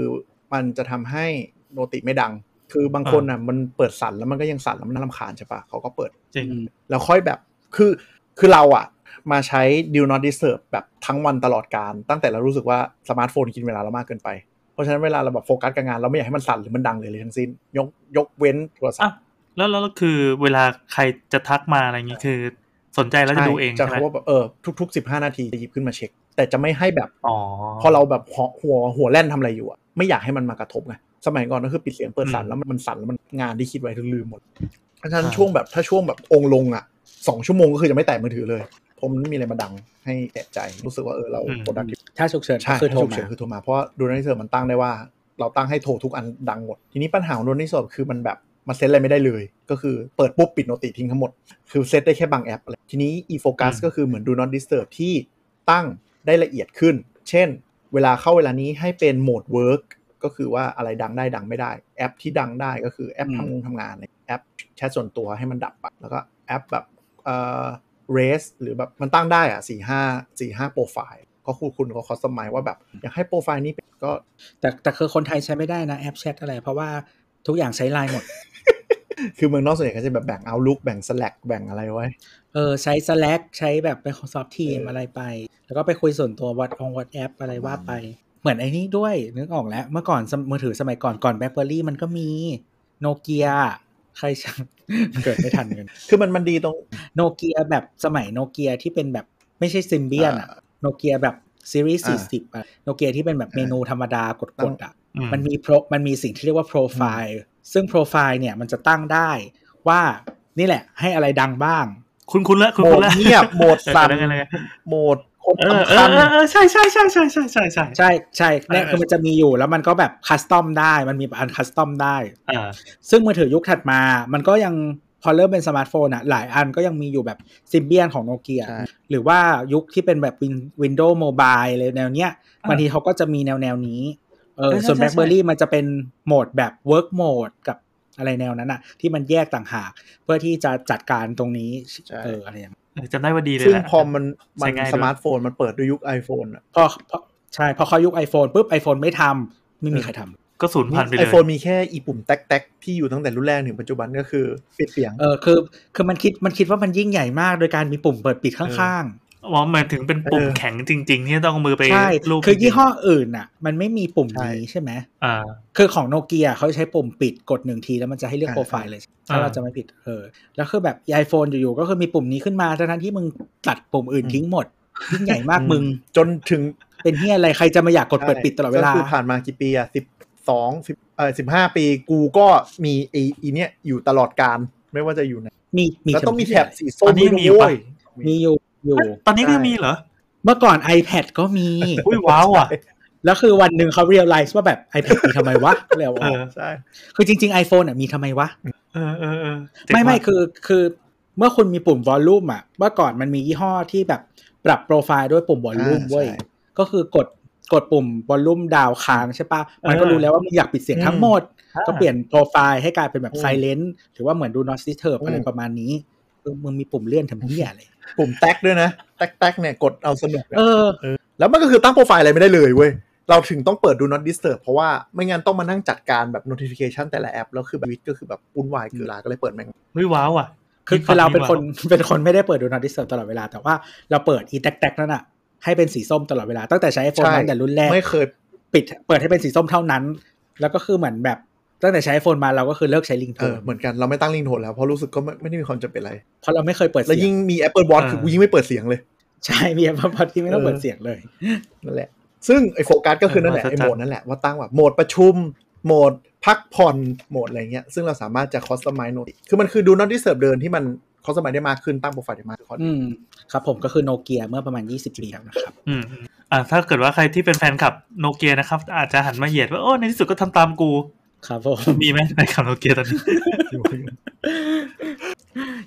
มันจะทำให้โนติไม่ดัง คือบางคนอะมันเปิดสั่นแล้วมันก็ยังสั่นแล้วมันน่ารำคาญใช่ปะเขาก็เปิดจริงอืมแล้วค่อยแบบคือคือเราอะมาใช้ do not disturb แบบทั้งวันตลอดการ ตั้งแต่เรารู้สึกว่าสมาร์ทโฟนกินเวลาเรามากเกินไป เพราะฉะนั้นเวลาเราแบบโฟกัสกับงานเราไม่อยากให้มันสั่นหรือมันดังเลยเลยทั้งสิ้น ยกยกเว้นโทรศัพท์อะแล้วแล้วคือเวลาใครจะทักมาอะไรอย่างงี้คือ สนใจแล้วจะดูเองจะใช่ไหมเขาว่าแบบเออทุกๆ15นาทีจะหยิบขึ้นมาเช็ค แต่จะไม่ให้แบบอ๋อพอเราแบบหัวหัวหัวแล่นทำอะไรอยู่อะไม่อยากให้มันมากระทบไง สมัยก่อนก็คือปิดเสียงเปิดสั่นอืมแล้วมันสั่นแล้วมันงานที่คิดไว้ลืมหมดเพราะฉะนั้นอ่าช่วงแบบถ้าช่วงแบบองค์ลงอะสองชั่วโมงก็คือจะไม่แตะมือถือเลยเพราะมันไม่มีอะไรมาดังให้ตกใจรู้สึกว่าเออเรา productive ถ้าฉุกเฉินก็ใช่คือโทรฉุกมาเฉินคือโทรมาเพราะว่า do not disturb มันตั้งได้ว่า เราตั้งให้โทรทุกอันดังหมด ทีนี้ปัญหาของ do not disturb คือมันแบบมันเซตอะไรไม่ได้เลย ก็คือเปิดปุ๊บปิด noti ทิ้งทั้งหมด คือเซตได้แค่บางแอปอะไรทีนี้ อี Focus อืมก็คือเหมือน do not disturb ที่ตั้งได้ละเอียดขึ้น เช่น เวลาเข้าเวลานี้ให้เป็นโหมด work ก็คือว่าอะไรดังได้ดังไม่ได้ แอปที่ดังได้ก็คือแอปอืมทำงานทำงานแอปแชทส่วนตัวให้มันดับไปแล้วก็แอปแบบเอ่อ rest หรือแบบมันตั้งได้อะสี่ห้าสี่ห้าโปรไฟล์ก็คุณคุณก็ customize ว่าแบบอยากให้โปรไฟล์นี้เป็นก็ แต่แต่คือคนไทยใช้ไม่ได้นะแอปแชทอะไร เพราะว่าทุกอย่างใช้ไลน์หมด คือเมืองนอกส่วนใหญ่ก็จะแบบแบ่ง Outlook แบ่ง Slack แบ่งอะไรไว้ เออ ใช้ Slack ใช้แบบ Microsoft Teams เออออะไรไป แล้วก็ไปคุยส่วนตัว WhatsApp อะไรว่าไปเห มือนไอ้นี้ด้วย นึกออกแล้ว เมื่อก่อนสมมือถือสมัยก่อนก่อน BlackBerry มันก็มีโนเกียใครช่างเกิดไม่ทันกัน คือมันมันดีตรงโนเกียแบบสมัยโนเกียที่เป็นแบบไม่ใช่ซิมเบียนอะโนเกียแบบซีรีส์อ่าสี่สิบอะโนเกียที่เป็นแบบเมนูธรรมดากดๆอะอืมมันมีโปรมันมีสิ่งที่เรียกว่าโปรไฟล์ซึ่งโปรไฟล์เนี่ยมันจะตั้งได้ว่านี่แหละให้อะไรดังบ้าง คุณคุณละคุณโหมคุณดละเงียบโหมดเออสั่นแล้วไงแล้วไงโหมด คนเออสำเอคัอญเออเออใช่ใช่ใช่ใช่ใช่ใช่ใช่ใช่ใช่เนี่ยเออคือมันจะมีอยู่แล้วมันก็แบบ custom ได้มันมีอัน custom ได้อ่าซึ่งมือถือยุคถัดมา มันก็ยังพอเริ่มเป็นสมาร์ทโฟนอะหลายอันก็ยังมีอยู่แบบ Symbian ของโนเกียใช่หรือว่ายุคที่เป็นแบบ Windows Mobile เลยแนวเนี้ยอ่าบางทีเขาก็จะมีแนวแนวๆนี้เออใช่ใช่ส่วนใช่ BlackBerry มันจะเป็นโหมดแบบ Work Mode กับอะไรแนวนั้นอะที่มันแยกต่างหาก เพื่อที่จะจัดการตรงนี้ใช่เอออะไรอย่างเงี้ยเออ จำได้ว่าดีเลยซึ่งแหละพอมันมันใช้ง่ายด้วยสมาร์ทโฟนมันเปิดด้วยยุค iPhone อะพอพอใช่พอเขายุค iPhone ปุ๊บ iPhone ไม่ทำไม่มีใครทำก็สูญพันธุ์ไปเลย iPhoneมีแค่อีปุ่มแท็กๆที่อยู่ตั้งแต่รุ่นแรกถึงปัจจุบันก็คือปิดเสียงเออคือคือมันคิดมันคิดว่ามันยิ่งใหญ่มากโดยการมีปุ่มเปิดปิดข้าง อ๋อหมายถึงเป็นปุ่มเออแข็งจริง ๆ ที่ต้องเอามือไปๆใช่ลูบคือยี่ห้อจริงอื่นอะ มันไม่มีปุ่มใช่นี้ใช่ไหมๆอ่า คือของโนเกียเขาใช้ปุ่มปิดกดหนึ่งทีแล้วมันจะให้เลือกอ่าโปรไฟล์เลยถ้าอ่าเราจะไม่ผิดเออแล้วคือแบบไอโฟนอยู่ๆก็คือมีปุ่มนี้ขึ้นมาทั้งๆที่มึงตัดปุ่มอื่นทิ้งหมดยิ่งใหญ่มากมึง จนถึงเป็นเฮียอะไรใครจะมาอยากกดเปิดปิดตลอดเวลาก็คือผ่านมากี่ปีอะสิบสองสิบเออสิบห้าปีกูก็มีไออีเนี้ยอยู่ตลอดการไม่ว่าจะอยู่ไหนมีมีแล้วต้องมีทำแถเหี้ยบสีส้มตอนนี้ด้วยมีอยู่นะปะเว้ยมี อยู่อยู่ตอนนี้ก็ยังใช่มีเหรอ เมื่อก่อน iPad ก็มีอุ้ยว้าวอะ แล้วคือวันหนึ่งเขาเรียลไลซ์ว่าแบบ iPad มีทำไมวะก็เลยเอาอเออกอใช่คือจริง ๆ iPhone อะมีทำไมวะเออเออเออเจ๋งไม่ไม่ว่ะคือคือเมื่อคุณมีปุ่ม volume อะ เมื่อก่อนมันมียี่ห้อที่แบบปรับโปรไฟล์ด้วยปุ่ม volume อ่าเว้ยใช่ก็คือกดกดปุ่ม volume down ค้างใช่ปะมันก็รู้แล้วว่ามึงอยากปิดเสียงทั้งหมด ก็เปลี่ยนโปรไฟล์ให้กลายเป็นแบบอืม silent หรือว่าเหมือนดู not disturb อืมอะไรประมาณนี้คือมึงมีปุ่มเลื่อนทำเหี้ยอะไร ปุ่มแท็กด้วยนะแท็กแท็กเนี่ยกดเอาสนุกอะเออแล้วมันก็คือตั้งโปรไฟล์อะไรไม่ได้เลยเว้ยเราถึงต้องเปิดดู not disturb เพราะว่าไม่งั้นต้องมานั่งจัดการแบบ notification แต่ละแอป แล้วคือแบบวิดก็คือแบบวุ่นวายเกินเวลาก็เลยเปิดแม่งเฮ้ยว้าวอะคือมีคือเราเป็นคนมีเป็นคนไม่ได้เปิด do not disturb ตลอดเวลาแต่ว่าเราเปิดอีแท็กแท็กนั่นอะให้เป็นสีส้มตลอดเวลาตั้งแต่ใช้ iPhone ใช่มาตั้งแต่รุ่นแรกไม่เคย ปิดเปิดให้เป็นสีส้มเท่านั้น แล้วก็คือเหมือนแบบ ตั้งแต่ใช้ iPhone มาเราก็คือเลิกใช้ลิงโทเออเหมือนกันเราไม่ตั้งลิงโทนแล้วเพราะรู้สึกก็ไม่ไม่ได้มีความจำเป็นอะไรเพราะเราไม่เคยเปิดแล้วเสียยิ่งงมี Apple Watch คือกูยิ่งไม่เปิดเสียงเลย ใช่มีแอปพอที่ไม่ต้องเปิดเสียงเลยนั่นแหละ ซึ่งไอ้โฟกัสก็คือนั่นแหละเออไอ้โหมดนั่นแหละว่าตั้งแบบโหมดประชุมโหมดพักผ่อนโหมดอะไรเงี้ยซึ่งเราสามารถจะ customize e โนคือมันคือดู not disturb เดินที่มันคอสตอมไมได้มากขึ้นตั้งโปรไฟล์ได้มากขึ้นอืมครับผมก็คือโนเกียเมื่อประมาณ 20 ปีแล้วนะครับอืมอืมอ่าถ้าเกิดว่าใครที่เป็นแฟนคลับโนเกียนะครับอาจจะหันมาเหยียดว่าโอ้ในที่สุดก็ทำตามกู ครับผมมีไหมแฟนคลับโนเกียตอนนี้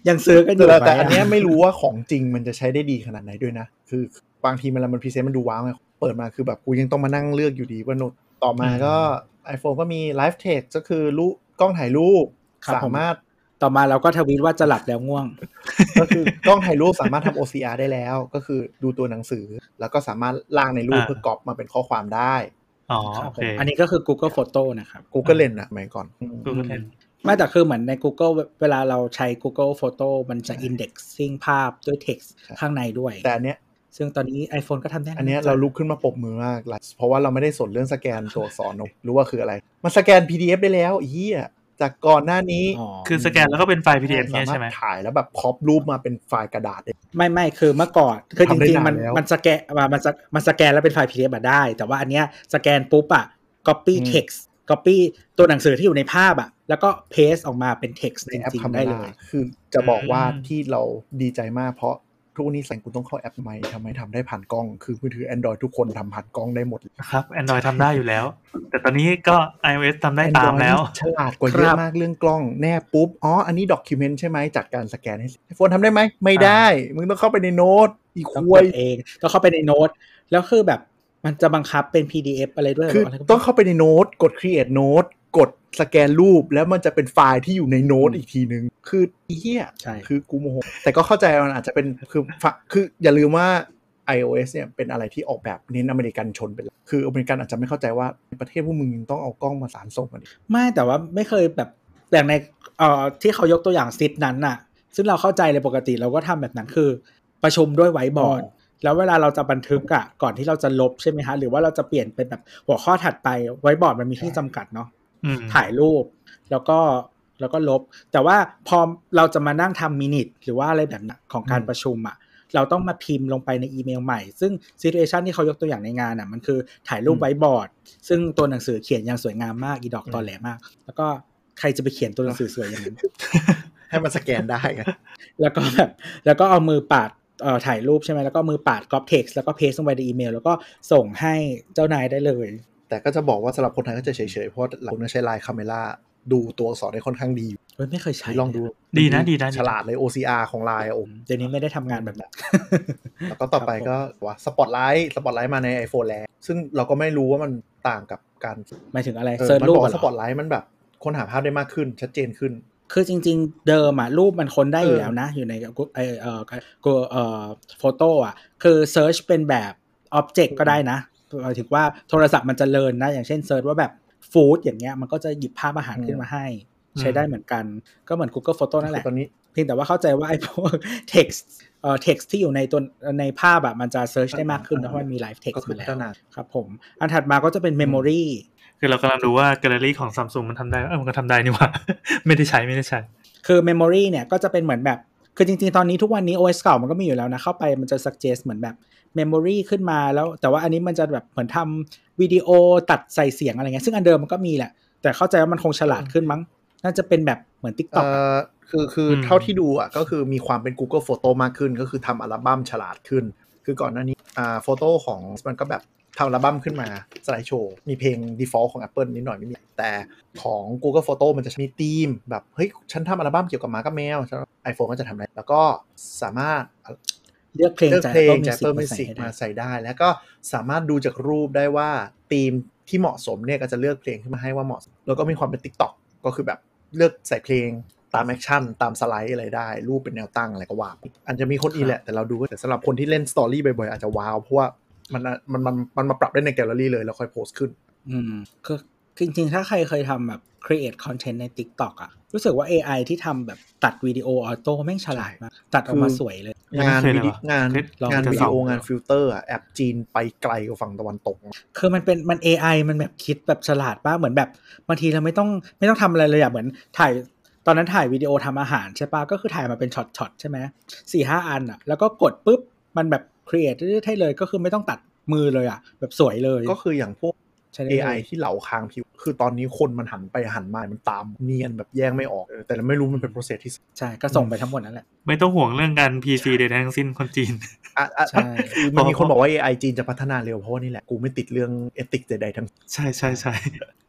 ยังซื้อกันอยู่แต่ไหมแต่อันเนี้ยไม่รู้ว่าของจริงมันจะใช้ได้ดีขนาดไหนด้วยนะ คือบางทีมันมัน present มันดูว้าวไงเปิดมาคือแบบกูยังต้องมานั่งเลือกอยู่ดีว่าโน้ตต่อมาก็ iPhone ก็มี Live Text ก็คือรูปกล้องถ่ายรูปครับผมสามารถต่อมาเราก็ทวีตว่าจะหลับแล้วง่วง ก็คือกล้องถ่ายรูปสามารถทำ OCR ได้แล้ว ก็คือดูตัวหนังสือ แล้วก็สามารถลากในรูปอ่าเพื่อก๊อปมาเป็นข้อความได้ อ๋อครับโอผเคมอันนี้ก็คือ Google Photo นะครับ Google Lens อะสมัยก่อนอืมกูก็เห็นไม่แต่คือเหมือนใน Google เวลาเราใช้ Google Photo มันจะ indexing ภาพด้วย text ข้างในด้วย แต่อันเนี้ยซึ่งตอนนี้ iPhone ก็ทำได้แล้วอันเนี้ยเราลุกขึ้นมาปรบมือมากเลยเพราะว่าเราไม่ได้สนเรื่องสแกนตัวอักษรนกรู้ว่าคืออะไร มันสแกน PDF ได้แล้วอีเหี้ย จากก่อนหน้านี้อ๋อคือสแกนแล้วก็เป็นไฟล์ PDF สาเนี่ยมารใช่ถไหมถ่ายแล้วแบบครอปรูปมาเป็นไฟล์กระดาษได้ไม่ไม่คือเมื่อก่อนคือจทำได้ริงนานๆมันแล้วมันสแกนอ่ามันสมันสแกนแล้วเป็นไฟล์ PDF อะได้ แต่ว่าอันเนี้ยสแกนปุ๊บอะ copy อืม text copy ตัวหนังสือที่อยู่ในภาพอะแล้วก็ paste ออกมาเป็น text ในจแอปริงธรรๆมได้เลดายคือจะบอกว่าอืมที่เราดีใจมากเพราะ ทุกวันนี้แสงกูต้องเข้าแอปใหม่ทำไมทำได้ผ่านกล้อง คือมือถือ Android ทุกคนทำผ่านกล้องได้หมดครับ Android ทำได้อยู่แล้ว แต่ตอนนี้ก็ iOS ทำได้ตามแล้ว Android นี่ฉลาดกว่าคเยรัอะบมากเรื่องกล้องแนบปุ๊บ อ๋อ อันนี้ด็อกิเมนต์ใช่ไหมจัดการสแกนให้ไอโฟนทำได้ไหม ไม่ได้ มึงต้องเข้าไปในโน้ตอีกคต้องวกยดเองต้องเข้าไปในโน้ตแล้วคือแบบมันจะบังคับเป็น PDF อะไรด้วยคืออะไรก็ต้องเข้าไปในโน้ตกด create note กด สแกนรูปแล้วมันจะเป็นไฟล์ที่อยู่ในโน้ตอีกทีนึง คืออีเหี้ยใช่คือกูโมโหแต่ก็เข้าใจมันอาจจะเป็นคือฝคืออย่าลืมว่า iOS เนี่ยเป็นอะไรที่ออกแบบเน้นอเมริกันชนเป็นหลักคืออเมริกันอาจจะไม่เข้าใจว่าในประเทศพวกมึงยังต้องเอากล้องมาสารส่งกันอีกไม่แต่ว่าไม่เคยแบบอย่างในเอ่อที่เขายกตัวอย่างซิดนั้นน่ะ ซึ่งเราเข้าใจเลยปกติเราก็ทำแบบนั้นคือ ประชุมด้วยไวท์บอร์ดอ๋อแล้วเวลาเราจะบันทึกอะก่อนที่เราจะลบใช่ไหมฮะหรือว่าเราจะเปลี่ยนเป็นแบบหัวข้อถัดไปไวท์บอร์ดมันมีที่จำกัดเนาะอืม ถ่ายรูป แล้วก็แล้วก็ลบ แต่ว่าพอเราจะมานั่งทำ minute หรือว่าอะไรแบบนั้นของการประชุมอะเราต้องมาพิมพ์ลงไปในอีเมลใหม่ ซึ่ง situation ที่เขายกตัวอย่างในงานอะ มันคือถ่ายรูปไว้บอร์ด ซึ่งตัวหนังสือเขียนอย่างสวยงามมาก อีดอกตอแหลมาก แล้วก็ใครจะไปเขียนตัวหนังสือสวยอย่างนั้น ให้มันสแกนได้ไงแล้วก็แบบ แล้วก็เอามือปาดเอ่อถ่ายรูปใช่ไหมแล้วก็มือปาด copy text แล้วก็ paste ลงไปในอีเมล แล้วก็ส่งให้เจ้านายได้เลย แต่ก็จะบอกว่าสำหรับคนไทยก็จะเฉยๆ เพราะเราต้องใช้ LINE Camera ดูตัวอักษรได้ค่อนข้างดีอยู่เฮ้ยไม่เคยใช้ลองดู ดีนะดีนะฉลาดเลย OCR ของไลน์โอ้เดี๋ยวนี้ไม่ได้ทำงานแบบนั้นแล้วก็ต่อไปก็ว่า Spotlight Spotlight มาใน iPhone แล้ว ซึ่งเราก็ไม่รู้ว่ามันต่างกับการหมายถึงอะไรเออเซิร์ชมันรูปบอกอะเหสรปอตอไลท์มันแบบค้นหาภาพได้มากขึ้นชัดเจนขึ้น คือจริง ๆ เดิมอะรูปมันค้นได้อยู่เออแล้วนะ อยู่ในกูเออเออกูเอ่อโฟโต้อะคือเซิร์ชเป็นแบบอ็อบเจกต์ก็ได้นะ หมายถึงว่าโทรศัพท์มันจะเลินนะ อย่างเช่นเซิร์ชว่าแบบฟู้ดอย่างเงี้ยมันก็จะหยิบภาพอาหารขึ้นมาให้ ใช้ได้เหมือนกัน ก็เหมือน Google Photo นั่นแหละตอนนี้เพียงแต่ว่าเข้าใจว่าไอ้พวก text เอ่อ text ที่อยู่ในตัวในภาพอะมันจะ search ได้มากขึ้นนะเพราะมันมี live ก็ text คือมาพัแล้ฒวนาครับผม อันถัดมาก็จะเป็น memory คือเรากำลังดูว่าแกลเลอรี่ของซัมซุงมันทำได้เออมันก็ทำได้นี่หว่า ไม่ได้ใช้ไม่ได้ใช้ คือ memory เนี่ยก็จะเป็นเหมือนแบบ คือจริงๆ ตอนนี้ทุกวันนี้ OS เก่ามันก็มีอยู่แล้วนะ เข้าไปมันจะ suggest เหมือนแบบ memory ขึ้นมาแล้ว แต่ว่าอันนี้มันจะแบบเหมือนทำวิดีโอตัดใส่เสียงอะไรเงี้ยซึ่งอันเดิมมันก็มีแหละ แต่เข้าใจว่ามันคงฉลาดขึ้นมั้ง น่าจะเป็นแบบเหมือนเอ่ TikTok อะอคือคืออมเท่าที่ดูอะก็คือมีความเป็น Google Photo มากขึ้น ก็คือทำอัลบั้มฉลาดขึ้น คือก่อนหน้านี้อ่าโฟโต้ของมันก็แบบทำอัลบั้มขึ้นมาสไลด์โชว์มีเพลง default ของ Apple นิดหน่อยไม่มีแต่ของ Google Photo มันจะมีธีมแบบ เฮ้ย ฉันทำอัลบั้มเกี่ยวกับหมากับแมวไอโฟนก็จะทำได้แล้วก็สามารถ เลือกเพลงเลือกจากเพลง Apple จาก Music Apple มาใส่ Music ให้ได้มาใส่ได้ แล้วก็สามารถดูจากรูปได้ว่าธีมที่เหมาะสมเนี่ยก็จะเลือกเพลงขึ้นมาให้ว่าเหมาะสมแล้วก็มีความเป็น TikTok ก็คือแบบเลือกใส่เพลงตาม action ตามสไลด์อะไรได้ รูปเป็นแนวตั้งอะไรก็ว่าไปอาจจะมีคนอีแหละ แต่เราดูก็แต่สำหรับคนที่เล่น story บ่อยๆอาจจะว้าวเพราะว่ามันมันมันมันมาปรับได้ในแกลเลอรี่เลยแล้วค่อยโพสต์ขึ้น อืมคือคือ จริงๆ ถ้าใครเคยทำแบบ create content ใน TikTok อะรู้สึกว่า AI ที่ทำแบบตัดวิดีโอ auto แม่งฉลาดมาก ตัดออกมาสวยเลยยังงานไม่เคยวิเลยดีว่ะงานเคยลองงานจะวิส่ดีองโองานฟิลเตอร์อะแอปจีนไปไกลกว่าฝั่งตะวันตก คือมันเป็นมัน AI มันแบบคิดแบบฉลาดมากเหมือนแบบบางทีเราไม่ต้องไม่ต้องทำอะไรเลยอะเหมือนถ่ายตอนนั้นถ่ายวิดีโอทำอาหารใช่ปะก็คือถ่ายมาเป็นช็อตๆใช่ไหมสี่ห้าอันอะแล้วก็กดปุ๊บมันแบบ create ได้เลยก็คือไม่ต้องตัดมือเลยอะแบบสวยเลยก็คืออย่างพวกใช้ได้เลย AI ที่เหลาคางผิว คือตอนนี้คนมันหันไปหันมา มันตามเนียนแบบแยกไม่ออกเออแต่เราไม่รู้มันเป็น process ที่ ใช่ ก็ส่งไปทั้งหมดนั่นแหละ ไม่ต้องห่วงเรื่องการ PC ใดๆทั้งสิ้นคนจีนอะอะใช่คือมันมีคนบอกว่า AI จีนจะพัฒนาเร็วเพราะว่านี่แหละ กูไม่ติดเรื่องเอติกใดๆทั้ง ใช่ใช่ใช่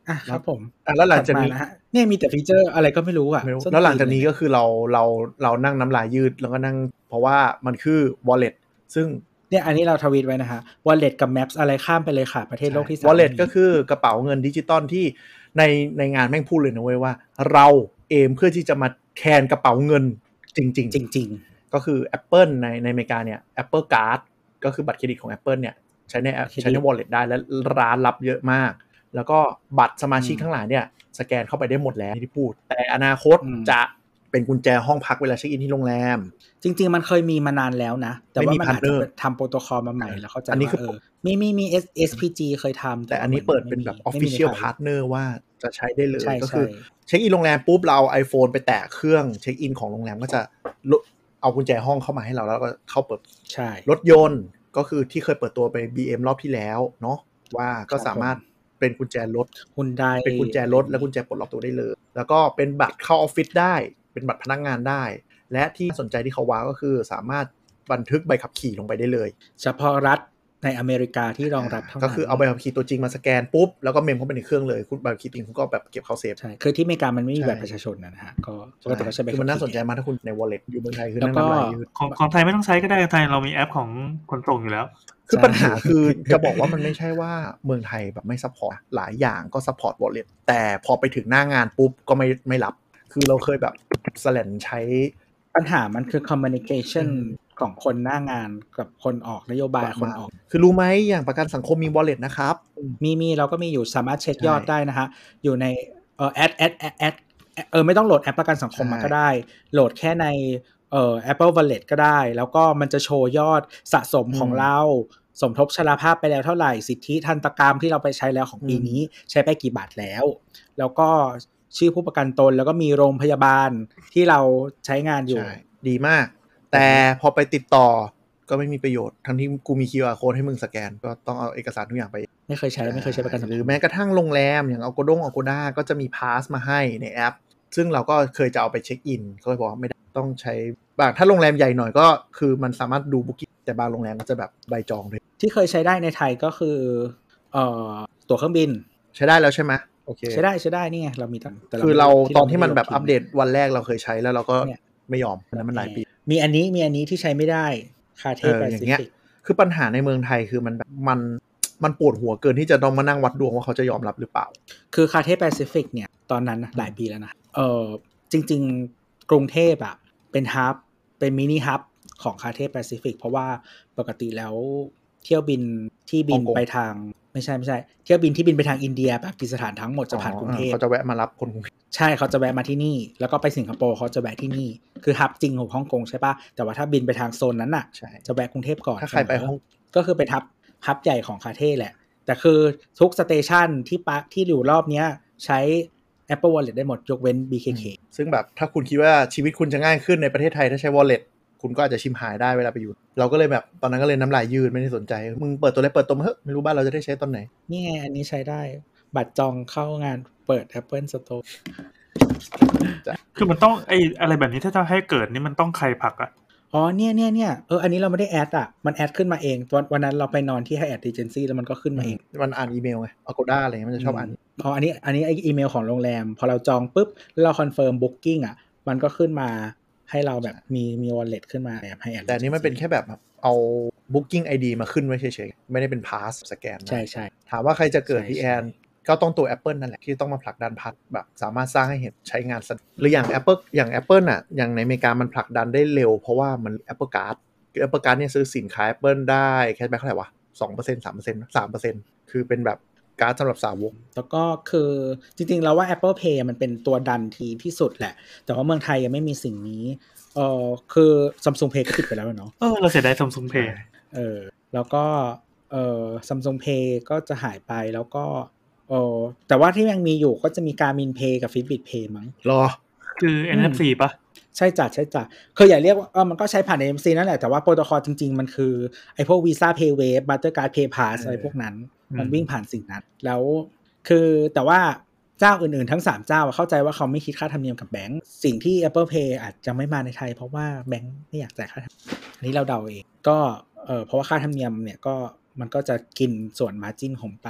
อะครับผมอะแล้วหลังจากนี้ถัดมะฮะเนี่ยมีแต่ฟีเจอร์อะไรก็ไม่รู้อะไม่รู้ส้นแล้วหลังจากนี้ตีเยก็คือเราเราเรานั่งน้ำลายยืดแล้วก็นั่ง เพราะว่ามันคือ wallet ซึ่ง เนี่ยอันนี้เราทวีตไว้นะฮะ wallet กับ maps อะไรข้ามไปเลยค่ะ ประเทศโลกที่สาม wallet ก็คือกระเป๋าเงินดิจิตอลที่ในในงานแม่งพูดเลยนะเว้ยว่า เราเอมเพื่อที่จะมาแทนกระเป๋าเงินจริง ๆ จริงก็คือ Apple ในในอเมริกาเนี่ย Apple Card ก็คือบัตรเครดิตของ Apple เนี่ยใช้ในแอปเครดิตใช้ใน wallet ได้และร้านรับเยอะมาก แล้วก็บัตรสมาชิกอืมทั้งหลายเนี่ยสแกนเข้าไปได้หมดแล้วที่พูด แต่อนาคตอืมจะ เป็นกุญแจห้องพักเวลาเช็คอินที่โรงแรมๆจริง ๆ มันเคยมีมานานแล้วนะ แต่ไม่ว่ามีมันอาจจะ partner ทำโปรโตคอลมาใหม่แล้วเข้าใจอันนี้ว่าคือเออมีมีมี S SPG เคยทำแต่อันนี้ว่าเปิดไม่เป็นแบบมีไม่มี official ในไทย partner ว่าจะใช้ได้เลยใช่ก็คือใช่เช็คอินโรงแรมปุ๊บเราเอา iPhone ไปแตะเครื่องเช็คอินของโรงแรมก็จะโหลดเอากุญแจห้องเข้ามาให้เราแล้วก็เข้าเปิดใช่รถยนต์ก็คือที่เคยเปิดตัวไป BM รอบที่แล้วเนาะว่าก็สามารถเป็นกุญแจรถคุณได้เป็นกุญแจรถและกุญแจปลดล็อกตัวได้เลย แล้วก็เป็นบัตรเข้าออฟฟิศได้ เป็นบัตรพนักงานได้ และที่สนใจที่เขาว้าวก็คือสามารถบันทึกใบขับขี่ลงไปได้เลย เฉพาะรัฐในอเมริกาที่รองรับเท่านั้นก็คือเอาใบขับขี่ตัวจริงมาสแกนปุ๊บ แล้วก็ mem เข้าไปในเครื่องเลยคุณใบขับขี่จริงคุณก็แบบเก็บเข้าเซฟใช่คือที่อเมริกามันไม่มีใช่บัตรประชาชนนะฮะก็ปกติก็ใช้ใบคือมันน่าสนใจขับขี่มากถ้าคุณใน wallet อยู่เมืองไทยคือแล้วนั่งก็น้ำลายยืดของของไทยไม่ต้องใช้ก็ได้ไทยเรามีแอปของขนส่งอยู่แล้ว คือใช่ปัญหาคือจะบอกว่ามันไม่ใช่ว่าเมืองไทยแบบไม่ซัพพอร์ตหลายอย่างก็ซัพพอร์ต wallet แต่พอไปถึงหน้างานปุ๊บก็ไม่ไม่รับ คือเราเคยแบบสแกนใช้ปัญหามันคือ communication ของคนหน้างานกับคนออกนโยบายคนออก คือรู้ไหมอย่างประกันสังคมมี wallet นะครับ มีมีเราก็มีอยู่สามารถเช็คใช่ยอดได้นะฮะ อยู่ในเอ่อแอดแอดแอดแอดเออไม่ต้องโหลดแอปประกันสังคมมาใช่ก็ได้ โหลดแค่ในเอ่อ Apple Wallet ก็ได้ แล้วก็มันจะโชว์ยอดสะสมของเรา สมทบชราภาพไปแล้วเท่าไหร่ สิทธิทันตกรรมที่เราไปใช้แล้วของปีนี้ ใช้ไปกี่บาทแล้ว แล้วก็ ชื่อผู้ประกันตน แล้วก็มีโรงพยาบาลที่เราใช้งานอยู่ใช่ดีมาก แต่พอไปติดต่อก็ไม่มีประโยชน์ ทั้งที่กูมี QR code ให้มึงสแกน ก็ต้องเอาเอกสารทุกอย่างไป ไม่เคยใช้ไม่เคยใช้ประกันสังหครือมแม้กระทั่งโรงแรม อย่างเอาโกดงเอาโกด้าก็จะมีพาสมาให้ในแอป ซึ่งเราก็เคยจะเอาไปเช็คอินก็เลยบอกว่าไม่ได้ต้องใช้บางถ้าโรงแรมใหญ่หน่อยก็คือมันสามารถดูบุ๊กิ้แต่บางโรงแรมก็จะแบบใบจองเลยที่เคยใช้ได้ในไทยก็คือเอ่อตั๋วเครื่องบิน ใช้ได้แล้วใช่ไหมโอเคใช้ได้ใช้ได้นี่ไงเรามีตั้งแต่คือเราที่ตอนที่มันแบบไได้อัปเดตวันแรกเราเคยใช้แล้วเราก็เนี่ยไม่ยอมอันนั้นมันหลายปี มีอันนี้มีอันนี้ที่ใช้ไม่ได้คาเทเออแปอย่างซิเงี้ยฟิกคือปัญหาในเมืองไทยคือมันแบบมันมันปวดหัวเกินที่จะต้องมานั่งวัดดวงว่าเขาจะยอมรับหรือเปล่า คือคาเทแปซิฟิกเนี่ยตอนนั้นนะหลายปีแล้วนะเออจริง ๆ กรุงเทพอะเป็นฮับเป็นมินิฮับของคาเทแปซิฟิกเพราะว่าปกติแล้วเที่ยวบินที่บินฮ่องกงไปทาง ไม่ใช่ไม่ใช่ เที่ยวบินที่บินไปทางอินเดียปากีสถานทั้งหมดจะผ่านกรุงเทพเขาจะแวะมารับคนกรุงเทพใช่เขาจะแวะมาที่นี่ แล้วก็ไปสิงคโปร์เขาจะแวะที่นี่ คือฮับจริงของฮ่องกงใช่ปะแต่ว่าถ้าบินไปทางโซนนั้นน่ะใช่จะแวะกรุงเทพก่อนถ้าใครไปเสมฮ่องก็คือเป็นฮับฮับใหญ่ของคาเท่แหละ แต่คือทุกสเตชันที่ปะที่อยู่รอบเนี้ยใช้ Apple Wallet ได้หมดยกเว้น BKK ซึ่งแบบถ้าคุณคิดว่าชีวิตคุณจะง่ายขึ้นในประเทศไทยถ้าใช้ wallet คุณก็อาจจะชิบหายได้เวลาไปอยู่ เราก็เลยแบบตอนนั้นก็เลยน้ำลายยืดไม่ได้สนใจ มึงเปิดตัวเลยเปิดตัวมาเฮ้ยไม่รู้บ้านเราจะได้ใช้ตอนไหน นี่ไง อันนี้ใช้ได้ บัตรจองเข้างานเปิด Apple Store คือมันต้องไออะไรแบบนี้ถ้าจะให้เกิดนี่มันต้องใครผลักอะอ๋อเนี่ยเนี่ยเนี่ยเอออันนี้เราไม่ได้ add อะ มัน add ขึ้นมาเองวันวันนั้นเราไปนอนที่ Hyatt Regency แล้วมันก็ขึ้นมาเอง มันอ่านอีเมลไง Agoda อะไรเงี้ยมันจะชอบอ่านอ๋ออันนี้อันนี้ไออีเมลของโรงแรม พอเราจองปุ๊บ แล้วเรา confirm booking อะ มันก็ขึ้นมา ให้เราแบบมีมี wallet ขึ้นมาแบบให้ add แต่อันนี้มันเป็นแค่แบบเอา booking ID มาขึ้นไว้เฉยๆ ไม่ได้เป็น pass สแกนนะใช่ใช่ถามว่าใครจะเกิดใช่พี่แอนใช่ก็ต้องตัว Apple นั่นแหละ ที่ต้องมาผลักดันพัดแบบสามารถสร้างให้เห็นใช้งานสะดวกหรืออย่าง Apple อย่าง Apple อะอย่างในอเมริกามันผลักดันได้เร็ว เพราะว่ามัน Apple Card คือ Apple Card เนี่ยซื้อสินค้า Apple ได้ cash back เท่าไหร่วะสองเปอร์เซ็นต์สามเปอร์เซ็นต์สามเปอร์เซ็นต์คือเป็นแบบ การ์ดสำหรับสาวก แล้วก็คือจริงๆ แล้วว่า Apple Pay มันเป็นตัวดันทีที่สุดแหละ แต่ว่าเมืองไทยยังไม่มีสิ่งนี้เออคือ Samsung Pay ก็ปิดไปแล้วเนาะเออเราเสียดายซัมซุงเพย์เออแล้วก็เออ Samsung Pay ก็จะหายไปแล้วก็เออแต่ว่าที่ยังมีอยู่ก็จะมีการมิน Pay กับ Fitbit Pay มั้งรอ คือ NFC ปะใช่จ้ะใช่จ้ะคืออย่าเรียกว่าเออมันก็ใช้ผ่าน AMC นั่นแหละแต่ว่าโปรโตคอลจริง ๆ มันคือไอ้พวก Visa PayWave Mastercard PayPass เออออะไรพวกนั้นอื มันวิ่งผ่านสิ่งนั้น แล้วคือแต่ว่าเจ้าอื่นๆ ทั้ง 3 เจ้าเข้าใจว่าเขาไม่คิดค่าธรรมเนียมกับแบงก์สิ่งที่ Apple Pay อาจจะไม่มาในไทย เพราะว่าแบงก์ไม่อยากจ่ายค่าธรรมเนียมอันนี้เราเดาเองก็เออเพราะว่าค่าธรรมเนียมเนี่ยก็มันก็จะกินส่วนมาจิ้นของไป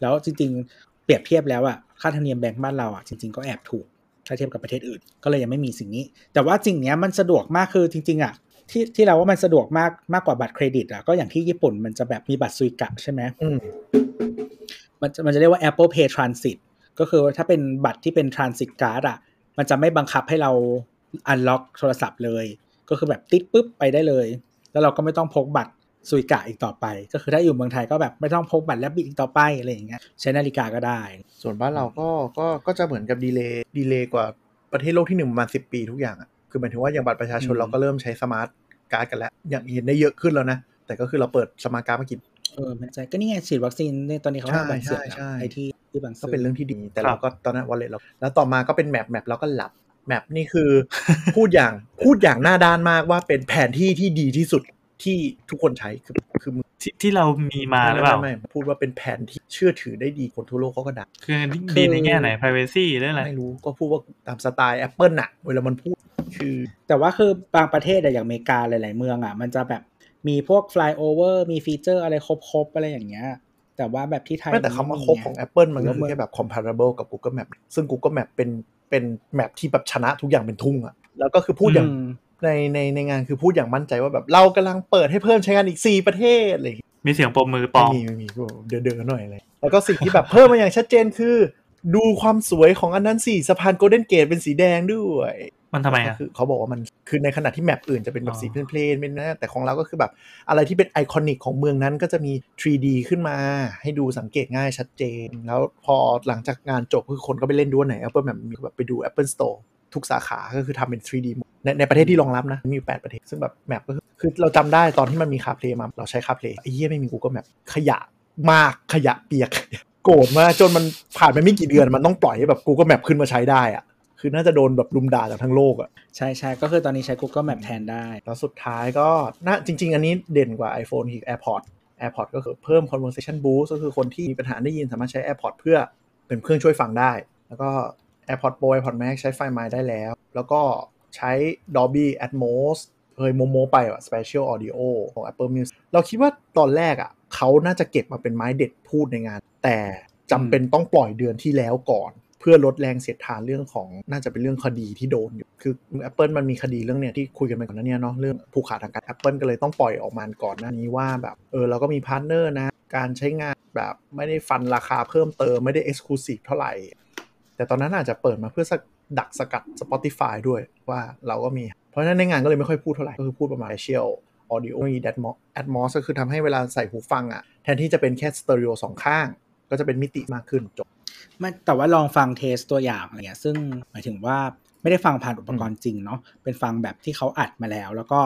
แล้วจริงๆ เปรียบเทียบแล้วอะค่าธรรมเนียมแบงก์บ้านเราอะจริง ๆก็แอบถูกถ้าเทียบกับประเทศอื่น ก็เลยยังไม่มีสิ่งนี้ แต่ว่าสิ่งนี้มันสะดวกมากคือจริงๆอะ ที่ที่เราว่ามันสะดวกมากมากกว่าบัตรเครดิตอะก็อย่างที่ญี่ปุ่นมันจะแบบมีบัตรซุยกะใช่ไหมอืมมันจะมันจะเรียกว่า Apple Pay Transit ก็คือถ้าเป็นบัตรที่เป็น Transit Card อะ มันจะไม่บังคับให้เรา unlock โทรศัพท์เลย ก็คือแบบติ๊ดปุ๊บไปได้เลย แล้วเราก็ไม่ต้องพกบัตร Suica อีกต่อไป ก็คือถ้าอยู่เมืองไทยก็แบบไม่ต้องพกบัตร Rabbit อีกต่อไปอะไรอย่างเงี้ยใช้นาฬิกาก็ได้ ส่วนบ้านเราก็ก็ก็จะเหมือนกับ delay delay กว่าประเทศโลกที่หนึ่งประมาณสิบปีทุกอย่างอะ คือหมายถึงว่าอย่างบัตรประชาชนอืมเราก็เริ่มใช้ smart card กันแล้ว อย่างเห็นได้เยอะขึ้นแล้วนะ แต่ก็คือเราเปิดสมาร์ทการ์ดมากี่เออไม่ใช่ก็นี่ไงฉีดวัคซีนเนี่ยตอนนี้เขาให้บางส่วนใช่ใช่ไอที่ที่บางส่ก็วนเป็นเรื่องที่ดี แต่ครัเราบก็ตอนนั้นวอลเล็ตเรา แล้วต่อมาก็เป็นแมปแมปเราก็หลับแมปนี่คือพูดอย่างพูดอย่างหน้าด้านมากว่าเป็นแผนที่ที่ดีที่สุดที่ทุกคนใช้คือคือมึง ที่ที่เรามีมาหรือเปล่าไม่ไม่ไม่พูดว่าเป็นแผนที่เชื่อถือได้ดีคนทั่วโลกเขาก็ด่าคือดีในแง่ไหน privacy หรืออะไรไม่รู้ก็พูดว่าตามสไตล์ Apple น่ะ เวลามันพูดคือ แต่ว่าคือบางประเทศอะอย่างอเมริกาหลาย ๆ เมืองอะมันจะแบบมีพวก flyover มีฟีเจอร์อะไรครบ ๆ อะไรอย่างเงี้ยแต่ว่าแบบที่ไทยไม่แต่คำว่าครบของ Apple มันก็คือแค่แบบ comparable กับ Google Map ซึ่ง Google Map เป็นเป็นแมปที่แบบชนะทุกอย่างเป็นทุ่งอะแล้วก็คือพูดอย่างม ในในในงานคือพูดอย่างมั่นใจว่าแบบเรากำลังเปิดให้เพิ่มใช้งานอีก 4 ประเทศอะไรอย่างเงี้ยมีเสียงปรบมือปลไม่อมมีไม่มีเดินเดินๆหน่อยเลยแล้วก็สิ่งที่แบบเพิ่มมาอย่างชัดเจนคือ ดูความสวยของอันนั้นสี่สะพานโกลเด้นเกตเป็นสีแดงด้วย มันทำไมก็อะคือเขาบอกว่ามันคือในขณะที่แมปอื่นจะเป็นแบอ๋บอสีเพลนๆเป็นนะแต่ของเราก็คือแบบอะไรที่เป็นไอคอนิกของเมืองนั้นก็จะมี 3D ขึ้นมา ให้ดูสังเกตง่ายชัดเจน แล้วพอหลังจากงานจบคือคนก็ไปเล่นดูว่าไหน Apple Map มีแบบไปดู Apple Store ทุกสาขา ก็คือทำเป็น 3D หมดในในประเทศที่รองรับนะ มีอยู่ 8 ประเทศ ซึ่งแบบแมปก็คือคือเราจำได้ตอนที่มันมีคาเพลมา เราใช้คาเพลไอ้เหี้ยไม่มี Google Map ขยะมากขยะเปียก โกรธมากจนมันผ่านไปไม่กี่เดือนมันต้องปล่อยให้แบบ Google Map ขึ้นมาใช้ได้อะคือน่าจะโดนแบบลุมด่าจากทั้งโลกอะใช่ใช่ก็คือตอนนี้ใช้ Google Map แทนได้ แล้วสุดท้ายก็น่าจริง ๆ อันนี้เด่นกว่า iPhone อีก AirPods AirPods ก็คือเพิ่ม conversation boost ก็คือคนที่มีปัญหาได้ยินสามารถใช้ AirPods เพื่อเป็นเครื่องช่วยฟังได้ แล้วก็ AirPods Pro AirPods Max ใช้ไฟล์ไม้ได้แล้ว แล้วก็ใช้ Dolby Atmos เคยโม้โม้ไปอะ Spatial Audio ของ Apple Music เราคิดว่าตอนแรกอะเขาน่าจะเก็บมาเป็นไม้เด็ดพูดในงาน แต่จำเป็นต้องปล่อยเดือนที่แล้วก่อน เพื่อลดแรงเสียดทานเรื่องของน่าจะเป็นเรื่องคดีที่โดนอยู่ คือ Apple มันมีคดีเรื่องเนี้ยที่คุยกันไปก่อนหน้านี้เนาะเรื่องผูกขาดทางการ Apple ก็เลยต้องปล่อยออกมาก่อนหน้านี้ว่าแบบเออเราก็มี partner นะ การใช้งานแบบไม่ได้ฟันราคาเพิ่มเติมไม่ได้ Exclusive เท่าไหร่ แต่ตอนนั้นอาจจะเปิดมาเพื่อสดักสกัด Spotify ด้วยว่าเราก็มี เพราะฉะนั้นในงานก็เลยไม่ค่อยพูดเท่าไหร่ ก็คือพูดประมาณ Spatial Audio มี Atmos Atmos ก็คือทำให้เวลาใส่หูฟังอะ่ะ แทนที่จะเป็นแค่สเตอริโอสองข้าง ก็จะเป็นมิติมากขึ้นจบไม่แต่ว่าลองฟังเทสตัวอย่างอะไรเงี้ยซึ่งหมายถึงว่าไม่ได้ฟังผ่านอุปกรณ์จริงเนาะเป็นฟังแบบที่เขาอัดมาแล้ว แล้วก็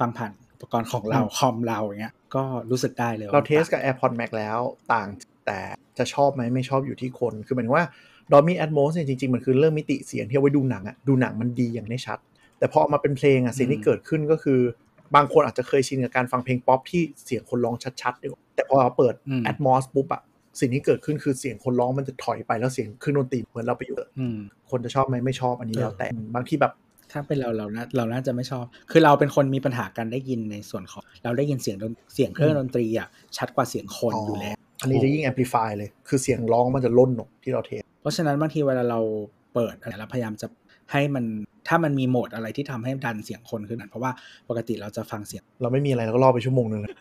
ฟังผ่านอุปกรณ์ของเราอืมคอมเราอย่างเงี้ยก็รู้สึกได้เลยว่เราเทสกับ AirPods Max แล้วต่างแต่จะชอบไหมไม่ชอบอยู่ที่คน คือหมายถึงว่า Dolby Atmos เนี่ยจริงๆ มันคือเรื่องมิติเสียงที่เอาไว้ดูหนังอะดูหนังมันดีอย่างได้ชัด แต่พอเอามาเป็นเพลงอะสิ่งที่เกิดขึ้นก็คือบางคนอาจจะเคยชินกับการฟังเพลงป๊อปที่เสียงคนร้องชัดๆดีกว่าแต่พอเราเปิดอืม Atmos ปุ๊บอะสิ่งที่เกิดขึ้นคือเสียงคนร้องมันจะถอยไปแล้วเสียงเครื่องดนตรีเหมือนเราไปอยู่อืมคนจะชอบไหมไม่ชอบอันนี้เออแล้วแต่บางที่แบบถ้าเป็นเราเราน่าเราน่าจะไม่ชอบ คือเราเป็นคนมีปัญหาการได้ยินในส่วนของ เราได้ยินเสียงดนเสียงเครื่องดนตรีอะชัดกว่าเสียงคนอยู่แล้ว อันนี้จะยิ่ง amplify เลย คือเสียงร้องมันจะล้นออกที่เราเทส เพราะฉะนั้นบางทีเวลาเราเปิดอะไรเราพยายามจะให้มันถ้ามันมีโหมดอะไรที่ทำให้ดันเสียงคนขึ้นนะเพราะว่าปกติเราจะฟังเสียง เราไม่มีอะไรเราก็รอไปชั่วโมงนึงเลย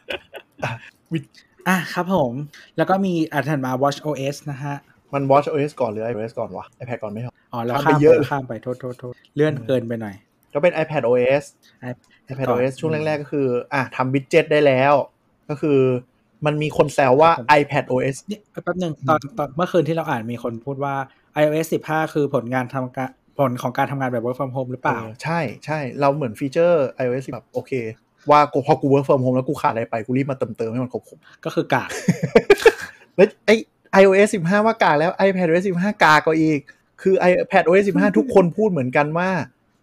อะวิอะครับผม แล้วก็มีอันถัดมา Watch OS นะฮะ มัน watch OS ก่อนหรือ iOS ก่อนวะ iPad ก่อนไหมครับอ๋อเราข้ามข้ามไปเยอะไปข้ามไปโทษโทษโทษเลื่อนเกินไปหน่อย ก็เป็น iPad OS iPad iPad ก่อน OS ช่วงอืมแรกๆก็คือ อะทำวิดเจ็ตได้แล้ว ก็คือ มันมีคนแซวว่าผม iPad OS เนี่ยแป๊บหนึ่งตอนตอนเมื่อคืนที่เราอ่านมีคนพูดว่า iOS 15 คือผลงานทำการผลของการทำงานแบบ work from home หรือเปล่าออใช่ใช่เราเหมือนฟีเจอร์ iOS แบบโอเค ว่ากูพอกู work from home แล้วกูขาดอะไรไป กูรีบมาเติมเติมให้มันครบครบก็คือกากแล้วไอ iOS 15 ว่ากากแล้ว iPad OS 15 กากกว่าอีก คือ iPad OS 15 ทุกคนพูดเหมือนกันว่า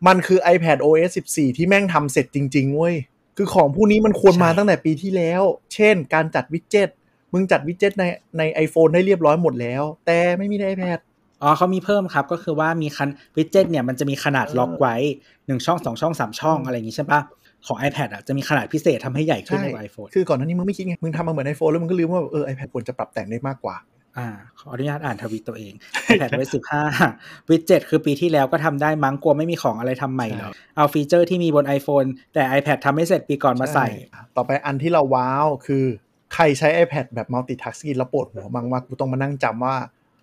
มันคือ iPad OS 14 ที่แม่งทำเสร็จจริง ๆเว้ย คือของผู้นี้มันควรมาใช่ตั้งแต่ปีที่แล้ว เช่น การจัดวิดเจ็ต มึงจัดวิดเจ็ตในใน iPhone ได้เรียบร้อยหมดแล้ว แต่ไม่มีใน iPad อ๋อเขามีเพิ่มครับก็คือว่ามีคันวิดเจ็ตเนี่ยมันจะมีขนาดเออล็อกไว้หนึ่งช่องสองช่องสามช่องอืมอะไรอย่างงี้ใช่ปะของ iPad อะจะมีขนาดพิเศษทำให้ใหญ่ขึ้นใช่กว่า iPhone คือก่อนหน้านี้มึงไม่คิดไง มึงทำมาเหมือน iPhone แล้วมึงก็ลืมว่าเออ iPad ควรจะปรับแต่งได้มากกว่า อ่าขออนุญาตอ่านทวิตตัวเอง iPad OS 15 widget คือปีที่แล้วก็ทำได้มั้งกลัวไม่มีของอะไรทำใหม่เหรอเอา feature ที่มีบน iPhone แต่ iPad ทำไม่เสร็จปีก่อนมาใส่ ต่อไปอันที่เราว้าวคือ ใครใช้ iPad แบบ multitasking แล้วปวดหัวมั้งว่ากูต้องมานั่งจำว่า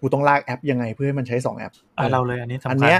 กูต้องลากแอปยังไงเพื่อให้มันใช้ 2 แอปอะเราเลยอันนี้สำคัญอันเนี้ย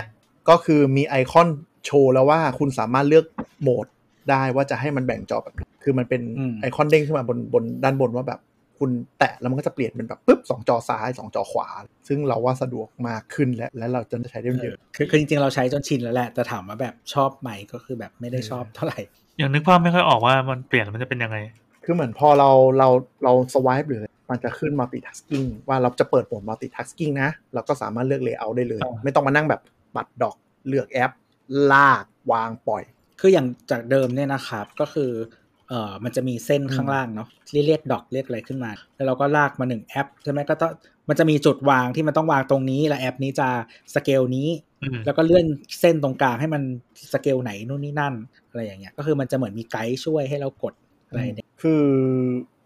ก็คือมีไอคอนโชว์แล้วว่าคุณสามารถเลือกโหมดได้ว่าจะให้มันแบ่งจอแบบไหนคือมันเป็นอืมไอคอนเด้งขึ้นมาบนบนด้านบนว่าแบบ คุณแตะแล้วมันก็จะเปลี่ยนเป็นแบบปุ๊บสองจอซ้ายสองจอขวา ซึ่งเราว่าสะดวกมากขึ้นและและเราจะใช้ได้เยอะคือคือจริงๆ เราใช้จนชินแล้วแหละแต่ถามว่าแบบชอบไหมก็คือแบบไม่ได้ชอบเท่าไหร่ยังนึกภาพไม่ค่อยออกว่ามันเปลี่ยนแล้วมันจะเป็นยังไง คือเหมือนพอเราเราเราสวายหรืออะไรมันจะขึ้น multitasking ว่าเราจะเปิดโหมด multitasking นะเราก็สามารถเลือก layout ได้เลยอ่าไม่ต้องมานั่งแบบบัตรดอกเลือกแอป ลากวางปล่อย คืออย่างจากเดิมเนี่ยนะครับก็คือ เอ่อมันจะมีเส้นข้างล่างเนาะเรียกเรียกดอกเรียกอะไรขึ้นมา แล้วเราก็ลากมาหนึ่งแอปใช่ไหมก็ต้องมันจะมีจุดวางที่มันต้องวางตรงนี้ แล้วแอปนี้จะสเกลนี้อืมแล้วก็เลื่อนเส้นตรงกลางให้มันสเกลไหนนู่นนี่นั่นอะไรอย่างเงี้ย ก็คือมันจะเหมือนมีไกด์ช่วยให้เรากดอะไรเนี่ยคือ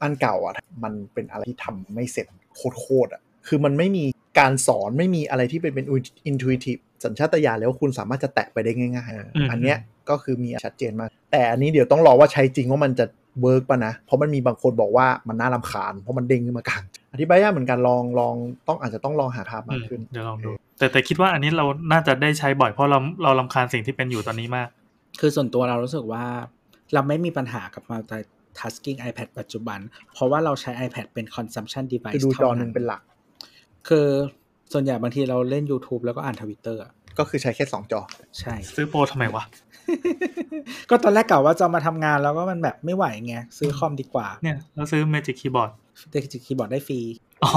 อันเก่าอะมันเป็นอะไรที่ทำไม่เสร็จโคตรๆอะคือมันไม่มี การสอนไม่มีอะไรที่เป็นเป็น intuitive สัญชาตญาณแล้วาคุณสามารถจะแตะไปได้ง่าย ๆ อันเนี้ยก็คือมีชัดเจนมาก แต่อันนี้เดี๋ยวต้องรอว่าใช้จริงว่ามันจะ work ป่ะนะ เพราะมันมีบางคนบอกว่ามันน่ารำคาญ เพราะมันเด้งขึ้นมากลางอธิบายยากเหมือนกันลองลองต้องอาจจะต้องลองหาภาพอืมมากขึ้นเดี๋ยวลองดู แต่แต่คิดว่าอันนี้เราน่าจะได้ใช้บ่อยเพราะเราเรารำคาญสิ่งที่เป็นอยู่ตอนนี้มาก คือส่วนตัวเรารู้สึกว่า เราไม่มีปัญหากับ multitasking iPad ปัจจุบัน เพราะว่าเราใช้ iPad เป็น consumption คือ device ดูจอเท่าหนึ่งเป็นหลัก คือส่วนใหญ่บางทีเราเล่น YouTube แล้วก็อ่านทวิตเตอร์ก็คือใช้แค่สองจอ ใช่ ซื้อโปรทำไมวะ ก็ตอนแรกกะว่าจะมาทำงานแล้วก็มันแบบไม่ไหวไง ซื้อคอมดีกว่า เนี่ยเราซื้อ Magic Keyboard เด็กจิคีย์บอร์ดได้ฟรี อ๋อ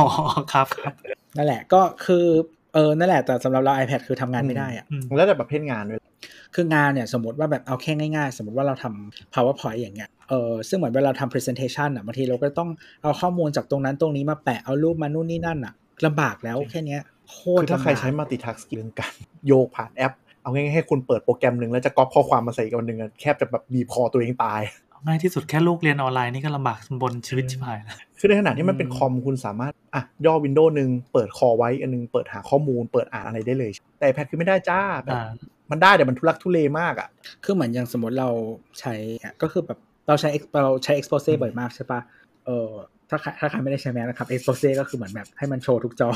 ครับครับ นั่นแหละก็คือเออ นั่นแหละ แต่สำหรับเรา iPad คือทำงานไม่ได้อะอืมแล้วแต่ประเภทงานด้วย คืองานเนี่ยสมมติว่าแบบเอาแค่ง่ายๆ สมมติว่าเราทำ powerpoint อย่างเงี้ย เออซึ่งเหมือนเวลาทำ presentation อะบางทีเราก็ต้องเอาข้อมูลจากตรงนั้นตรงนี้มาแปะ เอารูปมานู่นนี่นั่นอะ ลำบากแล้วแค่เนี้ยโคตคืรอถ้าใครใช้ลำบก multitasking เรื่องการโยกผ่านแอป เอาง่ายๆให้คุณเปิดโปรแกรมหนึ่งแล้วจะก๊อปข้อความมาใส่อีกอันหนึ่งอะแคบจะแบบบีบคอตัวเองตายง่ายที่สุดแค่ลูกเรียนออนไลน์นี่ก็ลำบากบนชีวิตชิบหายแล้วคือในขณะที่มันเป็นคอมคุณสามารถอะย่อวินโดว์หนึ่งเปิดคอไว้อันหนึงเปิดหาข้อมูล เปิดอ่านอะไรได้เลย แต่ iPad คือไม่ได้จ้าแบบอ่ามันได้แต่มันทุลักทุเลมากอะ คือเหมือนอย่างสมมติเราใช้อะก็คือแบบเราใช้ ex- เราใช้ expose บ่อยมากใช่ปะเออ ถ้าใครถ้าใครไม่ได้ใช้แม็กนะครับ expose ก็คือเหมือนแบบให้มันโชว์ทุกจอ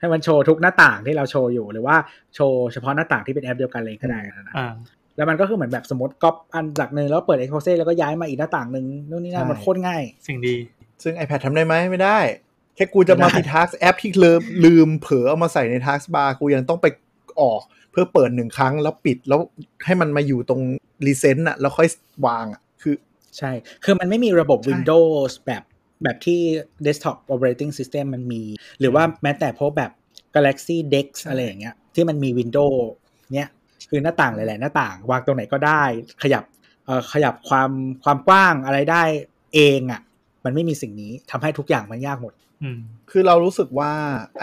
ให้มันโชว์ทุกหน้าต่างที่เราโชว์อยู่หรือว่าโชว์เฉพาะหน้าต่างที่เป็นแอปเดียวกันเลยก็ได้นะอ่าแล้วมันก็คือเหมือนแบบสมมติก๊อปอันจากหนึ่งแล้วเปิด expose แล้วก็ย้ายมาอีกหน้าต่างหนึ่งนู่นนี่นั่นใช่มันโคตรง่าย สิ่งดี ซึ่ง iPad ทำได้ไหมไม่ได้ แค่กูจะไม่ได้ multitask แอปที่ลืมลืมเผลอเอามาใส่ใน task bar กูยังต้องไปออกเพื่อเปิดหนึ่งครั้งแล้วปิดแล้วให้มันมาอยู่ตรง recent อะแล้วค่อยวางอะคือ ใช่ คือมันไม่มีระบบใช่ Windows แบบ แบบที่ desktop operating system มันมี หรือว่าแม้แต่พวกแบบ Galaxy Dex อะไรอย่างเงี้ย ที่มันมี Windows เนี้ยคือหน้าต่างหลาย ๆ หน้าต่าง วางตรงไหนก็ได้ ขยับเอ่อขยับความความกว้างอะไรได้เองอะ่ะ มันไม่มีสิ่งนี้ทำให้ทุกอย่างมันยากหมดอืมคือเรารู้สึกว่า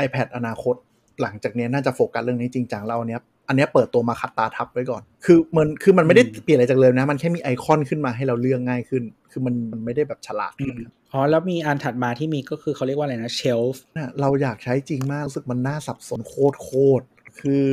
iPad อนาคต หลังจากเนี้ยน่าจะโฟกับเรื่องนี้จริงจังแล้วอันเนี้ยอันเนี้ยเปิดตัวมาขัดตาทับไว้ก่อน คือมันคือมันไม่ได้อืมเปลี่ยนอะไรจากเลยนะ มันแค่มีไอคอนขึ้นมาให้เราเลือกง่ายขึ้น คือมันมันไม่ได้แบบฉลาดขึ้น อ๋อแล้วมีอันถัดมาที่มีก็คือเขาเรียกว่าอะไรนะ shelf นะเราอยากใช้จริงมากรู้สึกมันน่าสับสนโคตรโคตรคือ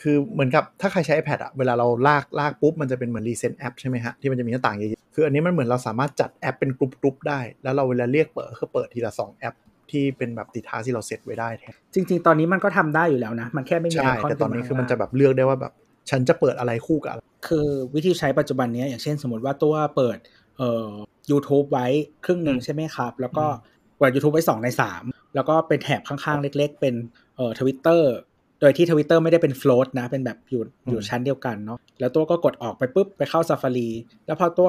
คือเหมือนกับถ้าใครใช้ iPad อะเวลาเราลากลากปุ๊บ มันจะเป็นเหมือน recent แอปใช่ไหมฮะ ที่มันจะมีหน้าต่างเยอะๆคืออันนี้มันเหมือนเราสามารถจัดแอปเป็นกรุ๊ปๆได้ แล้วเราเวลาเรียกเปิดก็เปิดทีละสองแอป ที่เป็นแบบติดทาที่เราเซตไว้ได้แทนจริง ๆ ตอนนี้มันก็ทำได้อยู่แล้วนะ มันแค่ไม่มีใช่ไอคอนแต่ตอนนี้ขึ้าคือมันข้างจะแบบเลือกได้ว่าแบบ ฉันจะเปิดอะไรคู่กับอะไรคือวิธีใช้ปัจจุบันเนี้ยอย่างเช่น สมมติว่าตัวเปิดเอ่อ YouTube ไว้ครึ่งหนึ่งอืมใช่ไหมครับ แล้วก็เปิด YouTube ไว้สองในสามแล้วก็เป็นแถบข้างๆ เล็ก ๆ เป็นเอ่อทวิตเตอร์โดยที่ทวิตเตอร์ไม่ได้เป็น float นะ เป็นแบบอยู่อยู่ชั้นเดียวกันเนาะแล้วตัวก็กดออกไปปุ๊บ ไปเข้า Safari แล้วพอตัว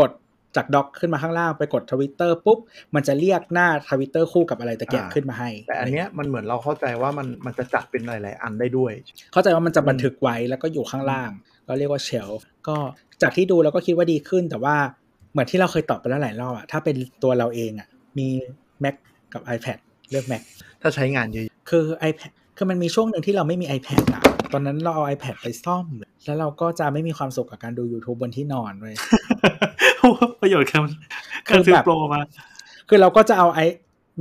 กดจาก dock ขึ้นมาข้างล่างไปกดทวิตเตอร์ปุ๊บ มันจะเรียกหน้าทวิตเตอร์คู่กับอะไรตะเกียบอ่าขึ้นมาให้ แต่อันเนี้ยมันเหมือนเราเข้าใจว่ามันมันจะจัดเป็นหลายๆอันได้ด้วย เข้าใจว่ามันจะบันทึกไว้แล้วก็อยู่ข้างล่าง ก็เรียกว่า shelf ก็จากที่ดูเราก็คิดว่าดีขึ้นแต่ว่าเห มือนที่เราเคยตอบไปแล้วหลายรอบอะถ้าเป็นตัวเราเองอะมี Mac กับ iPad เลือก Mac ถ้าใช้งานเยอะคือ iPad คือมันมีช่วงหนึ่งที่เราไม่มี iPad อะตอนนั้นเราเอา iPad ไปซ่อม แล้วเราก็จะไม่มีความสุขกับการดู YouTube บนที่นอนเลยประโยชน์การคืการอซื้อแบบโปรมาคือเราก็จะเอาไอ้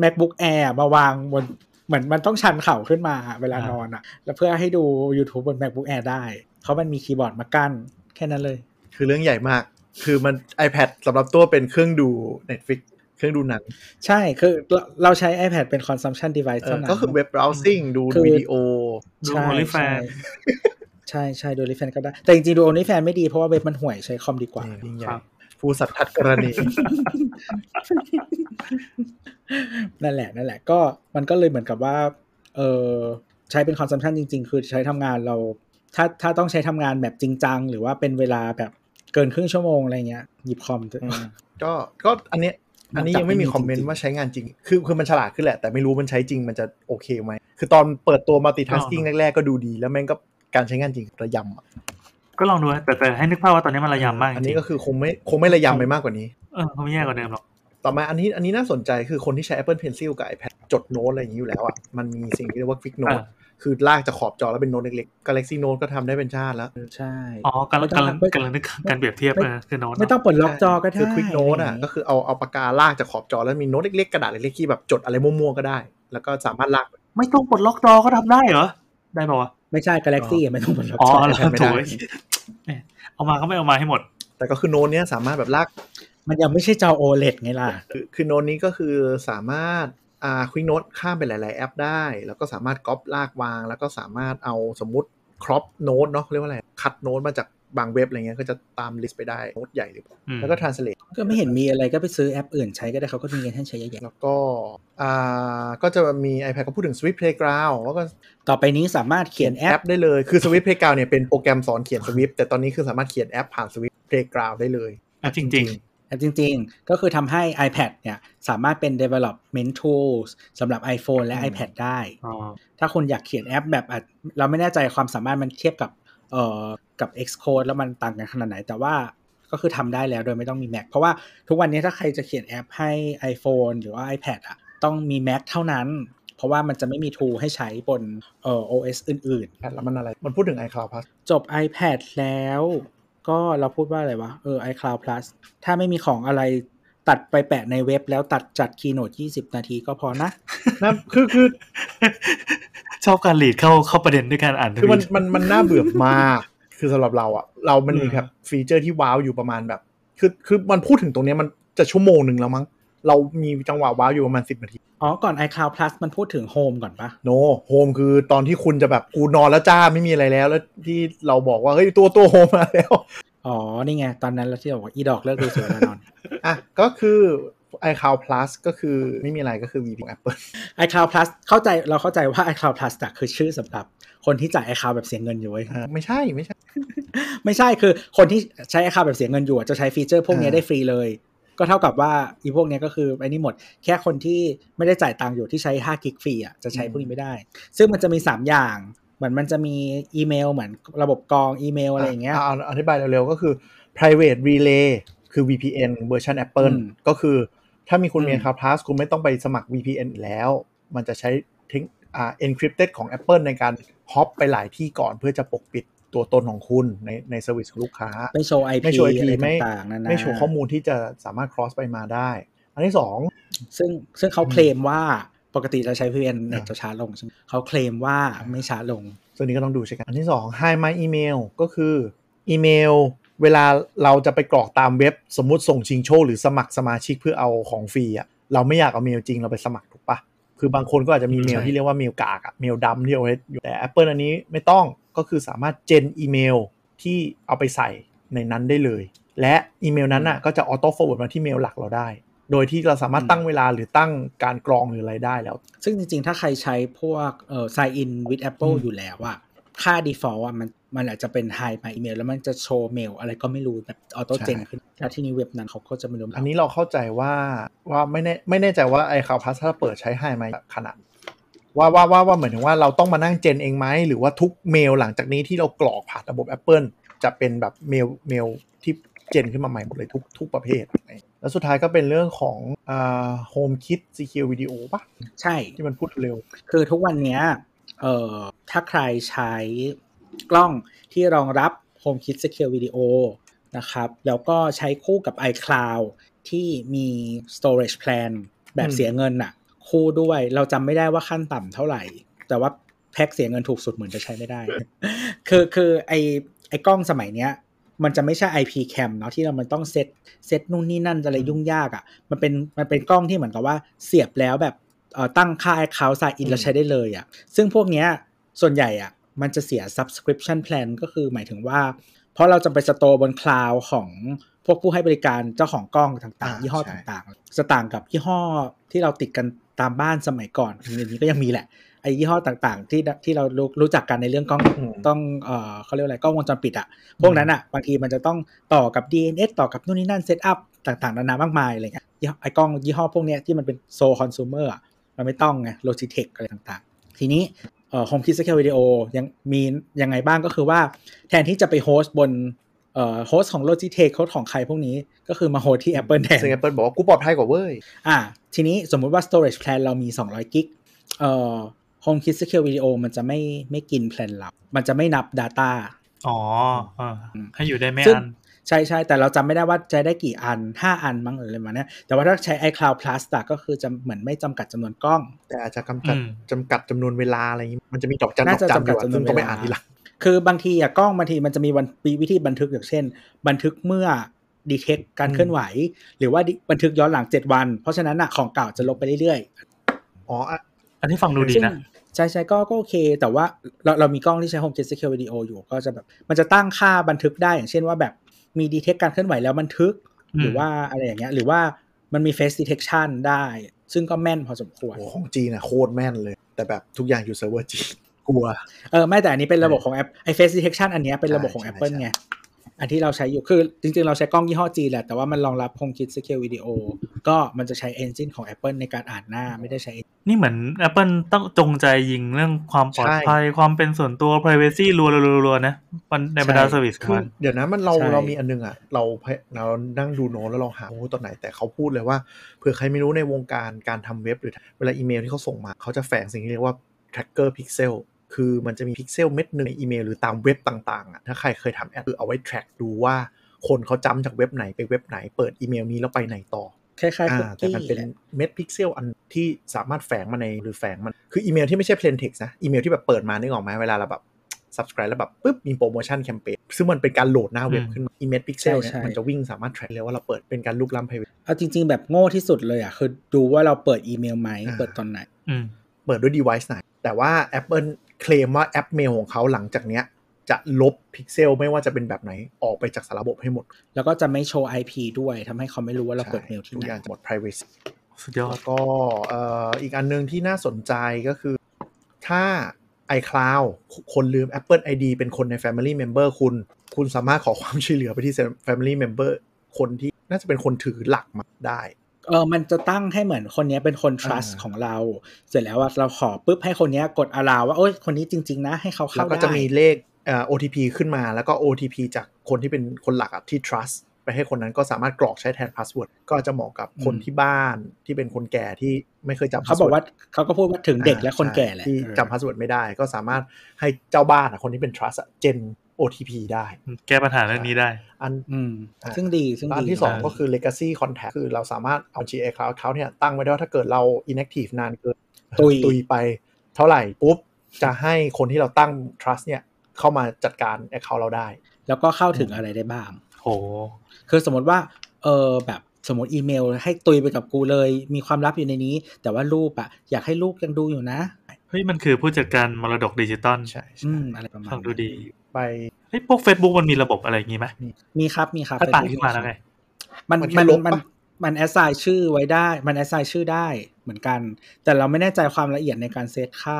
MacBook Air มาวางบนเหมือนมันต้องชันเข่าขึ้นมาเวลานอนอะแล้วเพื่อให้ดู YouTube บน MacBook Air ได้ เพราะมันมีคีย์บอร์ดมากั้นแค่นั้นเลย คือเรื่องใหญ่มาก คือมัน iPad สำหรับตัวเป็นเครื่องดู Netflix เครื่องดูหนัง ใช่คือเราเราใช้ iPad เป็น consumption device เออเท่านั้นก็คือเว็บ browsing ดูคือวิดีโอ ดูใช่ OnlyFans ใช่ใช่ดู OnlyFans ก็ได้ แต่จริงๆ ดู OnlyFans ไม่ดีเพราะว่าเว็บมันห่วยใช้คอมดีกว่านี่ยิ่งใหญ่ครับผู้สัตทัดกรณี นั่นแหละ นั่นแหละ ก็มันก็เลยเหมือนกับว่า เออใช้เป็น consumption จริง ๆ คือใช้ทำงานเรา ถ้าถ้าต้องใช้ทำงานแบบจริงจัง หรือว่าเป็นเวลาแบบ เกินครึ่งชั่วโมงอะไรเงี้ยหยิบคอมเถอะอืมก็ก็อันเนี้ยอันนี้ยังไม่มีคอมเมนต์ว่าใช้งานจริง คือคือมันฉลาดขึ้นแหละ แต่ไม่รู้มันใช้จริงมันจะโอเคไหม คือตอนเปิดตัว multitasking แรกๆก็ดูดี แล้วแม่งก็การใช้งานจริงระยำอะก็ลองดูนะแต่แต่ให้นึกภาพว่าตอนนี้มันระยำมากจอันรินี้งก็คือคงไม่คงไม่ระยำไปมากกว่านี้ เออเขาไม่แย่กว่าเดิมหรอก ต่อมาอันนี้อันนี้น่าสนใจคือคนที่ใช้ Apple Pencil กับ iPad จดโน้ตอะไรอย่างนี้อยู่แล้วอะ มันมีสิ่งที่เรียกว่า Quick Note คือลากจากขอบจอแล้วเป็นโน้ตเล็กๆ Galaxy Note ก็ทำได้เป็นชาติแล้ว ใช่ อ๋อกำลังไม่ต้องกำลังไม่กำลังนึกการเปรียบเทียบไม่เออคือโน้ตไม่ต้องปลดล็อกจอก็ได้ คือ Quick Note อะไรย่างงี้ก็คือเอาเอาปากกาลากจากขอบจอแล้วมีโน้ตเล็กๆ กระดาษเล็กๆที่แบบจดอะไรมั่วๆก็ได้ แล้วก็สามารถลาก ไม่ต้องปลดล็อกจอก็ทำได้เหรอ ได้ป่าวะไม่ใช่ Galaxy อะไม่ต้องปลดล็อกอ๋อจอแล้วไม่ได้โถ่แหมเอามาก็ไม่เอามาให้หมด แต่ก็คือโน้ตเนี้ยสามารถแบบลากมันยังไม่ใช่จอ OLED ไงล่ะ คือคือโน้ตนี้ก็คือสามารถ อ่า Quick Note ข้ามไปหลาย ๆ แอปได้ แล้วก็สามารถก๊อปลากวาง แล้วก็สามารถเอาสมมติcrop โน้ตเนาะเขาเรียกว่าอะไรคัดโน้ตมาจากบางเว็บอะไรเงี้ยก็จะตาม list ไปได้โน้ตใหญ่หรือเปล่าอืมแล้วก็ translate ก็ไม่เห็นมีอะไรก็ไปซื้อแอปอื่นใช้ก็ได้เขาก็มีกันให้ใช้เยอะแยะแล้วก็อ่าก็จะมี iPad ก็พูดถึง Swift Playground แล้วก็ต่อไปนี้สามารถเขียนแอปได้เลยคือ Swift Playground เนี่ยเป็นโปรแกรมสอนเขียน Swift แต่ตอนนี้คือสามารถเขียนแอปผ่าน Swift Playground ได้เลยอะจริง แต่จริงๆ ก็คือทำให้ iPad เนี่ยสามารถเป็น development tools สำหรับ iPhone และ iPad ได้อ๋อถ้าคุณอยากเขียนแอปแบบอาจเราไม่แน่ใจความสามารถมันเทียบกับเอ่อกับ Xcode แล้วมันต่างกันขนาดไหน แต่ว่าก็คือทำได้แล้วโดยไม่ต้องมี Mac เพราะว่าทุกวันนี้ถ้าใครจะเขียนแอปให้ iPhone หรือว่า iPad อะต้องมี Mac เท่านั้น เพราะว่ามันจะไม่มี tool ให้ใช้บนเอ่อ OS อื่นแล้วมันอะไร มันพูดถึง iCloud Plus ๆจบ iPad แล้ว ก็เราพูดว่าอะไรวะ เออ iCloud Plus ถ้าไม่มีของอะไรตัดไปแปะในเว็บแล้วตัดจัด keynote 20นาทีก็พอนะนะคือคือ ชอบการหลีดเข้าเข้าประเด็นด้วยการอ่านทคือมันวีตมันมันน่าเบื่อมาก คือสำหรับเราอะเรามันมีอืมแบบฟีเจอร์ที่ว้าวอยู่ประมาณแบบ คือคือมันพูดถึงตรงเนี้ยมันจะชั่วโมงหนึ่งแล้วมั้ง เรามีจังหวะว้าวอยู่ประมาณสิบนาที อ๋อ ก่อน iCloud Plus มันพูดถึง Home ก่อนปะโนโฮมคือตอนที่คุณจะแบบกูนอนแล้วจ้าไม่มีอะไรแล้ว แล้วที่เราบอกว่า เฮ้ย ตัวตัวโฮมมาแล้ว อ๋อ นี่ไง ตอนนั้นเราที่บอกว่า อีดอกเลิกดูสวยแล้วนอน อะ ก็คือ iCloud Plus ก็คือไม่มีอะไรก็คือ VPN Apple iCloud Plus เข้าใจเราเข้าใจว่า iCloud Plus อะคือชื่อสำหรับคนที่จ่าย iCloud แบบเสียเงินอยู่เว้ยอ่าไม่ใช่ไม่ใช่ ไม่ใช่คือคนที่ใช้ iCloud แบบเสียเงินอยู่อะจะใช้ฟีเจอร์พวกนี้อ่าได้ฟรีเลย ก็เท่ากับว่าอีพวกเนี้ยก็คือไอ้นี่หมด แค่คนที่ไม่ได้จ่ายตังค์อยู่ที่ใช้5กิกฟรีอะจะใช้พวกนี้ไม่ได้ ซึ่งมันจะมี 3 อย่าง เหมือนมันจะมีอีเมลเหมือนระบบกรองอีเมลอะไรอย่างเงี้ยะอธิบายเร็วๆก็คือ private relay คือ VPN version Apple อืมก็คือถ้ามีคุณอืมมี iCloud Plus คุณไม่ต้องไปสมัคร VPN อีกแล้ว มันจะใช้ทิ้งอ่า encrypted ของ Apple ในการ hop ไปหลายที่ก่อนเพื่อจะปกปิด ตัวตนของคุณในใน service ของลูกค้า ไม่โชว์ IP ไม่โชว์ IP อะไรไม่ต่างๆนั่นนะไม่โชว์ข้อมูลที่จะสามารถ cross ไปมาได้ อันที่สองซึ่งซึ่งเขาอืมเคลมว่าปกติจะใช้ VPN เน็ตอ่าจะช้าลงใช่ไหมเขาเคลมว่าไม่ช้าลงซึ่งนี้ก็ต้องดูใช่กันอันที่สอง Hi My Email ก็คืออีเมล เวลาเราจะไปกรอกตามเว็บสมมุติส่งชิงโชคหรือสมัครสมาชิกเพื่อเอาของฟรีอะเราไม่อยากเอาเมลจริงเราไปสมัครถูกปะ คือบางคนก็อาจจะมีเมลใช่ที่เรียกว่าเมลกากอะเมลดำที่เอาไว้อยู่แต่ Apple อันนี้ไม่ต้องก็คือสามารถเจนอีเมลที่เอาไปใส่ในนั้นได้เลย และอีเมลนั้นอะก็จะ auto forward มาที่เมลหลักเราได้ โดยที่เราสามารถตั้งเวลาหรือตั้งการกรองหรืออะไรได้แล้ว ซึ่งจริงๆ ถ้าใครใช้พวกเอ่อ sign in with Apple อืมอยู่แล้วอะค่า default อะมัน มันอาจจะเป็น hide my email แล้วมันจะโชว์เมลอะไรก็ไม่รู้แบบ auto gen ขึ้นแล้วที่นี้เว็บนั้นเขาก็จะไม่รู้อันนี้เราเข้าใจว่าว่าไม่แน่ไม่แน่ใจว่า iCloud Plus ถ้าเปิดใช้ให้ไหมขนาดว่าว่าว่าว่าเหมือนถึงว่าเราต้องมานั่ง gen เองไหมหรือว่าทุกเมลหลังจากนี้ที่เรากรอกผ่านระบบ Apple จะเป็นแบบเมลเมลที่เจนขึ้นมาใหม่หมดเลยทุกทุกประเภท แล้วสุดท้ายก็เป็นเรื่องของอ่า Home Kit Secure Video ป่ะ ใช่ที่มันพูดเร็ว คือทุกวันเนี้ยเอ่อถ้าใครใช้ กล้องที่รองรับ HomeKit Secure Video นะครับแล้วก็ใช้คู่กับ iCloud ที่มี storage plan แบบเสียเงินน่ะ คู่ด้วยเราจำไม่ได้ว่าขั้นต่ำเท่าไหร่ แต่ว่าแพ็คเสียเงินถูกสุดเหมือนจะใช้ไม่ได้ คือคือไอไอกล้องสมัยเนี้ย มันจะไม่ใช่ IP cam เนาะที่เรามันต้องเซตเซตนู่นนี่นั่นอะไรยุ่งยากอะ่ะ มันเป็นมันเป็นกล้องที่เหมือนกับว่าเสียบแล้วแบบเอ่อตั้งค่า account sign in แล้วใช้ได้เลยอะ่ะ ซึ่งพวกเนี้ยส่วนใหญ่อะ่ะ มันจะเสีย subscription plan ก็คือหมายถึงว่า เพราะเราจะไปสโตร์บนคลาวของพวกผู้ให้บริการเจ้าของกล้องต่างอ่าๆยี่ห้อใช่ต่างๆ จะต่างกับยี่ห้อที่เราติดกันตามบ้านสมัยก่อนเดี๋ยวนี้ก็ยังมีแหละไอ้ยี่ห้อต่างๆ ที่ที่เรารู้รู้จักกันในเรื่องกล้องอืมต้องเอ่อเขาเรียกว่าอะไรกล้องวงจรปิดอะพวกนั้นอะบางทีมันจะต้องต่อกับ DNS ต่อกับนู่นนี่นั่น setup ต่างๆนานามากมายอะไรเงี้ยยี่ห้อไอ้กล้องยี่ห้อพวกเนี้ยที่มันเป็นโซคอน sumer อะมันไม่ต้องไง Logitech อะไรต่างๆ ทีนี้ เอ่อ Home Kit Secure Video ยังมียังไงบ้างก็คือว่าแทนที่จะไปโฮสต์บนเอ่อโฮสต์ของ Logitech โฮสต์ของใครพวกนี้ ก็คือมา host ที่ Apple แทนซึ่ง Apple บอกว่ากูปลอดภัยกว่าเว้ย อ่า ทีนี้สมมุติว่า storage plan เรามี 200 กิกเอ่อ Home Kit Secure Video มันจะไม่ไม่กิน plan เรา มันจะไม่นับ Data อ๋อเออให้อยู่ได้ไม่ซึ่งอัน ใช่ใช่แต่เราจำไม่ได้ว่าจะได้กี่อัน 5 อันมั้งหรืออะไรมาเนี้ยแต่ว่าถ้าใช้ iCloud Plus อะก็คือจะเหมือนไม่จำกัดจำนวนกล้อง แต่อาจจะจำกัดอืมจำกัดจำนวนเวลาอะไรอย่างนี้มันจะมีดอกจันดน่าอกจะจันอยู่จำกัดอะจำนวนซึ่งต้องไปเวลาอ่านทีหลังคือบางทีอะกล้องบางทีมันจะมีวันมีวิธีบันทึกอย่างเช่น บันทึกเมื่อ detect การอืมเคลื่อนไหว หรือว่า de- บันทึกย้อนหลัง 7 วัน เพราะฉะนั้นอะของเก่าจะลบไปเรื่อยๆอ๋ออะอันนี้ฟังดูดีซึ่งนะใช่ใช่ก็ก็โอเค แต่ว่าเราเรามีกล้องที่ใช้ HomeKit Secure Video อยู่ก็จะแบบ มันจะตั้งค่าบันทึกได้อย่างเช่นว่าแบบ มี detect การเคลื่อนไหวแล้วบันทึกอืมหรือว่าอะไรอย่างเงี้ย หรือว่ามันมี face detection ได้ ซึ่งก็แม่นพอสมควรโอ้ของจีนอะโคตรแม่นเลย แต่แบบทุกอย่างอยู่เซิร์ฟเวอร์จีนกลัว เออ ไม่แต่อันนี้เป็นระบบของแอปไอ face detection อันเนี้ยเป็นระบบของใช่ Apple ใช่ไง อันที่เราใช้อยู่คือจริงๆ เราใช้กล้องยี่ห้อจีนแหละ แต่ว่ามันรองรับ HomeKit Secure Video ก็มันจะใช้ engine ของ Apple ในการอ่านหน้าไม่ได้ใช้ นี่เหมือน Apple ต้องจงใจยิงเรื่องความปลอดภัย ความเป็นส่วนตัว privacy รัวๆๆๆนะมันในบรรดาใช่ service ของมันเดี๋ยวนะมันเราใช่เรามีอันนึงอะ เราพยเรานั่งดูโน้ตแล้วเราหาโอ้ตัวไหนแต่เขาพูดเลยว่าเผื่อใครไม่รู้ในวงการการทำเว็บหรือเวลาอีเมลที่เขาส่งมาเขาจะแฝงสิ่งที่เรียกว่า tracker pixel คือมันจะมีพิกเซลเม็ดหนึ่งในอีเมลหรือตามเว็บต่างๆอะถ้าใครเคยทำแอปคือเอาไว้ track ดูว่าคนเขาจำจากเว็บไหนไปเว็บไหน เปิดอีเมลนี้แล้วไปไหนต่อคล้ายๆคุอ่าแต่มันเป็นแหละเม็ดพิกเซลอันที่สามารถแฝงมาในหรือแฝงมัน คืออีเมลที่ไม่ใช่ plain text นะ อีเมลที่แบบเปิดมานึกออกไหมเวลาเราแบบ subscribe แล้วแบบปุ๊บมีโปรโมชั่นแคมเปญซึ่งมันเป็นการโหลดหน้าเว็บอืมขึ้นมาอีเมลพิกเซลเนี่ยมันจะวิ่งสามารถ track เลยว่าเราเปิดเป็นการลุกล้ำ private เอาจริง ๆ แบบโง่ที่สุดเลยอะคือดูว่าเราเปิดอีเมลไหมอ่าเปิดตอนไหนอืมเปิดด้วย device ไหนแต่ว่า Apple เคลมว่าแอปเมลของเขาหลังจากเนี้ยจะลบพิกเซลไม่ว่าจะเป็นแบบไหนออกไปจากสารระบบให้หมด แล้วก็จะไม่โชว์ IP ด้วยทำให้เขาไม่รู้ว่าเราเปิดเมลที่ทุกไหนอย่างจะหมด privacy สุดยอดแล้วก็เอ่ออีกอันหนึงที่น่าสนใจก็คือ ถ้า iCloud คนลืม Apple ID เป็นคนใน Family Member คุณ คุณสามารถขอความช่วยเหลือไปที่ Family Member คนที่น่าจะเป็นคนถือหลักมาได้ เออมันจะตั้งให้เหมือนคนเนี้ยเป็นคน trust อ่าของเรา เสร็จแล้วอะเราขอปุ๊บให้คนเนี้ยกด allow ว่าโอ้ยคนนี้จริง ๆ นะ ให้เขาเข้าแล้วก็ได้จะมีเลขเอ่อ OTP ขึ้นมาแล้วก็ OTP จากคนที่เป็นคนหลักอะที่ trust ไปให้คนนั้นก็สามารถกรอกใช้แทน password ก็จะเหมาะกับคนอืมที่บ้านที่เป็นคนแก่ที่ไม่เคยจำเขาบอก password ว่าเขาก็พูดว่าถึงเด็กและคนแก่แหละที่เออจำ password ไม่ได้ ก็สามารถให้เจ้าบ้านอะคนที่เป็น trust อะเจน OTP ได้ แก้ปัญหาเรื่องนี้ได้ อันอืมอ่าซึ่งดีซึ่งอันดีที่สองมากก็คือ legacy contact คือเราสามารถเอา G iCloud เขาเนี่ยตั้งไว้ได้ว่าถ้าเกิดเรา inactive นานเกินตุยตุยไปเท่าไหร่ปุ๊บ จะให้คนที่เราตั้ง trust เนี่ยเข้ามาจัดการ account เราได้ แล้วก็เข้าถึงอะไรได้บ้างโหคือสมมติว่าเออแบบสมมติอีเมล ให้ตุยไปกับกูเลย มีความลับอยู่ในนี้ แต่ว่ารูปอะอยากให้ลูกยังดูอยู่นะ เฮ้ยมันคือผู้จัดการมรดกดิจิตอลใช่อืใช่มอะไรประมาณฟังดูดีไปเฮ้ยพวก Facebook มันมีระบบอะไรอย่างงี้ไหมมีครับมีครับถ้าตาย Facebook ขึ้นมาแล้วไงมันมันแค่มันลบปะมันมัน assign ชื่อไว้ได้ มัน assign ชื่อได้เหมือนกัน แต่เราไม่แน่ใจความละเอียดในการเซตค่า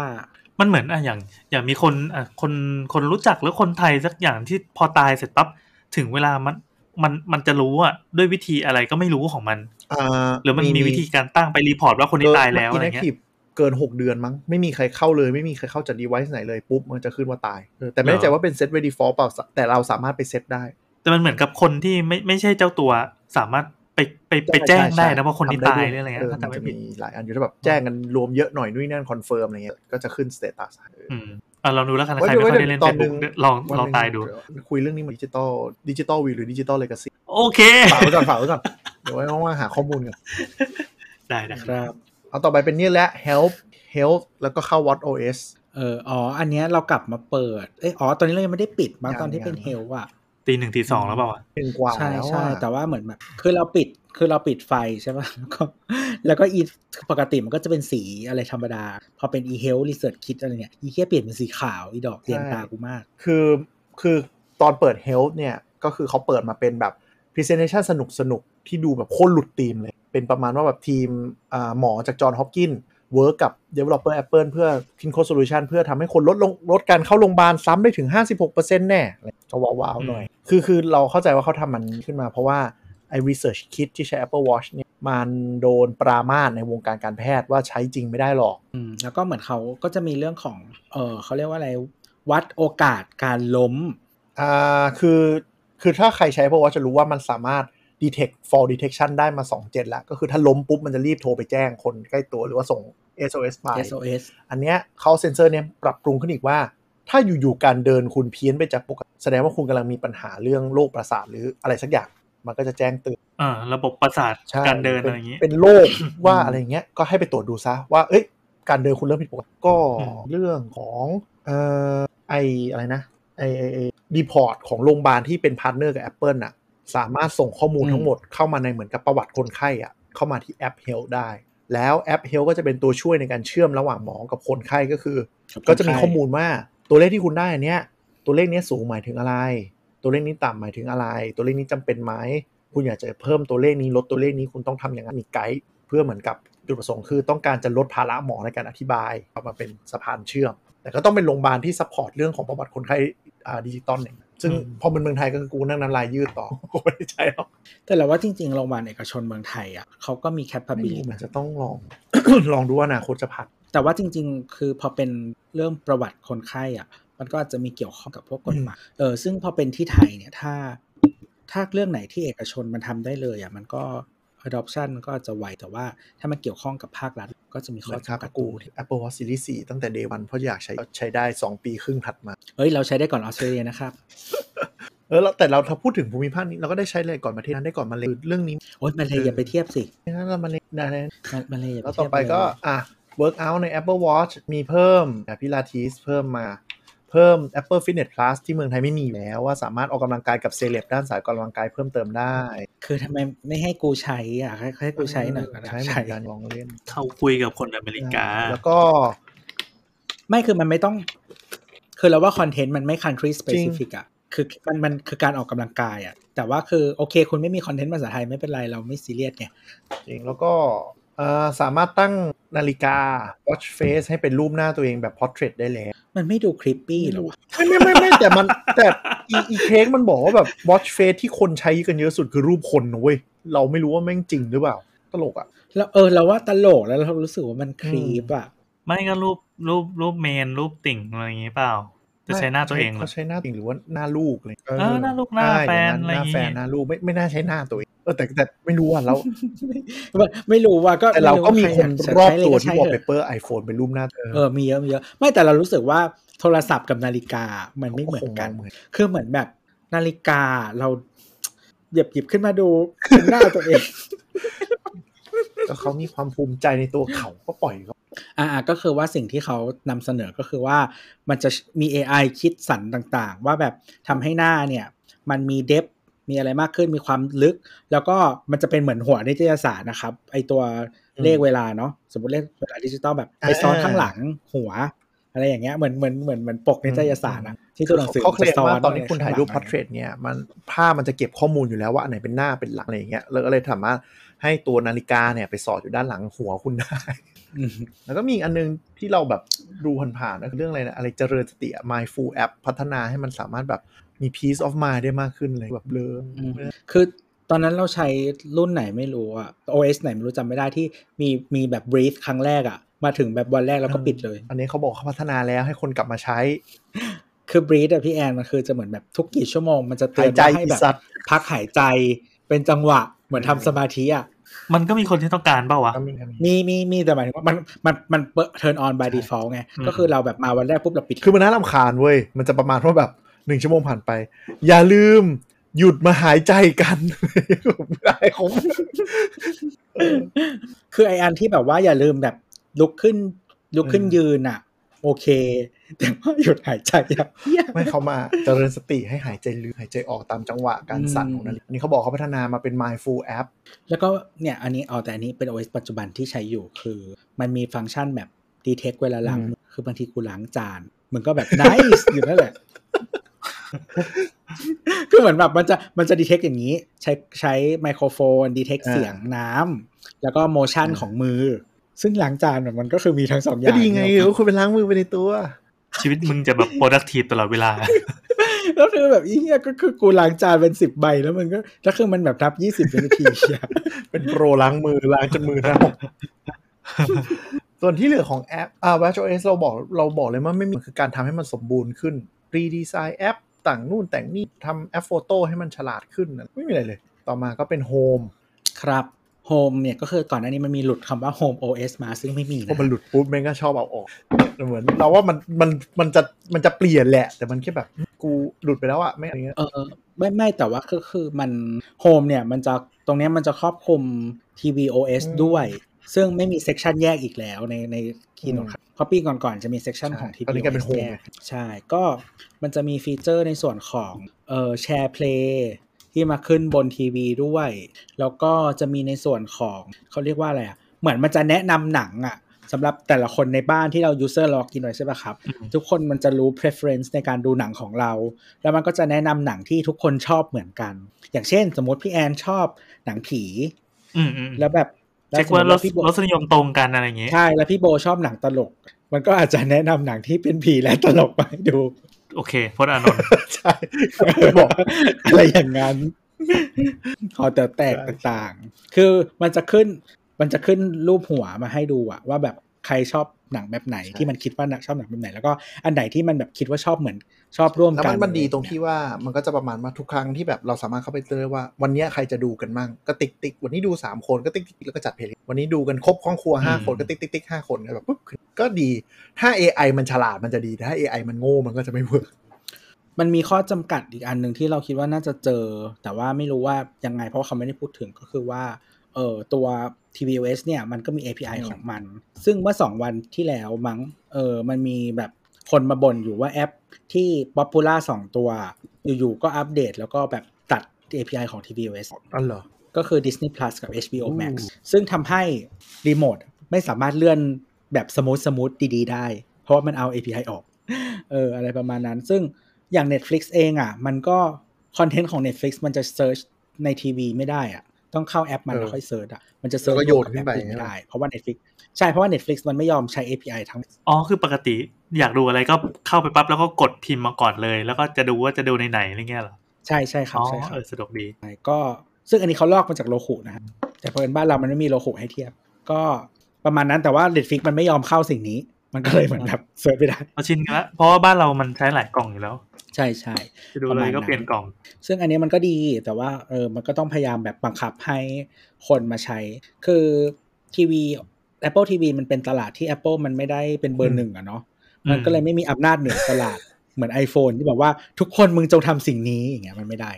มันเหมือนอะอย่างอย่างมีคนอะคนคนรู้จักหรือคนไทยสักอย่างที่พอตายเสร็จปั๊บถึงเวลามันมันมันจะรู้อะด้วยวิธีอะไรก็ไม่รู้ของมันอ่าหรือมันมีวิธีการตั้งไปรีพอร์ตว่าคนนี้ตายแล้วอะไรเงี้ย inactive เกิน 6 เดือนมั้ง ไม่มีใครเข้าเลย ไม่มีใครเข้าจาก device ไหนเลยปุ๊บ มันจะขึ้นว่าตายเออแต่ไม่แน่ใจว่าเป็น set by default เปล่า แต่เราสามารถไปเซตได้ แต่มันเหมือนกับคนที่ไม่ไม่ใช่เจ้าตัวสามารถไปไปไปแจ้งได้นะว่าคนนี้ตายหรืออะไรเงี้ยเออถ้ามันจำไม่จะผิมีดหลายอันอยู่ที่แบบแจ้งกันรวมเยอะหน่อยนู่นนั่นคอนเฟิร์มอะไรเงี้ยก็จะขึ้น status เอออืมอะลองดูแล้วกันนะไว้ใครไม่ค่อยได้เดี๋ยวเล่นตเฟอนซหนึ่บุ๊กงลองวันลองหนึ่ตายดูเดี๋วคุยเรื่องนี้มาดิจิตอลดิจิตอลวีหรือดิจิตอลเลกาซีโอเคฝากไว้ก่อนฝากไว้ก่อนเดี๋ยวไว้ว่างๆหาข้อมูลกันได้ได้ครับ เอาต่อไปเป็นนี่แหละ help help แล้วก็เข้า watch os เอออ๋อ อันเนี้ยเรากลับมาเปิด เอ้ยอ๋อ ตอนนี้เรายังไม่ได้ปิดบางยังตอนที่เป็นยังเฮลอะตีหนึ่งตีสองแล้วเปล่าวะเป็นกว่าใช่แล้วใช่อะแต่ว่าเหมือนแบบคือเราปิดคือเราปิดไฟใช่ป่ะแล้วก็แล้วก็อีปกติมันก็จะเป็นสีอะไรธรรมดา พอเป็น e health research kit อะไรเนี่ยอีเคียเปลี่ยนเป็นสีขาวอีดอกเรียนตากูมาก คือคือตอนเปิด Health เนี่ย ก็คือเขาเปิดมาเป็นแบบ presentation สนุกสนุกๆที่ดูแบบโคตรหลุดธีมเลยเป็นประมาณว่าแบบทีมอ่าหมอจาก Johns Hopkins work กับ developer Apple เพื่อ คิดค้น solution เพื่อทำให้คนลดลงลดการเข้าโรงพยาบาลซ้ำได้ถึง 56%แน่อะไรก็ว้าวๆหน่อย คือคือเราเข้าใจว่าเขาทำมันขึ้นมาเพราะว่าไอ้ ResearchKit ที่ใช้ Apple Watch เนี่ยมันโดนปรามาสในวงการการแพทย์ว่าใช้จริงไม่ได้หรอกอืมแล้วก็เหมือนเขาก็จะมีเรื่องของ เออเขาเรียกว่าอะไร วัดโอกาสการล้ม อ่า คือ คือถ้าใครใช้ Apple Watch จะรู้ว่ามันสามารถ detect fall detection ได้มา 2 เจนแล้ว ก็คือถ้าล้มปุ๊บมันจะรีบโทรไปแจ้งคนใกล้ตัวหรือว่าส่ง SOS ไป SOS อันเนี้ยเขาเซ็นเซอร์เนี่ยปรับปรุงขึ้นอีกว่า ถ้าอยู่ๆการเดินคุณเพี้ยนไปจากปกติแสดงว่าคุณกำลังมีปัญหาเรื่องโรคประสาทหรืออะไรสักอย่างมันก็จะแจ้งเตือนอ่าระบบประสาทใช่การเดินป็อะไรอย่างงี้ เป็นโรคว่าอะไรเงี้ยก็ให้ไปตรวจดูซะว่าเอ้ยการเดินคุณเริ่มผิดปกติก็อืมเรื่องของเอ่อไออะไรนะไอไอไอ report ของโรงพยาบาลที่เป็น partner กับ Apple น่ะ สามารถส่งข้อมูลอืมทั้งหมดเข้ามาในเหมือนกับประวัติคนไข้อะเข้ามาที่แอป Health ได้ แล้วแอป Health ก็จะเป็นตัวช่วยในการเชื่อมระหว่างหมอกับคนไข้ก็คือ ก็จะมีข้อมูลว่าตัวเลขที่คุณได้อันเนี้ยตัวเลขเนี้ยสูงหมายถึงอะไร ตัวเลขนี้ต่ำหมายถึงอะไร ตัวเลขนี้จำเป็นไหมคุณอยากจะเพิ่มตัวเลขนี้ลดตัวเลขนี้คุณต้องทำอย่างนั้นมีไกด์เพื่อเหมือนกับจุดประสงค์คือต้องการจะลดภาระหมอในการอธิบายเอามาเป็นสะพานเชื่อม แต่ก็ต้องเป็นโรงพยาบาลที่ support เรื่องของประวัติคนไข้อ่าดิจิตอลเนี่ย ซึ่งอืมพอเป็นเมืองไทยก็คือกูนั่งน้ำลายยืดต่อกูไม่ได้ใช้หรอกแต่เราว่าจริงๆโรงพยาบาลเอกชนเมืองไทยอะเขาก็มีไม่ capability รู้เหมือนจะต้องลอง ลองดูว่าอนาคตจะพัด แต่ว่าจริง ๆ คือพอเป็นเรื่องประวัติคนไข้อะ มันก็อาจจะมีเกี่ยวข้องกับพวกกฎหมายเออซึ่งพอเป็นที่ไทยเนี่ยถ้าถ้าเรื่องไหนที่เอกชนมันทำได้เลยอะมันก็ adoption มันก็อาจจะไวแต่ว่าถ้ามันเกี่ยวข้องกับภาครัฐ ก็จะมีเหข้มืออนครับจำกัดกูที่ Apple Watch Series 4 ตั้งแต่ day one เพราะอยากใช้ใช้ได้ 2 ปีครึ่งถัดมา เฮ้ย เราใช้ได้ก่อนออสเตรเลียนะครับเออแล้วแต่เราถ้าพูดถึงภูมิภาคนี้เราก็ได้ใช้เลยก่อนประเทศนั้นได้ก่อนมาเลยเรื่องนี้โอ๊ยมาเลยอย่าไปเทียบสิงั้นเรามาเลยได้เลยมามาเลยอย่าแล้วไปต่เทีอยบไปก็เลยอะ workout ใน Apple Watch มีเพิ่มพิลาทิสเพิ่มมา เพิ่ม Apple Fitness Plus ที่เมืองไทยไม่มีแล้ว ว่าสามารถออกกำลังกายกับเซเลบด้านสายออกกำลังกายเพิ่มเติมได้ คือทำไมไม่ให้กูใช้อะให้ให้กูใช้หน่อยก็ได้ใช้เหมือนกันลองเล่น เขาคุยกับคนอเมริกา แล้วก็ ไม่คือมันไม่ต้อง คือเราว่าคอนเทนต์มันไม่ country specific อะคือมันมันคือการออกกำลังกายอะ แต่ว่าคือโอเค คุณไม่มีคอนเทนต์ภาษาไทยไม่เป็นไรเราไม่ซีเรียสไงจริงแล้วก็เอ่อสามารถตั้งนาฬิกา watch face ให้เป็นรูปหน้าตัวเองแบบ portrait ได้แล้วมันไม่ดูคลิปปี้หรอวะไม่ไม่ไม่ไม่แต่มันแต่อีอีเค้กมันบอกว่าแบบ watch face ที่คนใช้กันเยอะสุดคือรูปคนนะเว้ยเราไม่รู้ว่าแม่งจริงหรือเปล่า ตลกอะแล้วเออเราว่าตลกแล้วเรารู้สึกว่ามันครีปอะ ไม่ก็รูปรูปรูปเมนรูปติ่งอะไรอย่างงี้เปล่า จะใช้หน้าตัวเองเหรอเขาใช้หน้าตัวเองหรือว่าหน้าลูกเลยเออหน้าลูกหน้าใช่แฟนย่งอะไรหอย่าน้างงี้แฟนหน้าลูกไม่ไม่น่าใช้หน้าตัวเองเออแต่แต่ไม่รู้อะเราไม่รู้ว่าก็แต่เราก็มีคนไใรอบตัวใช้ที่เลวย wallpaper iPhone เป็นรูปหน้าเธอเออมีเยอะมีเยอะไม่แต่เรารู้สึกว่าโทรศัพท์กับนาฬิกามันไม่เหมือนกันคงมองเหมือนคือเหมือนแบบนาฬิกาเราหยิบหยิบขึ้นมาดูเป็นหน้าตัวเอง ก็เขามีความภูมิใจในตัวเขาก็ปล่อยเขาอ่าก็คือว่าสิ่งที่เขานำเสนอก็คือว่ามันจะมี AI คิดสรรต่างๆ ว่าแบบทำให้หน้าเนี่ย มันมี depth มีอะไรมากขึ้นมีความลึก แล้วก็มันจะเป็นเหมือนหัวนิตยสารนะครับ ไอตัวเลขเวลาเนาะสมมติเลขเวลาดิจิตอลแบบไปซ้อนข้างหลังหัว อะไรอย่างเงี้ยเหมือนเหมือนเหมือนเหมือนปกนิตยสารนะที่ตัวหนังสือเขาเคลมจะซ้ว่าตอนที่คุณถ่ายรูป por trait เนี่ยมันภาพมันจะเก็บข้อมูลอยู่แล้วว่าอันไหนเป็นหน้าเป็นหลังอะไรอย่างเงี้ยแล้วก็เลยสามารถ ให้ตัวนาฬิกาเนี่ยไปสอดอยู่ด้านหลังหัวคุณได้อืมแล้วก็มีอีกอันนึงที่เราแบบดูผ่านๆนะคือเรื่องอะไรนะอะไรเจริญสติอะ mindful app พัฒนาให้มันสามารถแบบมี peace of mind ได้มากขึ้นเลยแบบเบลออืมคือตอนนั้นเราใช้รุ่นไหนไม่รู้อะ OS ไหนไม่รู้จำไม่ได้ที่มีมีแบบ brief ครั้งแรกอะมาถึงแบบวันแรกแล้วก็ปิดเลย อันนี้เขาบอกเขาพัฒนาแล้วให้คนกลับมาใช้ คือ brief อะพี่แอนมันคือจะเหมือนแบบทุกกี่ชั่วโมง มันจะเตืหาอยนใจว่าให้อีแบบสัตว์พักหายใจเป็นจังหวะ เหมือนทำสมาธิอะมันก็มีคนที่ต้องการเปล่าวะก็มีก็มีมีมีมีแต่หมายถึงว่ามันมันมันเปิด turn on by ใช่ default ไงอืมก็คือเราแบบมาวันแรกปุ๊บเราปิด คือมันน่ารำคาญเว้ย มันจะประมาณว่าแบบหนึ่งชั่วโมงผ่านไป อย่าลืมหยุดมาหายใจกันผมไม่ได้ผมเออคือไออันที่แบบว่าอย่าลืมแบบลุกขึ้นลุกขึ้นอืมยืนอะโอเค แต่ว่าหยุดหายใจอะเหี้ยไม่เขามาเจริญสติให้หายใจลึกหายใจออกตามจังหวะการสั่นของนาฬิกาอันนี้เขาบอกเขาพัฒนามาเป็น mindful app แล้วก็เนี่ยอันนี้เอาแต่อันนี้เป็น OS ปัจจุบันที่ใช้อยู่คือ มันมีฟังก์ชันแบบ detect เวลาล้างมือคือบางทีกูล้างจานมึงก็แบบ nice อยู่นั่นแหละคือเหมือนแบบมันจะมันจะ detect อย่างนี้ ใช้ใช้ไมโครโฟน detect อ่าเสียงน้ำแล้วก็ motion อ่าของมือ ซึ่งล้างจานแบบมันก็คือมีทั้งสองอก็ย่างดีไงเนี่ยเออคุณไปล้างมือไปในตัว ชีวิตมึงจะแบบ productive ตลอดเวลา แล้วคือแบบอีเหี้ยก็คือกูล้างจานเป็นสิบใบแล้วมันก็แล้วคือมันแบบนับยี่สิบวินาทีอะเป็นโปรล้างมือล้างจนมือเน่าส่วนที่เหลือของแอปอ่า WatchOS เราบอกเราบอกเลยว่าไม่มีคือการทำให้มันสมบูรณ์ขึ้น redesign แอปแต่งนู่นแต่งนี่ทำแอป Photo ให้มันฉลาดขึ้นนะไม่มีอะไรเลย ต่อมาก็เป็น Home ครับ Home เนี่ยก็คือก่อนหน้านี้มันมีหลุดคำว่า Home OS มาซึ่งไม่มีพอนะมันหลุดปุ๊บแม่งก็ชอบเอาออกเหมือนเราว่ามันมันมันจะมันจะเปลี่ยนแหละ แต่มันแค่แบบกูหลุดไปแล้วอะไม่อะไรเงี้ยเออไม่ไม่แต่ว่าก็คือมัน Home เนี่ยมันจะตรงเนี้ยมันจะครอบคลุม TV OS ด้วย ซึ่งไม่มี section แยกอีกแล้วในใน keynote ครับเพราะปีก่อนๆจะมี section ของ TV ตอนนี้กลายเป็น OS โฮมแยกใช่ก็มันจะมีฟีเจอร์ในส่วนของเอ่อ SharePlay ที่มาขึ้นบนทีวีด้วย แล้วก็จะมีในส่วนของเขาเรียกว่าอะไรอะเหมือนมันจะแนะนำหนังอะสำหรับแต่ละคนในบ้านที่เรา user log in ไว้ใช่ปะครับอืมทุกคนมันจะรู้ preference ในการดูหนังของเรา แล้วมันก็จะแนะนำหนังที่ทุกคนชอบเหมือนกัน อย่างเช่น สมมติพี่แอนชอบหนังผีอืมอืมแล้วแบบเช็คสมมุว่าติรสพี่โบรสนิยมตรงกันอะไรอย่างงี้ใช่แล้วพี่โบชอบหนังตลก มันก็อาจจะแนะนำหนังที่เป็นผีและตลกมาให้ดู โอเคพจน์อานนท์ใช่บอกอะไรอย่างนั้นคอแต่แตกใช่ต่างๆ คือมันจะขึ้นมันจะขึ้นรูปหัวมาให้ดูอะว่าแบบใครชอบ หนังแบบไหนที่มันคิดว่าชอบหนังแบบไหน แล้วก็อันไหนที่มันแบบคิดว่าชอบเหมือนชอบร่วมแล้วกันมันมันดีตรงที่ว่ามันก็จะประมาณว่าทุกครั้งที่แบบเราสามารถเข้าไปเลือกว่า วันเนี้ยใครจะดูกันมั่งก็ติ๊กติ๊กวันนี้ดูสามคนก็ติ๊กติ๊กแล้วก็จัด play วันนี้ดูกันครบครอบครัวห้าอืมคนก็ติ๊กติ๊กติ๊กห้าคนแบบปุ๊บก็ดีถ้า AI มันฉลาดมันจะดีแต่ถ้า AI มันโง่มันก็จะไม่ work มันมีข้อจำกัดอีกอันหนึ่งที่เราคิดว่าน่าจะเจอ แต่ว่าไม่รู้ว่ายังไงเพราะว่าเขาไม่ได้พูดถึงก็คือว่า เออตัว tvOS เนี่ยมันก็มี API ของมัน ซึ่งเมื่อ2วันที่แล้วมั้งเออมันมีแบบคนมาบ่นอยู่ว่าแอปที่ Popular 2ตัว อยู่ๆก็อัปเดตแล้วก็แบบตัด API ของ tvOS อ๋อเหรอก็คือ Disney Plus กับ HBO อู้ Max ซึ่งทำให้รีโมทไม่สามารถเลื่อนแบบ smooth smooth ดีๆ ได้ เพราะว่ามันเอา API ออก เออ อะไรประมาณนั้น ซึ่งอย่าง Netflix เองอะ มันก็ คอนเทนต์ของ Netflix มันจะ search ในทีวีไม่ได้อะ ต้องเข้าแอปมันเออแล้วค่อย search อะมันจะ search แล้วก็โยนกลับขึ้แอนปไปอื่นไม่ได้ เพราะว่า Netflix ใช่เพราะว่า Netflix มันไม่ยอมใช้ API ทั้งอ๋อคือปกติอยากดูอะไรก็เข้าไปปั๊บแล้วก็กดพิมพ์มาก่อนเลย แล้วก็จะดูว่าจะดูในไหนอะไรเงี้ยเหรอใช่ใช่ครับอ๋อใช่ครัเอบอสะดวกดีใช่ก็ซึ่งอันนี้เขาลอกมาจาก Roku นะครับแต่เผอิญบ้านเรามันไม่มี Roku ให้เทียบ ก็ประมาณนั้นแต่ว่า Netflix มันไม่ยอมเข้าสิ่งนี้ มันก็เลยเหมือนแบบเซิร์ชไม่ได้เราชินกันละเพราะว่าบ้านเรามันใช้หลายกล่องอยู่แล้ว ใช่ใช่จะดูประเลมาณยก็นั้นเปลี่ยนกล่อง ซึ่งอันนี้มันก็ดีแต่ว่าเออมันก็ต้องพยายามแบบบังคับให้คนมาใช้ คือทีวี Apple TV มันเป็นตลาดที่ Apple มันไม่ได้เป็นเบออืร์มหนึ่งอะเนาะอืมมันก็เลยไม่มีอำนาจเหนือตลาดเหมือน iPhone ที่บอกว่าทุกคนมึงจงทำสิ่งนี้อย่างเงี้ยมันไม่ได้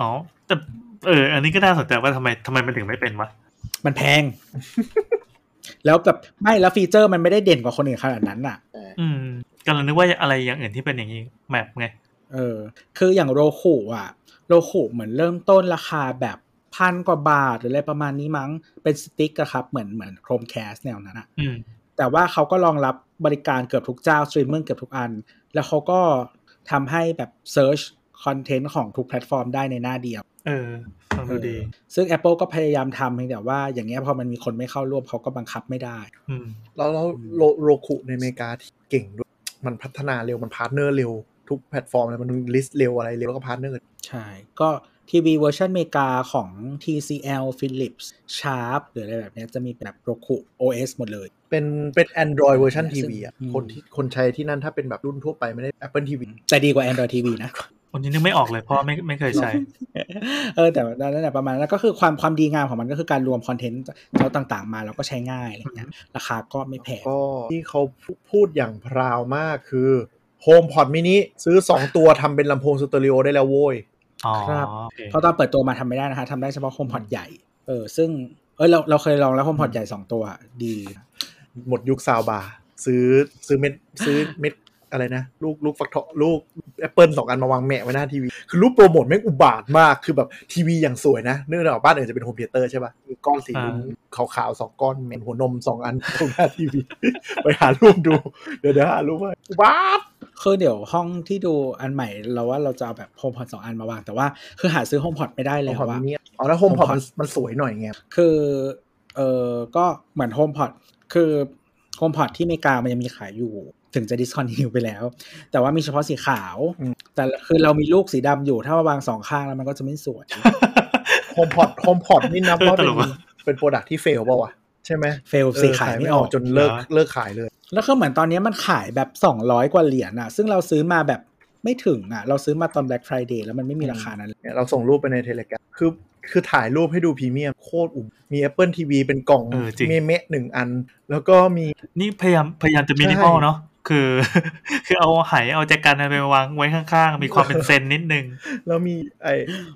อ๋อแต่เออ อันนี้ก็น่าสนใจว่าทำไมทำไมมันถึงไม่เป็นวะมันแพง แล้วแบบไม่แล้วฟีเจอร์มันไม่ได้เด่นกว่าคนอื่นขนาดนั้นอะ อืมกำลังนึกว่าอะไรอย่างอื่นที่เป็นอย่างนี้แมปไง เออ คืออย่าง Roku อะ Roku เหมือนเริ่มต้นราคาแบบพันกว่าบาทหรืออะไรประมาณนี้มั้ง เป็น stick อะครับ เหมือนเหมือน Chromecast แนวนั้นอะอืมแต่ว่าเขาก็รองรับบริการเกือบทุกเจ้าสตรีมเมอร์เกือบทุกอัน แล้วเขาก็ทำให้แบบ search คอนเทนต์ของทุกแพลตฟอร์มได้ในหน้าเดียว เออฟังดูดี ซึ่ง Apple ก็พยายามทำเพียงแต่ว่าอย่างเงี้ยพอมันมีคนไม่เข้าร่วมเขาก็บังคับไม่ได้อืมแล้วแล้วโร Roku ในอเมริกาที่เก่งด้วย มันพัฒนาเร็วมัน partner เร็ว ทุกแพลตฟอร์มเลยมัน list เร็วอะไรเร็วแล้วก็ partner ใช่ ก็ทีวีเวอร์ชันอเมริกาของ TCL Philips Sharp หรืออะไรแบบเนี้ยจะมีแบบ Roku OS หมดเลย เป็นเป็น Android เวอร์ชันทีวีอะซึ่งอืมคนที่คนใช้ที่นั่นถ้าเป็นแบบรุ่นทั่วไปไม่ได้ Apple TV แต่ดีกว่า Android TV นะคนนี้นึกไม่ออกเลยเพราะไม่ไม่เคยใช้ เออแต่นั่นแหละประมาณนั้นก็คือความความดีงามของมันก็คือการรวมคอนเทนต์เจ้าต่างๆ มาแล้วก็ใช้ง่ายอะไรเงี้ยราคาก็ไม่แพงก็ที่เขาพูดอย่าง proud มากคือ HomePod mini ซื้อ 2 ตัวทำเป็นลำโพงสเตอริโอได้แล้วโว้ยอ๋อครับโอเคเพราะตอนเปิดตัวมาทำไม่ได้นะคะทำได้เฉพาะ HomePod ใหญ่ เออ ซึ่ง เออเราเราเคยลองแล้ว HomePod ใหญ่ 2 ตัว ดี หมดยุค soundbar ซื้อซื้อเม็ดซื้อเม็ดอะไรนะ ลูกลูกฟักทองลูกแอปเปิลสองอันมาวางแมะไว้หน้าทีวี คือรูปโปรโมทแม่งอุบาทว์มากคือแบบทีวีอย่างสวยนะเนื่องจากบ้านอื่นจะเป็น home theater ใช่ป่ะมีก้อนสีลุ้งขาวๆสองก้อนเหมือนหัวนมสองอันตรงหน้าทีวี ไปหารูปดู เดี๋ยวเดี๋ยวหารูปให้อุบาทว์ คือเดี๋ยวห้องที่ดูอันใหม่เราว่าเราจะเอาแบบ HomePod สองอันมาวาง แต่ว่าคือหาซื้อ HomePod ไม่ได้โฮแล้มวพอดว่ามินิอ๋อแล้วโฮมพอดมันมันสวยหน่อยไงคือเออก็เหมือน HomePod คือ HomePod ที่อเมริกามันยังมีขายอยู่ ถึงจะ discontinue ไปแล้ว แต่ว่ามีเฉพาะสีขาว แต่คือเรามีลูกสีดำอยู่ถ้ามาวางสองข้างแล้วมันก็จะไม่สวยโฮมพอดโฮมพอดนี่นับว่าเออตเป็นลกอะเป็นโปรดักที่เฟลเปล่าวะใช่ไหมเฟลสีขายไม่ออกจนเลิกเหรอเลิกขายเลย แล้วก็เหมือนตอนนี้มันขายแบบ200กว่าเหรียญอะซึ่งเราซื้อมาแบบไม่ถึงอะเราซื้อมาตอน Black Friday แล้วมันไม่มีราคานั้นเลยเนี่ยเราส่งรูปไปในเทเลกราคือคือถ่ายรูปให้ดูพรีเมียมโคตรอุ่มมี Apple TV เป็นกล่องเออจริงเมเมะหนึ่งอัน แล้วก็มีนี่พยายามพยายามจะมินิมอลเนาะ คือ คือเอาไหเอาแจกันไปวางไว้ข้างๆ มีความเป็นเซนนิดนึง แล้วมีไอ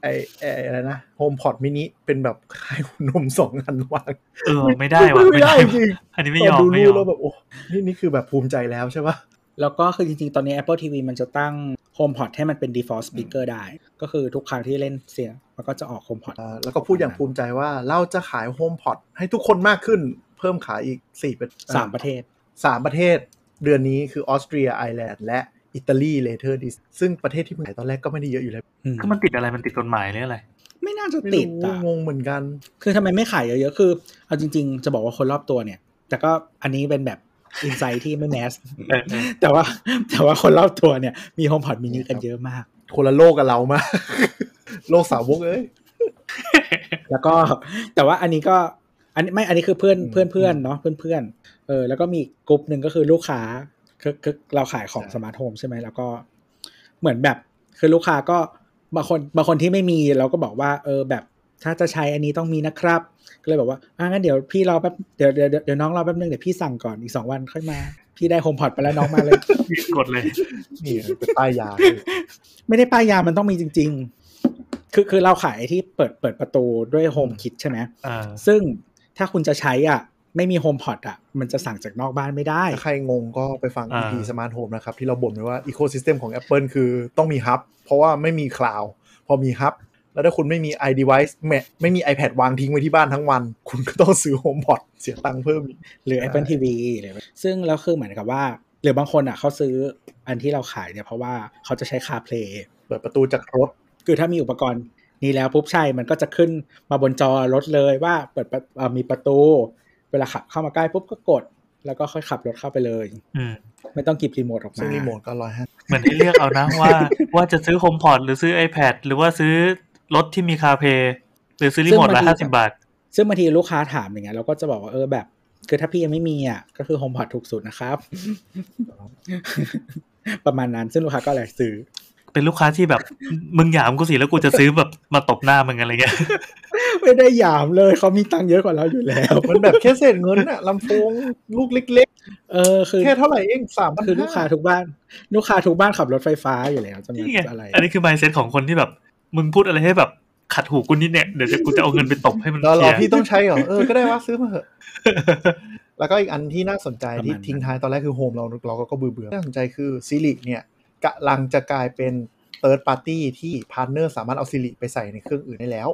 ไอไออะไรนะโฮมพอดมินิเป็นแบบคล้ายหัวนมสองอันวาง เออ ไม่ได้ว่ะไม่ได้จริงอันนี้ไม่ตยออนมดูไม่รูยปอแล้มวแบบโอ้นี่นี่คือแบบภูมิใจแล้วใช่ปะแล้วก็คือจริงๆ ตอนนี้ Apple TV มันจะตั้ง HomePod ให้มันเป็น default speaker ได้ ก็คือทุกครั้งที่เล่นเสียง มันก็จะออก HomePod อ่าแล้วก็พูดอย่างภูมิใจว่าเราจะขาย HomePod ให้ทุกคนมากขึ้น เพิ่มขายอีกสี่เป็นสามประเทศสามประเทศ เดือนนี้คือออสเตรียไอร์แลนด์และอิตาลี later this ซึ่งประเทศที่มันขายตอนแรกก็ไม่ได้เยอะอยู่แล้วอืมก็มันติดอะไรมันติดกฎหมายหรืออะไร ไม่น่าจะไม่ติดรู้อะงงเหมือนกัน คือทำไมไม่ขายเยอะๆคือ เอาจริง ๆ จะบอกว่าคนรอบตัวเนี่ย แต่ก็อันนี้เป็นแบบอินไซต์ที่ไม่แมสเออเออแต่ว่าแต่ว่าคนรอบตัวเนี่ย มี HomePod mini กันเยอะมาก คนละโลกกับเรามาก โลกสาวกเอ้ยแล้วก็แต่ว่าอันนี้ก็อันนี้ไม่อันนี้คือเพื่อนอืมเพื่อนเพื่อนเนาะเพื่อนเพื่อน เออแล้วก็มีอีกกลุ่มหนึ่งก็คือลูกค้าคือคือเราขายของใช่สมาร์ทโฮมใช่ไหมแล้วก็เหมือนแบบคือลูกค้าก็บางคนบางคนที่ไม่มีเราก็บอกว่าเออแบบถ้าจะใช้อันนี้ต้องมีนะครับ ก็เลยบอกว่าอะงั้นเดี๋ยวพี่รอแป๊บเดี๋ยวเดี๋ยวเดี๋ยวน้องรอแป๊บนึงเดี๋ยวพี่สั่งก่อนอีกสองวันค่อยมา พี่ได้โฮมพอดไปแล้วน้องมาเลยกดเลยนี่เป็นป้ายยา ไม่ได้ป้ายยามันต้องมีจริง ๆ คือคือเราขายที่เปิดเปิดประตูด้วยโฮมคิดใช่ไหมอ่าซึ่งถ้าคุณจะใช้อะ ไม่มีโฮมพอดอะ มันจะสั่งจากนอกบ้านไม่ได้ ถ้าใครงงก็ไปฟังอ่า EP Smart Home นะครับ ที่เราบ่นไว้ว่า Ecosystem ของ Apple คือต้องมีฮับเพราะว่าไม่มีคลาวพอมีฮับแล้วถ้าคุณไม่มี iDevice แมไม่มี iPad วางทิ้งไว้ที่บ้านทั้งวัน คุณก็ต้องซื้อ HomePod เสียตังค์เพิ่มอีกหรือใช่ Apple TV หรือซึ่งแล้วคือเหมือนกับว่า หรือบางคนอะเขาซื้ออันที่เราขายเนี่ยเพราะว่าเขาจะใช้ CarPlay เปิดประตูจากรถ คือถ้ามีอุปกรณ์นี้แล้วปุ๊บใช่ มันก็จะขึ้นมาบนจอรถเลยว่าเปิดประเอ่อมีประตู เวลาขับเข้ามาใกล้ปุ๊บก็กด แล้วก็ค่อยขับรถเข้าไปเลยอืมไม่ต้องกิบรีโมทออกมาซึ่งรีโมทก็ร้อยห้าเหมือนให้เลือกเอานะว่า ว่าจะซื้อโฮมพอดหรือซื้อ iPad หรือว่าซื้อรถที่มีคาเพย์หรือซื้อรีโมทละห้าสิบาท ซึ่งบางทีลูกค้าถามอย่างเงี้ยเราก็จะบอกว่าเออแบบคือถ้าพี่ยังไม่มีอะก็คือโฮมพอดถูกสุดนะครับ ประมาณนั้นซึ่งลูกค้าก็เลยซื้อ เป็นลูกค้าที่แบบ มึงหยามกูสิแล้วกูจะซื้อแบบมาตบหน้ามึงอะไรเงี้ยไม่ได้หยามเลยเขามีตังค์เยอะกว่าเราอยู่แล้ว มันแบบแค่เศษเงินอะลำโพงลูกเล็กเออคือๆแค่เท่าไหร่เองสามพันคือลูกค้าทุกบ้าน ลูกค้าทุกบ้านขับรถไฟฟ้าอยู่แล้วจะมานี่ไงอะไร อันนี้คือ mindset ของคนที่แบบ มึงพูดอะไรให้แบบขัดหูกูนิดเนี่ยเดี๋ยวจะกูจะเอาเงินไปตบให้มันเราเคลีเรายร์พี่ต้องใช้เหรอเออก็ได้ว่าซื้อมาเถอะแล้วก็อีกอันที่น่าสนใจที่ประมาณนั้นทิ้งท้ายตอนแรกคือโฮมเราเราก็เบื่อเบื่อๆน่าสนใจคือซิริเนี่ย กำลังจะกลายเป็นเ h ิร์ดปาร์ตี้ที่พาร์ n เนอร์สามารถเอาซิริไปใส่ในเครื่องอื่นได้แล้ว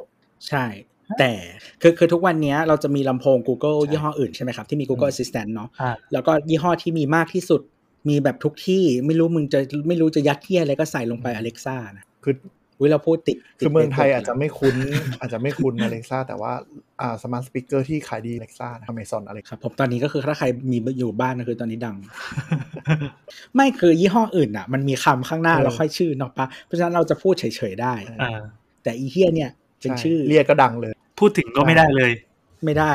ใช่ แต่คือคือทุกวันเนี้ยเราจะมีลำโพง Google ใช่ยี่ห้ออื่นใช่ไหมครับ ที่มี Google Assistant เนาะอ่าแล้วก็ยี่ห้อที่มีมากที่สุดมีแบบทุกที่ไม่รู้มึงจะไม่รู้จะยัดเยียอะไรก็ใส่ลงไป Alexa นะคือ วิเราพูดติดติดคือเมืองไทยปอาจจะไม่คุ้น อาจจะไม่คุ้น Alexa แต่ว่าอ่าสมาร์ทสปีกเกอร์ที่ขายดี Alexa นะ Amazon อะไรครับผมตอนนี้ก็คือถ้าใครมีอยู่บ้านก็คือตอนนี้ดัง ไม่คือยี่ห้ออื่นอะ มันมีคำข้างหน้าเออแล้วค่อยชื่อเนาะปะเพราะฉะนั้นเราจะพูดเฉยๆได้อ่าแต่อีเฮียเนี่ยเป็นใช่ชื่อเรียกก็ดังเลย พูดถึงก็ไม่ได้เลย ไม่ได้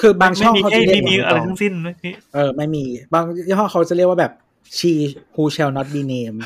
คือบางช่องไม่มีเขาเอ้จะยเรียไม่กมีว่าอะไรทั้งสิ้นไม่มีเออไม่มี บางยี่ห้อเขาจะเรียกว่าแบบ she who shall not be named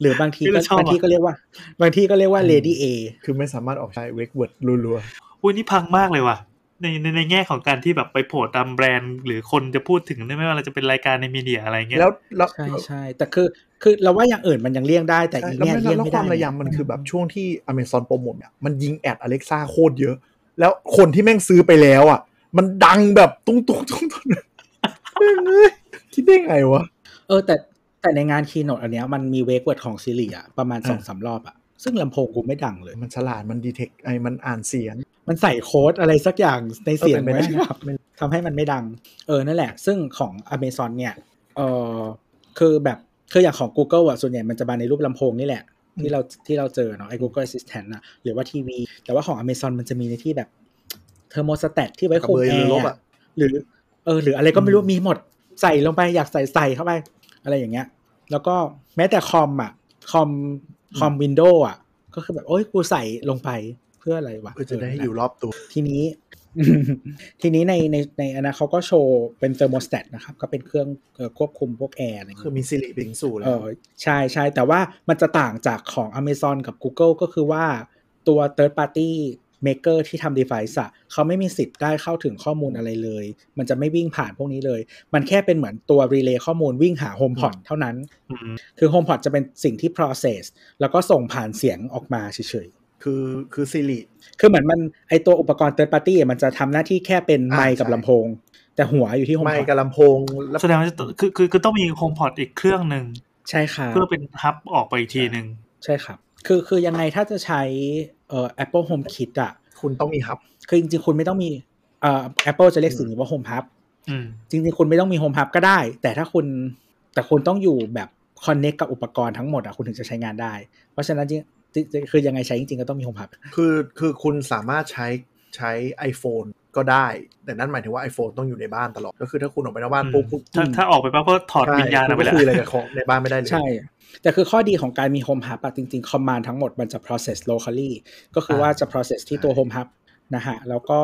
หรือบางทีก็บางทีก็เรียกว่า บางทีก็เรียกว่า lady A คือไม่สามารถออกใช้เวกเวิร์ดรัวอุ้ยนี่พังมากเลยว่ะในในในแง่ของการที่แบบไปโผล่ตามแบรนด์ หรือคนจะพูดถึงไม่ว่าเราจะเป็นรายการในมีเดียอะไรเงี้ๆยแล้วแล้วใช่ใช่แต่คือคือเราว่าอย่างอื่นมันยังเลี่ยงได้แต่ใช่อีแล้วเนี่ยไม่เลี่ยงแล้วไม่คได้วามระยำมันคือแบบช่วงที่ Amazon โปรโมทเนี่ยมันยิงแอด Alexa โคตรเยอะ แล้วคนที่แม่งซื้อไปแล้วอะ มันดังแบบตุ้งตุ้งตุ้งตุ้งแม่งเอ้ยคิดได้ไงวะเออแต่ แต่ในงานคีโนดอันเนี้ยมันมีเวกเวิร์ดของซีรีอะประมาณอ่าสองสามรอบอะซึ่งลำโพงกูไม่ดังเลย มันฉลาดมันดีเทคไอ้มันอ่านเสียง มันใส่โค้ดอะไรสักอย่างในเสียงเออเป็นไปไว้ได้ครับทำให้มันไม่ดัง เออ นั่นแหละ ซึ่งของ Amazon เนี่ยเออคือแบบคืออย่างของ Google อะส่วนใหญ่มันจะมาในรูปลำโพงนี่แหละ ที่เราที่เราเจอเนาะไอ้ Google Assistant อะหรือว่าทีวี แต่ว่าของ Amazon มันจะมีในที่แบบ thermostat ที่ไว้ควบคุมเบยแอเรือร์รบอะอะหรือเออหรืออะไรก็ไม่รู้อืมมีหมดใส่ลงไปอยากใส่ใส่เข้าไป อะไรอย่างเงี้ย แล้วก็แม้แต่คอมอะคอมคอม Windows อะ ก็คือแบบโอ้ยกูใส่ลงไปเพื่ออะไรวะเพื่อจะได้นั่นอแหละอยู่รอบตัว ทีนี้ ทีนี้ในในในอันนั้นเขาก็โชว์เป็น thermostat นะครับ ก็เป็นเครื่องเอ่อควบคุมพวกแอร์อะไรอย่างคือเงี้ยมี Siri เป็นสู่แล้เอวอใช่ใช่แต่ว่ามันจะต่างจากของ Amazon กับ Google ก็คือว่าตัว third party maker ที่ทำ device อะเขาไม่มีสิทธิ์ได้เข้าถึงข้อมูลอะไรเลย มันจะไม่วิ่งผ่านพวกนี้เลย มันแค่เป็นเหมือนตัว relay ข้อมูลวิ่งหา HomePod เท่านั้นอืมคือ HomePod จะเป็นสิ่งที่ process แล้วก็ส่งผ่านเสียงออกมาเฉยๆ คือคือสิริคือเหมือนมันไอตัวอุปกรณ์ third party อะมันจะทำหน้าที่แค่เป็นอ่าไมค์กับใช่ลำโพง แต่หัวอยู่ที่โฮมไม่พอดกับลำโพงแล้วแสดงว่าจะต้องคือคือคือต้องมีโฮมพอดอีกเครื่องหนึ่งใช่ครับเพื่อเป็นฮับออกไปอีกทีหนึ่งใช่ครับ คือคือยังไงถ้าจะใช้เอ่อ Apple Home Kit อะ คุณต้องมีฮับ คือจริงๆ คุณไม่ต้องมีเอ่อ Apple จะเรียกสิ่งนี้ว่า Home Hub อืมจริงๆ คุณไม่ต้องมี Home Hub ก็ได้ แต่ถ้าคุณแต่คุณต้องอยู่แบบ connect กับอุปกรณ์ทั้งหมดอะคุณถึงจะใช้งานได้ เพราะฉะนั้นจริงจริงคือยังไงใช้จริงๆ ก็ต้องมี Home Hub คือคือคุณสามารถใช้ใช้ iPhone ก็ได้ แต่นั่นหมายถึงว่า iPhone ต้องอยู่ในบ้านตลอด ก็คือถ้าคุณออกไปนอกบ้านอืมปุ๊บปุ๊บถ้าถ้าออกไปปั๊บก็ถอดวิญญาณออกไปไม่แล้วคุยอะไรกับของในบ้านไม่ได้เลย ใช่ แต่คือข้อดีของการมี Home Hub อะจริงๆ command ทั้งหมดมันจะ process locally ก็คือว่าจะ process ที่ตัว Home Hub นะฮะ แล้วก็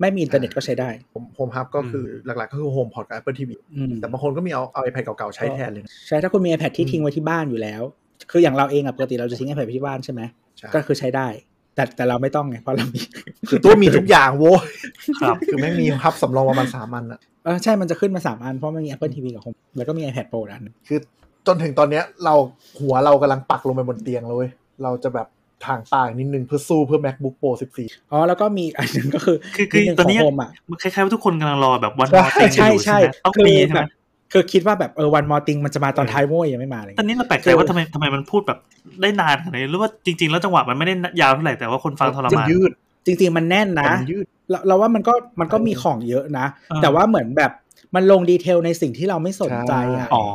ไม่มีอินเทอร์เน็ตก็ใช้ได้โฮมฮับก็คือหลักๆ ก็คือ Home Pod กับ Apple TV อืมแต่บางคนก็มีเอาเอา iPad เก่าๆ ใช้แทนเลยนะใช่ถ้าคุณมี iPad ที่อืมทิ้งไว้ที่บ้านอยู่แล้ว คืออย่างเราเองอะปกติเราจะทิ้ง iPad ไว้ที่บ้านใช่ไหมใช่ก็คือใช้ได้ แต่แต่เราไม่ต้องไงเพราะเรามีคือตัวมีทุกอย่างโว้ยครับ คือแม่งมีฮับสำรองประมาณสามอันอะเออใช่มันจะขึ้นมา3อัน เพราะมันมี Apple TV กับ Home แล้วก็มี iPad Pro อันหนึ่งคือจนถึงตอนเนี้ยเราหัวเรากำลังปักลงไปบนเตียงเลยเว้ยเราจะแบบทางต่างนิดนึงเพื่อสู้เพื่อ MacBook Pro 14 อ๋อ แล้วก็มีอันหนึงก็คือคือคือดงตอนนี้ของ Home อะคล้ายๆว่าทุกคนกำลังรอแบบวันใช่มอติงใช่อยู่ใช่ใช่ไหมต้องคือมีใช่แบไหมบ คือคิดว่าแบบเออวันมอติงมันจะมาตอนท้ายโว้ยยังไม่มาอะไรตอนเงี้ยนี้เราแปลกใจว่าทำไมทำไมมันพูดแบบได้นานขนาดนี้หรือว่าจริง ๆ แล้วจังหวะมันไม่ได้ยาวเท่าไหร่แต่ว่าคนฟังทรจะมานยืด จริง ๆ มันแน่นนะมันยืดเราเราว่ามันก็มันก็มีของเยอะนะเออแต่ว่าเหมือนแบบมันลงดีเทลในสิ่งที่เราไม่สนใจอะใช่อ๋อ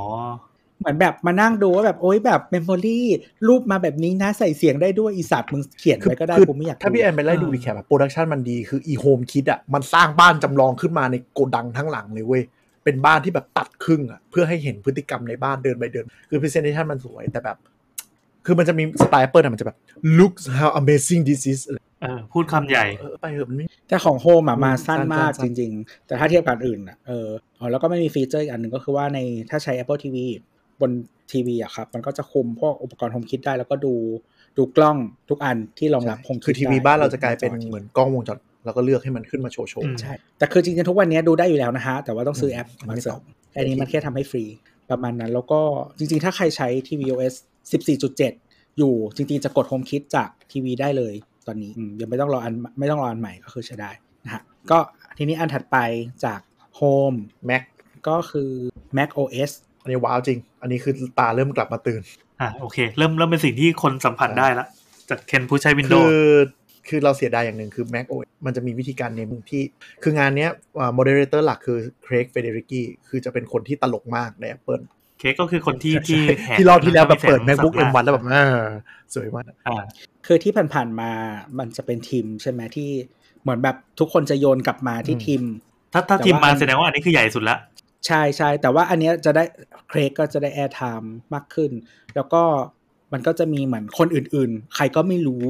เหมือนแบบมานั่งดูว่าแบบโอ๊ยแบบเมมโมรี่รูปมาแบบนี้นะใส่เสียงได้ด้วยอีสัตว์มึงเขียนคือไว้ก็ได้คือกูไม่อยากถ้าพี่แอนไปไล่ดูเออ recap อะ productionกชันมันดีคืออี HomeKit อะมันสร้างบ้านจำลองขึ้นมาในโกดังทั้งหลังเลยเว้ย เป็นบ้านที่แบบตัดครึ่งอะเพื่อให้เห็นพฤติกรรมในบ้านเดินไปเดิน คือ presentation มันสวยแต่แบบ คือมันจะมี style Apple อะมันจะแบบ look how amazing this is อะไรเออพูดคำใหญ่เออไปเถอะมันไม่แต่ของ Home อะมาสั้นสั้นมากสั้นจริง ๆ แต่ถ้าเทียบกับอันอื่นอะเอออ๋อแล้วก็ไม่มีฟีเจอร์อีกอันหนึ่งก็คือว่าในถ้าใช้ Apple TV บนทีวีอะครับ มันก็จะคุมพวกอุปกรณ์โฮมคิดได้แล้วก็ดูดูกล้องทุกอันที่รองรับโฮมคิดคือทีวีได้บ้านเราจะกลายเป็นจอเหมือนกล้องวงจร แล้วก็เลือกให้มันขึ้นมาโชว์โชว์อืมใช่ แต่คือจริงๆทุกวันนี้ดูได้อยู่แล้วนะฮะ แต่ว่าต้องซื้อแอปอืมมาไม่เสริต้อมงอันนี้มันแค่ทำให้ฟรีประมาณนั้น แล้วก็จริงๆ ถ้าใครใช้ tvOS 14.7 อยู่จริงๆ จะกด Home Kit จากทีวีได้เลยตอนนี้อืมยังไม่ต้องรออันไม่ต้องรออันใหม่ก็คือใช้ได้นะฮะก็ทีนี้อันถัดไปจาก Home Mac ก็คือ Mac OS อันนี้ว้าวจริง อันนี้คือตาเริ่มกลับมาตื่นอะโอเค เริ่มเริ่มเป็นสิ่งที่คนสัมผัสได้ละจากเคนผู้ใช้ Windows คือ คือเราเสียดายอย่างหนึ่งคือ Mac OS มันจะมีวิธีการ name ที่ คืองานเนี้ย moderator หลักคือ Craig Federighi คือจะเป็นคนที่ตลกมากใน Apple เครกก็คือคนที่ที่แหกที่รอบที่แล้วแบบเปิดแสง MacBook สัมภาษณ์ M1 แล้วแบบเออสวยมากอ่าคือที่ผ่านๆมามันจะเป็นทีมใช่ไหมที่เหมือนแบบทุกคนจะโยนกลับมาที่อืมทีม ถ้าถ้าแต่ทีมว่ามาอันแสดงว่าอันนี้คือใหญ่สุดละใช่ใช่แต่ว่าอันเนี้ยจะได้เครกก็จะได้ airtime มากขึ้น แล้วก็ มันก็จะมีเหมือนคนอื่น ๆ ใครก็ไม่รู้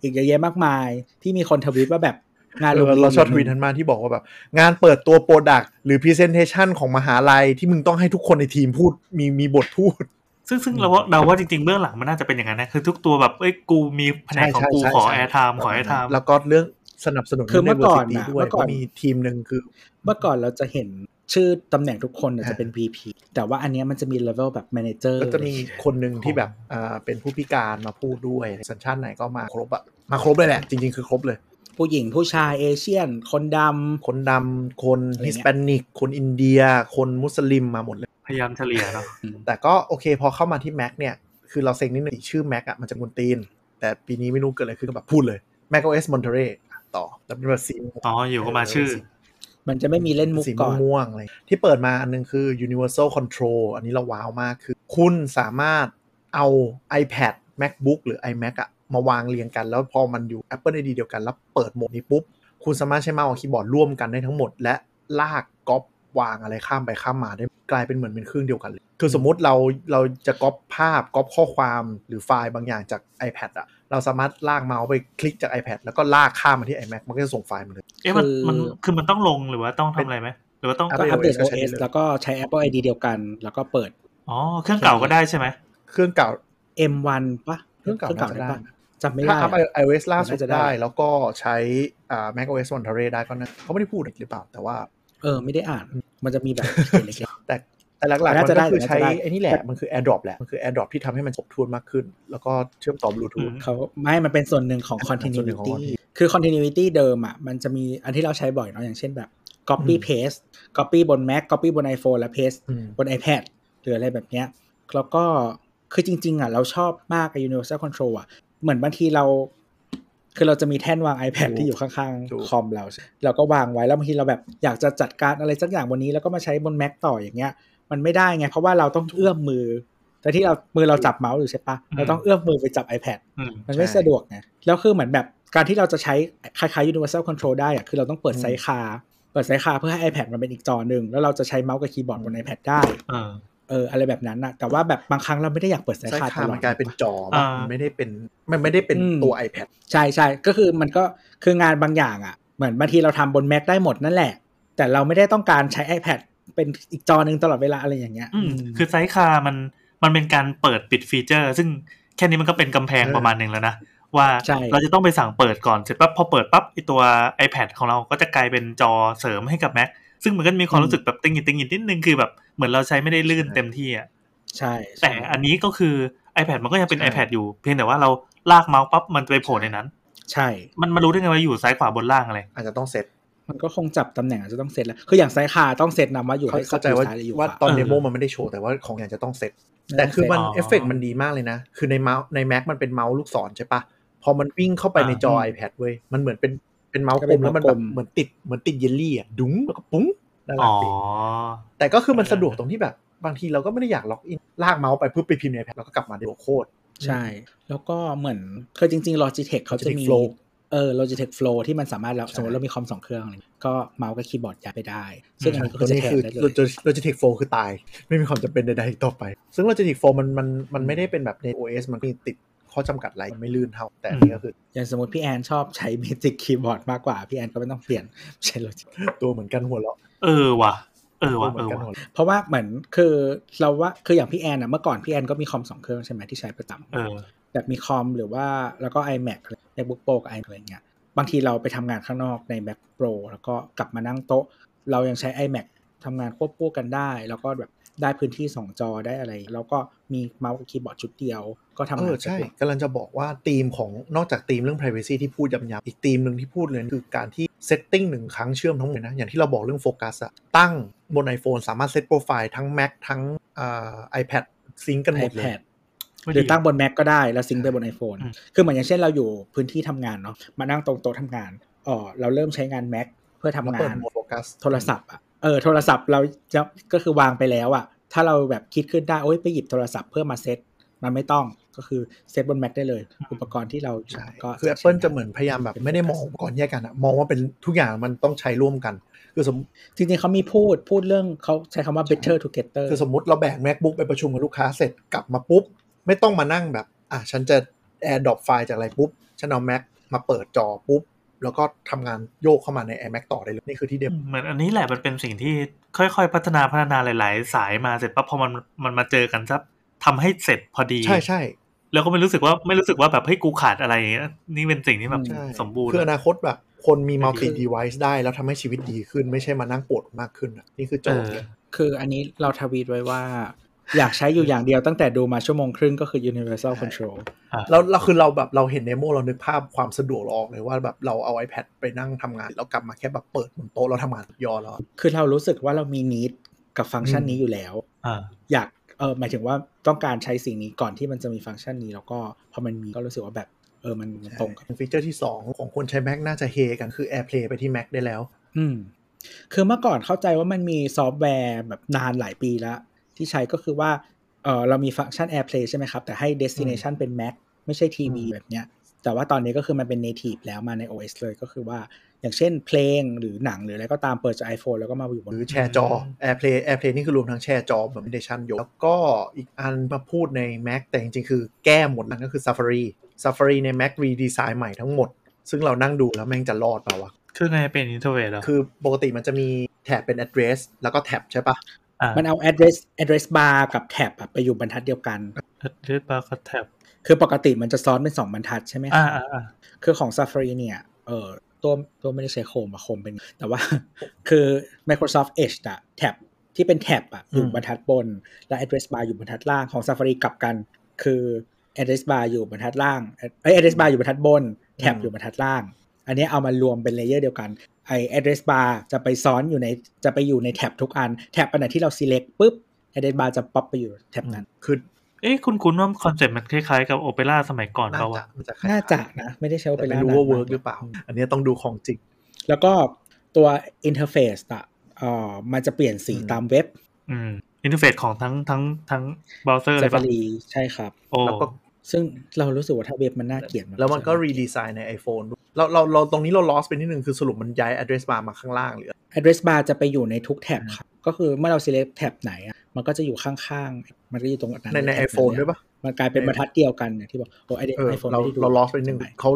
อีกเยอะแยะมากมาย ที่มีคนทวิตว่าแบบงานเอโรงอเรียนเราชอบทวีตทันมากที่บอกว่าแบบ งานเปิดตัว product หรือ Presentation ของมหาลัยที่มึงต้องให้ทุกคนในทีมพูดมีมีบทพูด ซึ่งซึ่งเราว่าเราว่าจริงๆเบื้องหลังมันน่าจะเป็นอย่างนั้นนะคือทุกตัวแบบเอ้ยกูมีแผนกของกูใช่ใช่ขอใช่ airtime ขอ airtime แล้วก็เรื่องสนับสนุนคือเมื่อก่อนรื่งน่ะ diversity ด้วยเมื่อก่อนเพราะมีทีมหนึ่งคือ เมื่อก่อนเราจะเห็น ชื่อตำแหน่งทุกคนน่ะอ่าจะเป็น VP แต่ว่าอันเนี้ยมันจะมีเลเวลแบบ Manager ก็จะมีคนหนึ่งที่แบบอ่าเป็นผู้พิการมาพูดด้วยสัญชาติไหนก็มาครบอะมาครบเลยแหละ จริง ๆ คือครบเลย ผู้หญิงผู้ชาย Asian คนดคนดำคนอะไรเงี้ย Hispanic คนอินเดีย คนมุสลิมมาหมดเลย พยายามเฉลี่ยเนาะำแต่ก็โอเคพอเข้ามาที่ Mac เนี่ย คือเราเซ็งนิดหนึ่งชื่อ Mac อะมันจะกุนตีน แต่ปีนี้ไม่รู้เกิดอะไรขึ้นก็แบบพูดเลย Mac OS Monterey อะต่อแล้วเป็นแบบสีอ๋ออยู่ก็มาชื่อ มันจะไม่มีเล่นมุกสีก่อนม่วงๆอะไรที่เปิดมาอันนึงคือ Universal Control อันนี้เราว้าวมากคือ คุณสามารถเอา iPad MacBook หรือ iMac อะมาวางเรียงกันแล้วพอมันอยู่ Apple ID เดียวกัน แล้วเปิดโหมดนี้ปุ๊บ คุณสามารถใช้เมาส์กับคีย์บอร์ดร่วมกันได้ทั้งหมด และลากก๊อปวางอะไรข้ามไปข้ามมาได้กลายเป็นเหมือนเป็นเครื่องเดียวกันเลย คือสมมุติเราเราจะก๊อปภาพก๊อปข้อความหรือไฟล์บางอย่างจาก iPad อะ เราสามารถลากเมาส์ไปคลิกจาก iPad แล้วก็ลากข้ามมาที่ iMac มันก็จะส่งไฟล์มาเลย เอ๊ะมันคือมันคือมันต้องลงหรือว่าต้องทำอะไรไหมหรือว่าต้องก็อัปเดต iOS ก็ใช้ได้ OS เลยแล้วก็ใช้ Apple ID เดียวกัน แล้วก็เปิด อ๋อ เครื่องเก่าก็ได้ใช่ไหม เครื่องเก่า M1 ปะเครื่องเก่าน่าจะได้ปะจำไม่ถ้าได้อัพอะ iOS ล่าสุดน่าจะได้ได้ แล้วก็ใช้อ่า Mac OS Monterey ได้ก็นะเขาไม่ได้พูดอีกหรือเปล่าแต่ว่า เออไม่ได้อ่าน มันจะมีแบบเขียนเล็กแต่ แต่หลักๆน่ามันจะได้ก็คือใช้น่าจะได้ไอ้นี่แหละ มันคือ AirDrop แหละ มันคือ AirDrop ที่ทำให้มันครบถ้วนมากขึ้น แล้วก็เชื่อมต่อบลูทูธอืมๆเขาไม่มันเป็นส่วนหนึ่งของส่วนหนึ่งของ continuity continuity คือ continuity เดิมอะ มันจะมีอันที่เราใช้บ่อยเนาะอย่างเช่นแบบ copy อืม paste copy บน Mac copy บน iPhone และ paste อืมบน iPad หรืออะไรแบบเนี้ยแล้วก็คือจริง ๆ อะ เราชอบมากไอ้ universal control อะ เหมือนบางทีเรา คือเราจะมีแท่นวาง iPad ถูกที่อยู่ข้างถูกๆคอมเรา เราก็วางไว้แล้วบางทีเราแบบอยากจะจัดการอะไรสักอย่างบนนี้ แล้วก็มาใช้บน Mac ต่ออย่างเงี้ย มันไม่ได้ไง เพราะว่าเราต้องเอื้อมมือ แต่ที่เรามือเราจับเมาส์อยู่ใช่ปะเราต้องเอื้อมมือไปจับ iPad อืมมันไม่ใช่สะดวกไงแล้วคือเหมือนแบบการที่เราจะใช้คล้ายๆ universal control ได้อะคือเราต้องเปิดไซคาเปิดไซคาเพื่อให้ iPad มันเป็นอีกจอหนึ่งแล้วเราจะใช้เมาส์กับคีย์บอร์ดบน iPad ได้เออเอออะไรแบบนั้นนะแต่ว่าแบบบางครั้งเราไม่ได้อยากเปิด Sidecar ใช่ค่ะลอมันกลายเป็นจออ่ามัมันไม่ได้เป็นมันไม่ได้เป็นอืมตัว iPad ใช่ใช่ก็คือมันก็คืองานบางอย่างอะ เหมือนบางทีเราทำบน Mac ได้หมดนั่นแหละ แต่เราไม่ได้ต้องการใช้ iPad เป็นอีกจอหนึ่งตลอดเวลาอะไรอย่างเงี้ยอืมคือ Sidecar มันมันเป็นการเปิดปิดฟีเจอร์ ซึ่งแค่นี้มันก็เป็นกำแพงเออประมาณหนึ่งแล้วนะ ว่าใช่เราจะต้องไปสั่งเปิดก่อนเสร็จปั๊บพอเปิดปั๊บไอตัว iPad ของเราก็จะกลายเป็นจอเสริมให้กับ Mac ซึ่งมันก็มีความรู้สึกแบบติงหินติงหินนิดนึงคือแบบเหมือนเราใช้ไม่ได้ลื่นเต็มที่อะใช่ใช่แต่อันนี้ก็คือ iPad มันก็ยังเป็นใช่ iPad อยู่ เพียงแต่ว่าเราลากเมาส์ปั๊บมันไปโผล่ในนั้น ใช่ มันมารู้ได้ไงว่าอยู่ซ้ายขวาบนล่างอะไร อาจจะต้องเซต มันก็คงจับตำแหน่งอาจจะต้องเซตแล้ว คืออย่าง Sidecar ต้องเซตนำว่าอยู่เข้าให้เข้าใจว่าซ้ายหรืออยู่ว่าขวาตอนเออ demo มันไม่ได้โชว์แต่ว่าของอย่างจะต้องเซตไม่ต้องแต่คือมันเซตอ๋อเอฟเฟกต์มันดีมากเลยนะ คือในเมาส์ใน Mac มันเป็นเมาส์ลูกศรใช่ปะพอมันวิ่งเข้าไปในจออ่า iPad เว้ยมันเหมือนเป็นเป็นเมาส์กลมก็เป็นแล้วมันเมาส์แบบกลมเหมือนติดเหมือนติดเยลลี่อะดุ้งแล้วก็ปุ้งน่ารัอ๋กอแต่ก็คือมันสะดวกตรงที่แบบบางทีเราก็ไม่ได้อยาก login ลากเมาส์ไปเพื่อไปพิมพ์ใน iPad แล้วก็กลับมาเดี๋ยวโคตรใช่ แล้วก็เหมือนคือจริงๆ Logitech เขาจะมี Logitech Flow เออ Logitech Flow ที่มันสามารถแล้วใช่สมมติเรามีคอมสองเครื่องอะไรเงี้ยก็เมาส์กับคีย์บอร์ดย้ายไปได้ ซึ่งอันนี้ก็ตัวจะนี้แทนคือได้เลย Logitech Flow คือตาย ไม่มีความจำเป็นใดๆอีกต่อไป ซึ่ง Logitech Flow มันมันมันไม่ได้เป็นแบบใน OS มันมีติดข้อจำกัดอะไรมันไม่ลื่นเท่าแต่อันนี้ก็คือ อย่างสมมติพี่แอนชอบใช้ Magic Keyboard มากกว่า พี่แอนก็ไม่ต้องเปลี่ยนใช้ Logitech ตัวเหมือนกันหัวเราะเออว่ะเออตัวว่ะเหมืเออนอกันว่ะหัวเราะเพราะว่าเหมือนคือเราว่าคืออย่างพี่แอนอะเมื่อก่อนพี่แอนก็มีคอมสองเครื่องใช่ไหมที่ใช้ประจำเออ แบบมีคอมหรือว่าแล้วก็ iMac อะไร MacBook Pro กับ iMac อะไรเงี้ยบางทีเราไปทำงานข้างนอกใน Mac Pro แล้วก็กลับมานั่งโต๊ะ เรายังใช้ iMac ทำงานควบคู่กันได้ แล้วก็แบบได้พื้นที่ 2 จอได้อะไร แล้วก็มีเมาส์กับคีย์บอร์ดชุดเดียว ก็ทำานเองอใช่สะดวกกำลังจะบอกว่าธีมของนอกจากธีมเรื่อง privacy ที่พูดย้ำๆอีกธีมหนึ่งที่พูดเลยคือการที่ setting หนึ่งครั้งเชื่อมทั้งหมดเลยนะ อย่างที่เราบอกเรื่องโฟกัสอะตั้งบน iPhone สามารถเซตโปรไฟล์ทั้ง Mac ทั้งอ่า iPad ซิงกันหมดเลย iPad ไม่ หรือดีตั้งบน Mac ก็ได้แล้วซิงค์ไปบน iPhone อืมคือเหมือนอย่างเช่นเราอยู่พื้นที่ทำงานเนาะมานั่งตรงโต๊ะทำงานอ๋อเราเริ่มใช้งาน Mac เพื่อทำแล้วงาเปิดนโหมดโฟกัสโทรศัพท์อะเออโทรศัพท์เราจะก็คือวางไปแล้วอะถ้าเราแบบคิดขึ้นได้โอ๊ยไปหยิบโทรศัพท์เพื่อมาเซตมันไม่ต้องก็คือเซตบน Mac ได้เลย อุปกรณ์ที่เราใช่ก็คือ Apple จะเหมือนพยายามแบบไม่ได้มองอุปก่อนแยกกันอะมองว่าเป็นทุกอย่างมันต้องใช้ร่วมกัน คือสมจริงๆเขามีพูดพูดเรื่องเขาใช้คำว่า better together คือสมมติเราแบก macbook ไปประชุมกับลูกค้าเสร็จกลับมาปุ๊บ ไม่ต้องมานั่งแบบ อะฉันจะ air drop ไฟล์จากอะไรปุ๊บ ฉันเอา mac มาเปิดจอปุ๊บ แล้วก็ทำงานโยกเข้ามาใน iMac ต่อได้เลย นี่คือที่เดเหมือนอันนี้แหละมันเป็นสิ่งที่ค่อยๆ พัฒนาพัฒนาหลาย ๆ สายมาเสร็จปั๊บพอมันมันมาเจอกันซับทำให้เสร็จพอดี ใช่ใช่แล้วก็ไม่รู้สึกว่าไม่รู้สึกว่าแบบเฮ้ยกูขาดอะไรอย่างเงี้ยนี่เป็นสิ่งที่แบบใช่สมบูรณ์คืออนาคตแบบ คนมี multi คือ device ได้ แล้วทำให้ชีวิตดีขึ้นไม่ใช่มานั่งปวดมากขึ้นอะนี่คือโจเอทย์อเลยคืออันนี้เราทวีตไว้ว่า อยากใช้อยู่อย่างเดียวตั้งแต่ดูมาชั่วโมงครึ่งก็คือ universal control แล้วเราคือเราแบบเราเห็น demo เรานึกภาพความสะดวกเราออกเลยว่าแบบเราเอา iPad ไปนั่งทำงาน แล้วกลับมาแค่แบบเปิดบนโต๊ะแล้วทำงานยอแล้วคือเรารู้สึกว่าเรามี need กับฟังก์ชันอืมนี้อยู่แล้วอ่าอยากเออหมายถึงว่าต้องการใช้สิ่งนี้ก่อนที่มันจะมีฟังก์ชันนี้ แล้วก็พอมันมีก็รู้สึกว่าแบบเออมันมันตรงกับฟีเจอร์ที่ 2 ของคนใช้ Mac น่าจะเฮกันคือ AirPlay ไปที่ Mac ได้แล้ว อืมคือเมื่อก่อนเข้าใจว่ามันมีซอฟต์แวร์แบบนานหลายปีแล้ว ที่ใช้ก็คือว่าเออเรามีฟังก์ชัน AirPlay ใช่ไหมครับ แต่ให้ destination เป็น Mac ไม่ใช่ทีวีอืมแบบเนี้ย แต่ว่าตอนนี้ก็คือมันเป็น native แล้วมาใน OS เลยก็คือว่าอย่างเช่นเพลงหรือหนังหรืออะไรก็ตามเปิดจาก iPhone แล้วก็มาอยู่บหนรือแชร์จอ AirPlay AirPlay นี่คือรวมทั้งแชร์จอเหมือน Meditation อยู่แล้วก็อีกอันมาพูดใน Mac แต่จริงๆ คือแก้หมดนั่นก็คือ Safari Safari ใน Mac redesign ใหม่ทั้งหมด ซึ่งเรานั่งดูแล้วแม่งจะรอดเปล่าวะคือไงเป็นอินเทอร์เฟซเหรอ คือปกติมันจะมีแท็บเป็น address แล้วก็แท็บใช่ปะอ่า มันเอา address address bar กับ tab อะไปอยู่บรรทัดเดียวกันเรียกบาร์กับแท็บคือปกติมันจะซ้อนเป็นสองบรรทัดใช่ไหมคอ่ารับอ่าอ่าคือของ Safari เนี่ยเออตัวตัวไม่ได้ใช้โคมอะโคมเป็น แต่ว่าคือ Microsoft Edge อะแท็บที่เป็นแท็บอะอยู่อืมบรรทัดบน และ address bar อยู่บรรทัดล่างของ Safari กลับกัน คือ address bar อยู่บรรทัดล่างเอ้ย address bar อยู่บรรทัดบน แท็บอยู่บรรทัดล่าง อันนี้เอามารวมเป็นเลเยอร์เดียวกันไอ address bar จะไปซ้อนอยู่ในจะไปอยู่ในแท็บทุกอัน แท็บอันไหนที่เรา select ปุ๊บ address bar จะป๊อปไปอยู่แท็บนั้นคือเอ๊ะคุณคุณว่าคอนเซ็ปต์มันคล้ายๆกับ Opera สมัยก่อนน่าเขาจะอะน่าจะคล้ายๆน่าจะนะ ไม่ได้ใช้แต่ไปไม่แล้วรู้ว่าเวิร์กหรือเปล่า อันนี้ต้องดูของจริง แล้วก็ตัวอินเทอร์เฟซอะเอ่อมันจะเปลี่ยนสีอืมตามเว็บ อืมอินเทอร์เฟซของทั้งทั้งทั้งเบราว์เซอร์เลยปะ Safari ใช่ครับโอ้แล้วก็ ซึ่งเรารู้สึกว่าถ้าเว็บมันน่าเกลียดแล้วมันก็ re design ใน iPhone ด้วยเราเราเราตรงนี้เรา lost ไปนิดนึงคือสรุปมันย้าย address bar มาข้างล่างหรือ address bar จะไปอยู่ในทุกแท็บครับก็คือเมื่อเรา select แท็บไหนอะมันก็จะอยู่ข้างๆ มันก็อยู่ตรงนั้นในใน iPhone ด้วยปะมันกลายเป็นบรรทัดเดียวกันอย่างที่บอกโอ้ไอเดียเออ iPhone เราไม่ได้ดูเรา lost ไปนิดนึงเขา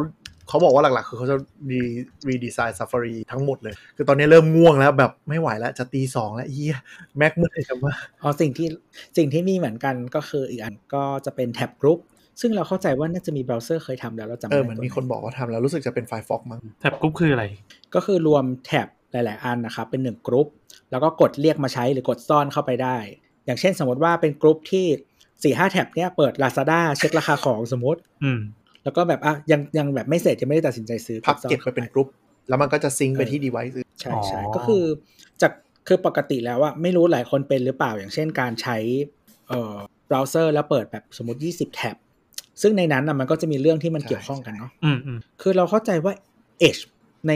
เขาบอกว่าหลักๆ คือเขาจะ re redesign Safari ทั้งหมดเลย คือตอนนี้เริ่มง่วงแล้วแบบไม่ไหวแล้ว จะตีสองแล้วเฮียMac เมื่อไหร่จะมาอ๋อสิ่งที่สิ่งที่มีเหมือนกันก็คืออีกอันก็จะเป็น tab group ซึ่งเราเข้าใจว่าน่าจะมีเบราว์เซอร์เคยทำแล้วเราจำเอไม่อได้เหมือนตัวมีคนบอกว่าทำแล้วรู้สึกจะเป็น Firefox มั้ง tab group คืออะไร ก็คือรวมแท็บหลาย ๆ อันนะครับเป็นหนึ่งกรุ๊ปแล้วก็กดเรียกมาใช้หรือกดซ่อนเข้าไปได้ อย่างเช่นสมมติว่าเป็นกรุ๊ปที่สี่ห้าแท็บเนี้ยเปิด Lazada เช็คราคาของสมมติอืมแล้วก็แบบอะยังยังแบบไม่เสร็จยังไม่ได้ตัดสินใจซื้อพับซ่อนเก็บไปเป็นกรุ๊ปแล้วมันก็จะซิงค์ไปที่ device อื่นใช่ใช่อ๋อก็คือจากคือปกติแล้วอะไม่รู้หลายคนเป็นหรือเปล่าอย่างเช่นการใช้เอ่อเบราว์เซอร์แล้วเปิดแบบสมมติ 20 แท็บ ซึ่งในนั้นอะมันก็จะมีเรื่องที่มันเกี่ยวข้องกันเนาะอืมอืมคือเราเข้าใจว่า Edge ใน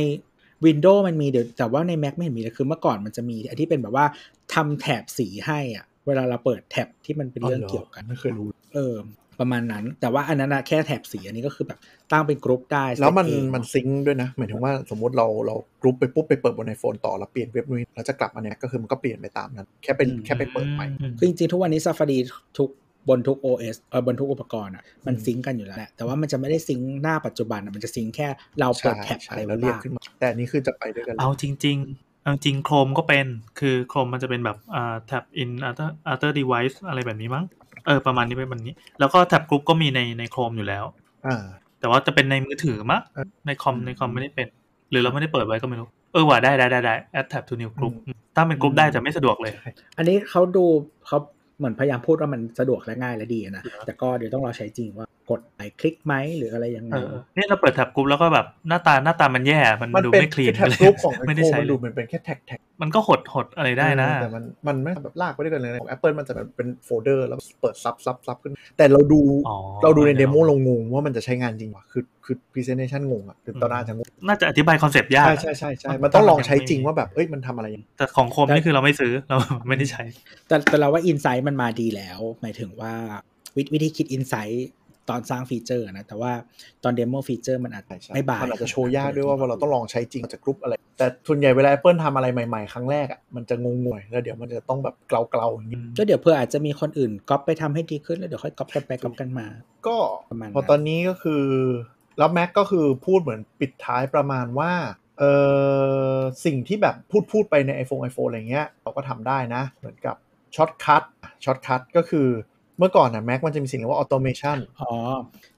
Windows มันมีเดี๋ยวแต่ว่าใน Mac ไม่เห็นมีเลยคือเมื่อก่อนมันจะมีไอ้ที่เป็นแบบว่าทำแถบสีให้อะเวลาเราเปิดแท็บที่มันเป็นเรื่องเกี่ยวกันไม่เคยรู้เออประมาณนั้น แต่ว่าอันนั้นอะแค่แถบสีอันนี้ก็คือแบบตั้งเป็นกรุ๊ปได้ แล้วมันเซตเองมันซิงก์ด้วยนะ หมายถึงว่าสมมติเราเรากรุ๊ปไปปุ๊บไปเปิดบน iPhone ต่อแล้วเปลี่ยนเว็บนู้นแล้วจะกลับมาเนี่ยก็คือมันก็เปลี่ยนไปตามนั้น แค่เป็นแค่ไปเปิดใหม่อืมคือจริงๆทุกวันนี้ Safari ทุก บนทุก OS เออบนทุกอุปกรณ์อะมันซิงก์กันอยู่แล้วแหละแต่ว่ามันจะไม่ได้ซิงก์หน้าปัจจุบันอะมันจะซิงก์แค่เราเปิดแท็บใช่อะไรแล้วเรียกบ้างขึ้นมาแต่อันนี้คือจะไปด้วยกันเลยเอาจริงๆเอาจริง Chrome ก็เป็น คือ Chrome มันจะเป็นแบบอ่า tab in other other device อะไรแบบนี้มั้ง เออ ประมาณนี้เป็นแบบนี้ แล้วก็ tab group ก็มีในในโครมอยู่แล้วอ่าแต่ว่าจะเป็นในมือถือมั้งเออในคอมในคอมไม่ได้เป็น หรือเราไม่ได้เปิดไว้ก็ไม่รู้ เออว่าได้ได้ได้ได้ add tab to new group ตั้งเป็นกลุ่มได้แต่ไม่สะดวกเลย อันนี้เขาดูเขา เหมือนพยายามพูดว่ามันสะดวกและง่ายและดีนะแต่ก็เดี๋ยวต้องรอใช้จริงว่ากดไหนคลิกไหมหรืออะไรยังไงเออเนี่ยเราเปิดแท็บกลุ่มแล้วก็แบบหน้าตาหน้าตามันแย่มันมันดูเป็นไม่คลีนแท็บเลยกรุ๊ปของไอไม่โฟได้นใช้มันเลดูยเหมันเป็นแค่แท็กแท็ก มันก็หดหดอะไรได้นะ แต่มันมันไม่แบบลากไปด้วยกันเลยของ Apple มันจะแบบเป็นโฟลเดอร์แล้วเปิดซับซับซับขึ้น แต่เราดูอ๋อเราดูในเดี๋เดยวโมลงงงว่ามันจะใช้งานจริงวะคือคือ presentation งงอะคือตอนหน้าจะงงน่าจะอธิบายคอนเซปต์ยาก ใช่ใช่ใช่ใช่มันต้องลองใช้จริงว่าแบบเอ้ยมันทำอะไรยังแต่ของโคมนี่คือเราไม่ซื้อเราไม่ได้ใช้ แต่แต่เราว่า insight มันมาดีแล้ว หมายถึงว่าวิวิธีคิด insight ตอนสร้างฟีเจอร์นะ แต่ว่าตอนเดโมฟีเจอร์มันอาจใช่ใช่ไม่บายมันอาจจะโชว์ยากด้วยว่าเราต้องลองใช้จริงจากกรุ๊ปอะไร แต่ส่วนใหญ่เวลา Apple ทำอะไรใหม่ๆ ครั้งแรกอะมันจะงงงวย แล้วเดี๋ยวมันจะต้องแบบเกลาๆอย่างนี้ก็เดี๋ยวเพื่ออาจจะมีคนอื่นก๊อปไปทำให้ดีขึ้นแล้วเดี๋ยวค่อยก๊อปกันไปก๊อปกันมา ก็ประมาณนั้นพอตอนนี้ก็คือแล้ว Mac ก็คือพูดเหมือนปิดท้ายประมาณว่าเออสิ่งที่แบบพูดพูดไปใน iPhone iPhone อะไรเงี้ยเราก็ทำได้นะ เหมือนกับ shortcut shortcut ก็คือ เมื่อก่อนนะ Mac มันจะมีสิ่งเรียกว่า automation อ๋อ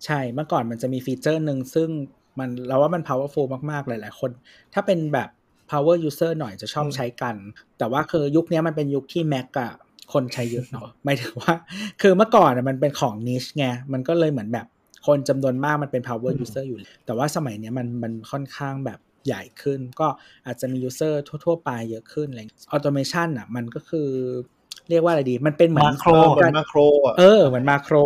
ใช่เมื่อก่อนมันจะมีฟีเจอร์หนึ่งซึ่งมันเราว่ามัน powerful มาก ๆ หลาย ๆ คน ถ้าเป็นแบบ power user หน่อยจะชอบอืมใช้กัน แต่ว่าคือยุคนี้มันเป็นยุคที่ Mac อะคนใช้เยอะเนาะหมายถึงว่า คือเมื่อก่อนอะมันเป็นของ niche ไงมันก็เลยเหมือนแบบคนจำนวนมากมันเป็น power user อยู่ แต่ว่าสมัยเนี้ยมันมันค่อนข้างแบบใหญ่ขึ้น ก็อาจจะมี user ทั่ว ๆ ไปเยอะขึ้นอะไรอย่างเงี้ย automation อะมันก็คือ เรียกว่าอะไรดี มันเป็นเหมือนมาโครเหมือการนมาโครอะเออเหมือนมาโคร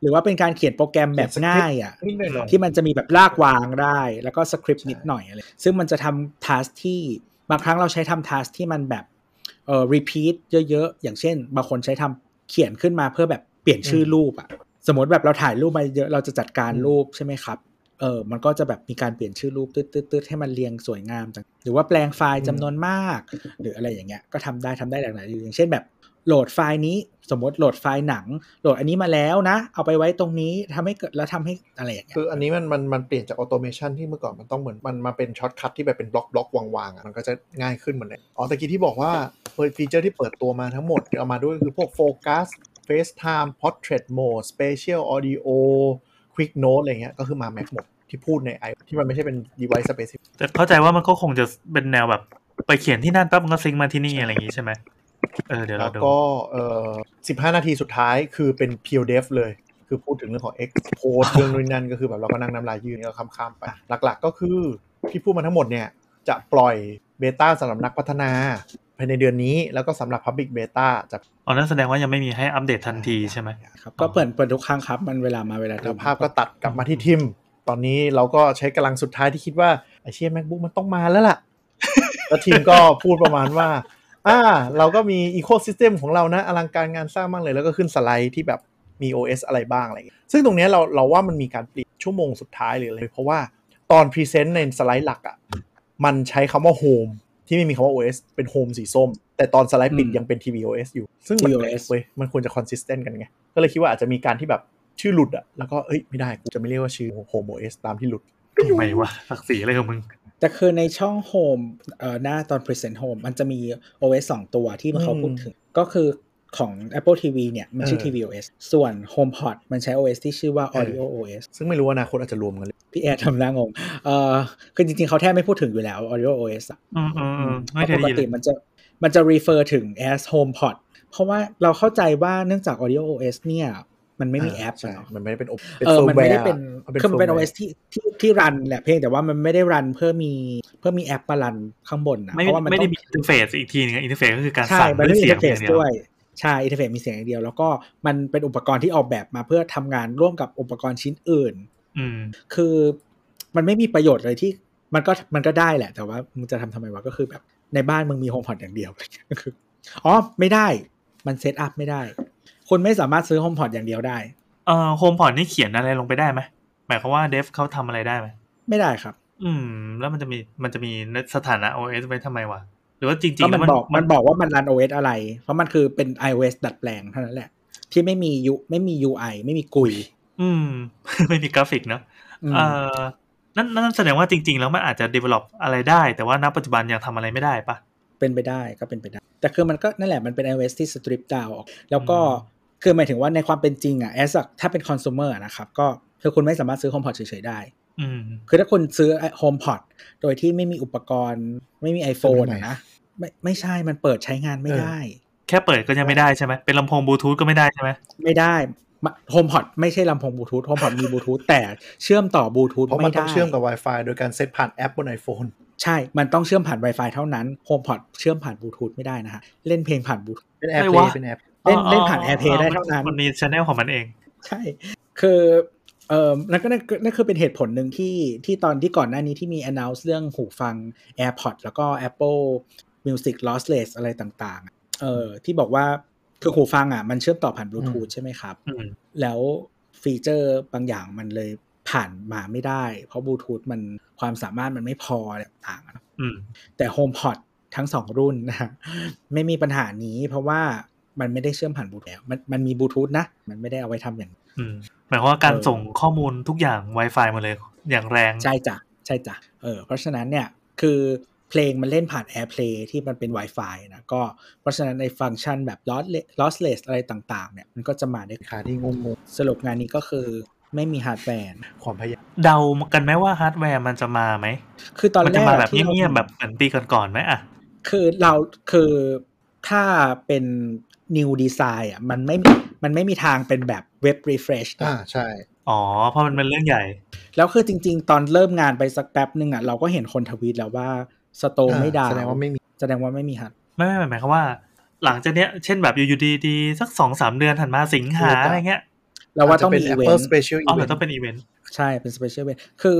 หรือว่าเป็นการเขียนโปรแกรมแบบง่ายอะนิดหน่อยๆที่มันจะมีแบบลากวางได้ แล้วก็สคริปต์นิดหน่อยอะไรซึ่งมันจะทำทัสที่บางครั้งเราใช้ทำ task ที่มันแบบเอ่อ repeat เยอะๆ อย่างเช่น บางคนใช้ทำเขียนขึ้นมาเพื่อแบบเปลี่ยนชื่อรูปอะสมมติแบบเราถ่ายรูปมาเยอะเราจะจัดการรูปใช่ไหมครับเออมันก็จะแบบมีการเปลี่ยนชื่อรูปตืดๆๆให้มันเรียงสวยงามจังหรือว่าแปลงไฟล์จำนวนมาก หรืออะไรอย่างเงี้ยก็ทำได้ทำได้หลากหลายอย่างเช่นแบบ โหลดไฟล์นี้สมมติโหลดไฟล์หนัง โหลดอันนี้มาแล้วนะ เอาไปไว้ตรงนี้ทำให้เกิดแล้วทำให้อะไรอย่างเงี้ยคืออันนี้มันมันมันเปลี่ยนจาก automation ที่เมื่อก่อนมันต้องเหมือนมันมาเป็น shortcut ที่แบบเป็นบล็อกบล็อกวางๆอะมันก็จะง่ายขึ้นเหมือนเลยอ๋อตะกี้ที่บอกว่าเปิดฟีเจอร์ที่เปิดตัวมาทั้งหมดที่เอามาด้วยคือพวก Focus FaceTime Portrait Mode Spatial Audio Quick Note อะไรเงี้ยก็คือมา Mac หมดที่พูดใน i ที่มันไม่ใช่เป็น device specific แต่เข้าใจว่ามันก็คงจะเป็นแนวแบบไปเขียนที่นั่นปั๊บมันก็ซิงก์มาที่นี่อะไรอย่างงี้ใช่ไหม เออเดี๋ยวแล้เราวดูก็เอ่อ15นาทีสุดท้ายคือเป็น pure dev เลย คือพูดถึงเรื่องของ Xcode เรื่องนู่นนั่นก็คือแบบเราก็นั่งน้ำลายยืดก็ข้ามๆไป หลักๆก็คือที่พูดมาทั้งหมดเนี่ยจะปล่อยเบต้าสำหรับนักพัฒนาภายในเดือนนี้แล้วก็สำหรับ Public Beta จะอ๋อนั่นแสดงว่ายังไม่มีให้อัปเดตทันทีใช่ไหมครับก็เปิดเปิดทุกครั้งครับ มันเวลามาเวลาแล้วภาพก็ตัดกลับมาที่ทิม ตอนนี้เราก็ใช้กำลังสุดท้ายที่คิดว่า ไอเชี่ย MacBook มันต้องมาแล้วล่ะ แล้วทีมก็พูดประมาณว่า อ่า เราก็มีอีโค y ิสเต็มของเรานะ อลังการงานสร้างมากเลย แล้วก็ขึ้นสไลด์ที่แบบมี OS อะไรบ้างอะไรอย่างเงี้ยซึ่งตรงเนี้ยเราเราว่ามันมีการเปลี่ยนชั่วโมงสุดท้ายหรืออะไรเพราะว่าตอนพรีเซนต์ในสไลด์หลักอะ่ะมันใช้คำว่า Home ที่ไม่มีคำว่า OS เป็น Home สีส้ม แต่ตอนสไลด์ปิดอืมยังเป็น tvOS อยู่ ซึ่งมันแปลก tvOS เว้ยมันควรจะ consistent กันไง ก็เลยคิดว่าอาจจะมีการที่แบบชื่อหลุดอะแล้วก็เอ้ยไม่ได้กูจะไม่เรียกว่าชื่อ Home OS ตามที่หลุดทำไมวะศักดิ์ศรีอะไรของมึง แต่คือในช่อง Home เอ่อหน้าตอน Present Home มันจะมี OS 2 ตัวที่เขาพูดถึง ก็คือของ Apple TV เนี่ย มันชื่อเออ tvOS ส่วน HomePod มันใช้ OS ที่ชื่อว่า Audio OS ซึ่งไม่รู้ว่าอนาคตอาจจะรวมกันเลยพี่แอร์ทำหน้างงเอ่อคือจริง ๆ เขาแทบไม่พูดถึงอยู่แล้ว Audio OS อะอืมอืมอืมเพไม่ราะเคยปได้กยินติมันจะมันจะ refer ถึง as HomePod เพราะว่าเราเข้าใจว่าเนื่องจาก Audio OS เนี่ย มันไม่มีแอปใช่อะเนาะมันไม่ได้เป็น op- เป็นเออมันไม่ได้ firmware เป็นมันเป็นคือมันเป็น firmware OS ที่ที่ที่รันแหละเพียงแต่ว่ามันไม่ได้รันเพื่อมีเพื่อมีแอปมารันข้างบนนะไม่เพราะว่ามันไม่ต้ได้องมีอินเทอร์เฟซอีกทีนึงอินเทอร์เฟซก็คือการใช่สั่งมันด้วไม่ยมีเสีอิยนงเทอร์เฟอย่าซงเดียวด้วยใช่อินเทอร์เฟซมีเสียงอย่างเดียว แล้วก็มันเป็นอุปกรณ์ที่ออกแบบมาเพื่อทำงานร่วมกับอุปกรณ์ชิ้นอื่น อืมคือมันไม่มีประโยชน์เลยที่มันก็มันก็ได้แหละ แต่ว่ามึงจะทำทำไมวะก็คือแบบในบ้านมึงมีโฮมพอดอย่างเดียวก็คืออ๋อไม่ได้มันเซตอัพไม่ได้ คุณไม่สามารถซื้อโฮมพอดอย่างเดียวได้เอ่อโฮมพอดนี่เขียนอะไรลงไปได้ไหมหมายความว่าเดฟเขาทำอะไรได้ไหมไม่ได้ครับ อืม แล้วมันจะมีมันจะมีสถานะ OS ไว้ทำไมวะหรือว่าจริงก็ๆมันแล้วบอกมันบอกว่ามันรัน OS อะไร เพราะมันคือเป็น iOS ดัดแปลงเท่านั้นแหละ ที่ไม่มียูไม่มี UI ไม่มีกุย อืม ไม่มีกราฟิกเนอะอืมเอ่อนั่นนั่นแสดงว่าจริง ๆ แล้วมันอาจจะ develop อะไรได้ แต่ว่าณปัจจุบันยังทำอะไรไม่ได้ปะเป็นไปได้ก็เป็นไปได้ แต่คือมันก็นั่นแหละมันเป็น iOS ที่ strip down ออกแล้วก็อืม คือหมายถึงว่าในความเป็นจริงอะ as a ถ้าเป็น consumer อะนะครับ ก็คือคุณไม่สามารถซื้อ HomePod เฉยๆได้อืมคือถ้าคุณซื้อ HomePod โดยที่ไม่มีอุปกรณ์ ไม่มี iPhone อะนะไม่ไม่ใช่มันเปิดใช้งานไม่ได้ แค่เปิดก็ยังไม่ได้ใช่ไหมเป็นลำโพงบลูทูธก็ไม่ได้ใช่ไหมไม่ได้ HomePod ไม่ใช่ลำโพงบลูทูธ HomePod มีบลูทูธแต่เชื่อมต่อบลูทูธเพราะมันไม่ต้อได้งเชื่อมกับ Wi-Fi โดยการเซตผ่านแอปบน iPhone ใช่ มันต้องเชื่อมผ่าน Wi-Fi เท่านั้น HomePod เชื่อมผ่านบลูทูธไม่ได้นะฮะ เล่นเพลงผ่านบลูทูธเป็น AirPlay เป็นแอป เล่นเล่นผ่าน AirPlay ได้เท่านั้นมันมี channel ของมันเอง ใช่ คือเอ่อนั่นก็นั่นก็นั่นคือเป็นเหตุผลหนึ่งที่ที่ตอนที่ก่อนหน้านี้ที่มี announce เรื่องหูฟัง AirPods แล้วก็ Apple Music Lossless อะไรต่างๆอะเออที่บอกว่าคือหูฟังอะมันเชื่อมต่อผ่านบลูทูธใช่ไหมครับอืมแล้วฟีเจอร์บางอย่างมันเลยผ่านมาไม่ได้ เพราะบลูทูธมันความสามารถมันไม่พออะไรต่างๆอะอืมแต่ HomePod ทั้งสองรุ่นนะฮะไม่มีปัญหานี้เพราะว่า มันไม่ได้เชื่อมผ่านบลูทูธแล้วมันมันมีบลูทูธนะ มันไม่ได้เอาไว้ทำอย่างอืมหมายความว่าการเออส่งข้อมูลทุกอย่าง Wi-Fi หมาเลยอย่างแรง ใช่จ้ะใช่จ้ะเออเพราะฉะนั้นเนี่ยคือเพลงมันเล่นผ่าน AirPlay ที่มันเป็น Wi-Fi นะก็เพราะฉะนั้นในฟังก์ชันแบบ lossless lossless อะไรต่าง ๆ เนี่ย มันก็จะมาได้ขาที่งงสรุปงานนี้ก็คือไม่มีฮาร์ดแวร์ๆความพยายามเดากันไหมว่าฮาร์ดแวร์มันจะมาไหม คือตอนมันแรจะกมาแบบที่ราเงียบๆแบบเหมือนปีก่อนๆไหมอะ คือเราคือถ้าเป็น new design อะมันไม่มันไม่มีทางเป็นแบบเว็บ refresh นะอ่าใช่ อ๋อ เพราะมันเป็นเรื่องใหญ่ แล้วคือจริง ๆ ตอนเริ่มงานไปสักแป๊บหนึ่งอะเราก็เห็นคนทวีตแล้วว่าสโตร์ไม่ดาวแสดงว่าไม่มีแสดงว่าไม่มีฮัทไม่ไม่หมายความว่า หลังจากเนี้ยเช่นแบบอยู่ๆดีๆสักสองสามเดือนถัดมาสิงหาเออแต่อะไรเงี้ยเราว่าต้องจจะมีเป็นอีเว Apple นต์ Special อ๋อหรือ Event ต้องเป็นอีเวนต์ใช่เป็น special event คือ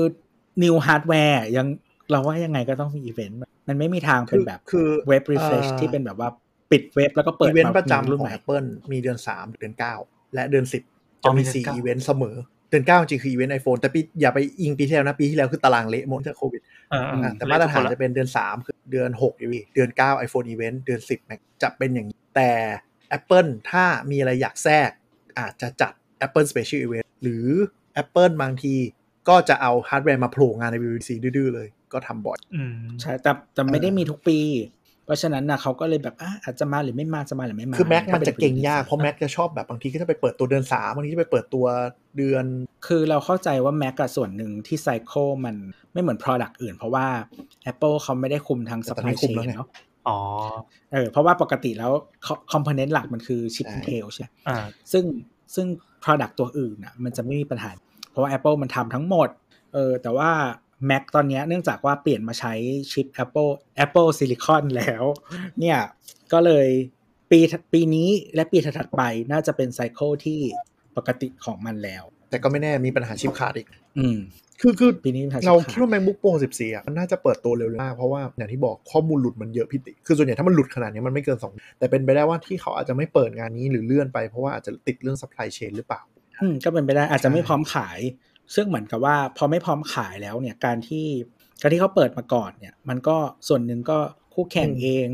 new hardware ยังเราว่ายังไงก็ต้องมีอีเวนต์มันไม่มีทางเป็นแบบคือเว็บ refresh อ่าที่เป็นแบบว่า ปิดเว็บแล้วก็เปิดอีเวนต์มาประจำรุ่นของใหม่ Apple มีเดือน 3 เดือน 9 และเดือน 10อ๋จะอมีมีเดือนสี่เก้าอีเวนต์เสมอ เดือน 9 จริงคืออีเวนต์ไอโฟนแต่ปีอย่าไปอิงปีที่แล้วนะ ปีที่แล้วคือตารางเละหมดจากโควิดเออเอออะแต่มาตรฐานจะเป็นเดือน 3 คือเดือน6อีวีเดือน 9 iPhone Event เดือน 10 Mac จะเป็นอย่างนี้แต่ Apple ถ้ามีอะไรอยากแทรก อาจจะจัด Apple Special Event หรือ Apple บางทีก็จะเอาฮาร์ดแวร์มาโผล่งานใน WWDC ดื้อๆเลย ก็ทำบ่อยอืมใช่แต่แต่ไม่ได้มีทุกปี เพราะฉะนั้นนะเขาก็เลยแบบอะอาจจะมาหรือไม่มาจะมาหรือไม่มาคือ Mac มันป็จะเก่งยากเพราะ Mac จะชอบแบบบางทีก็จะไปเปิดตัวเดือน3บางทีจะไปเปิดตัวเดือน คือเราเข้าใจว่า Mac กับส่วนหนึ่งที่ cycle มันไม่เหมือน Product อื่น เพราะว่า Apple เขาไม่ได้คุมทางแต่ตอน supply นี้คุม chain แล้วไงเนาะอ๋อเออเพราะว่าปกติแล้ว component หลักมันคือชิป Intel ใช่ไหมอ่าซึ่งซึ่ง Product ตัวอื่นอะมันจะไม่มีปัญหา เพราะว่า Apple มันทำทั้งหมดเออแต่ว่า Mac ตอนเนี้ยเนื่องจากว่าเปลี่ยนมาใช้ชิป Apple Apple Silicon แล้ว เนี่ยก็เลยปีปีนี้และปีถัดๆไปน่าจะเป็นไซเคิลที่ปกติของมันแล้ว แต่ก็ไม่แน่มีปัญหาชิปขาดอีก อืม คือคือปีนี้มันเราคิดว่า MacBook Pro 14 อะ มันน่าจะเปิดตัวเร็วๆมาก เพราะว่าอย่างที่บอกข้อมูลหลุดมันเยอะพิติ คือส่วนใหญ่ถ้ามันหลุดขนาดนี้มันไม่เกิน 2 แต่เป็นไปได้ว่าที่เขาอาจจะไม่เปิดงานนี้หรือเลื่อนไปเพราะว่าอาจจะติดเรื่อง supply chain หรือเปล่า อืม ก็เป็นไปได้อาจจะไม่ใช่พร้อมขาย ซึ่งเหมือนกับว่าพอไม่พร้อมขายแล้วเนี่ยการที่การที่เขาเปิดมาก่อนเนี่ยมันก็ส่วนหนึ่งก็คู่แข่งเอง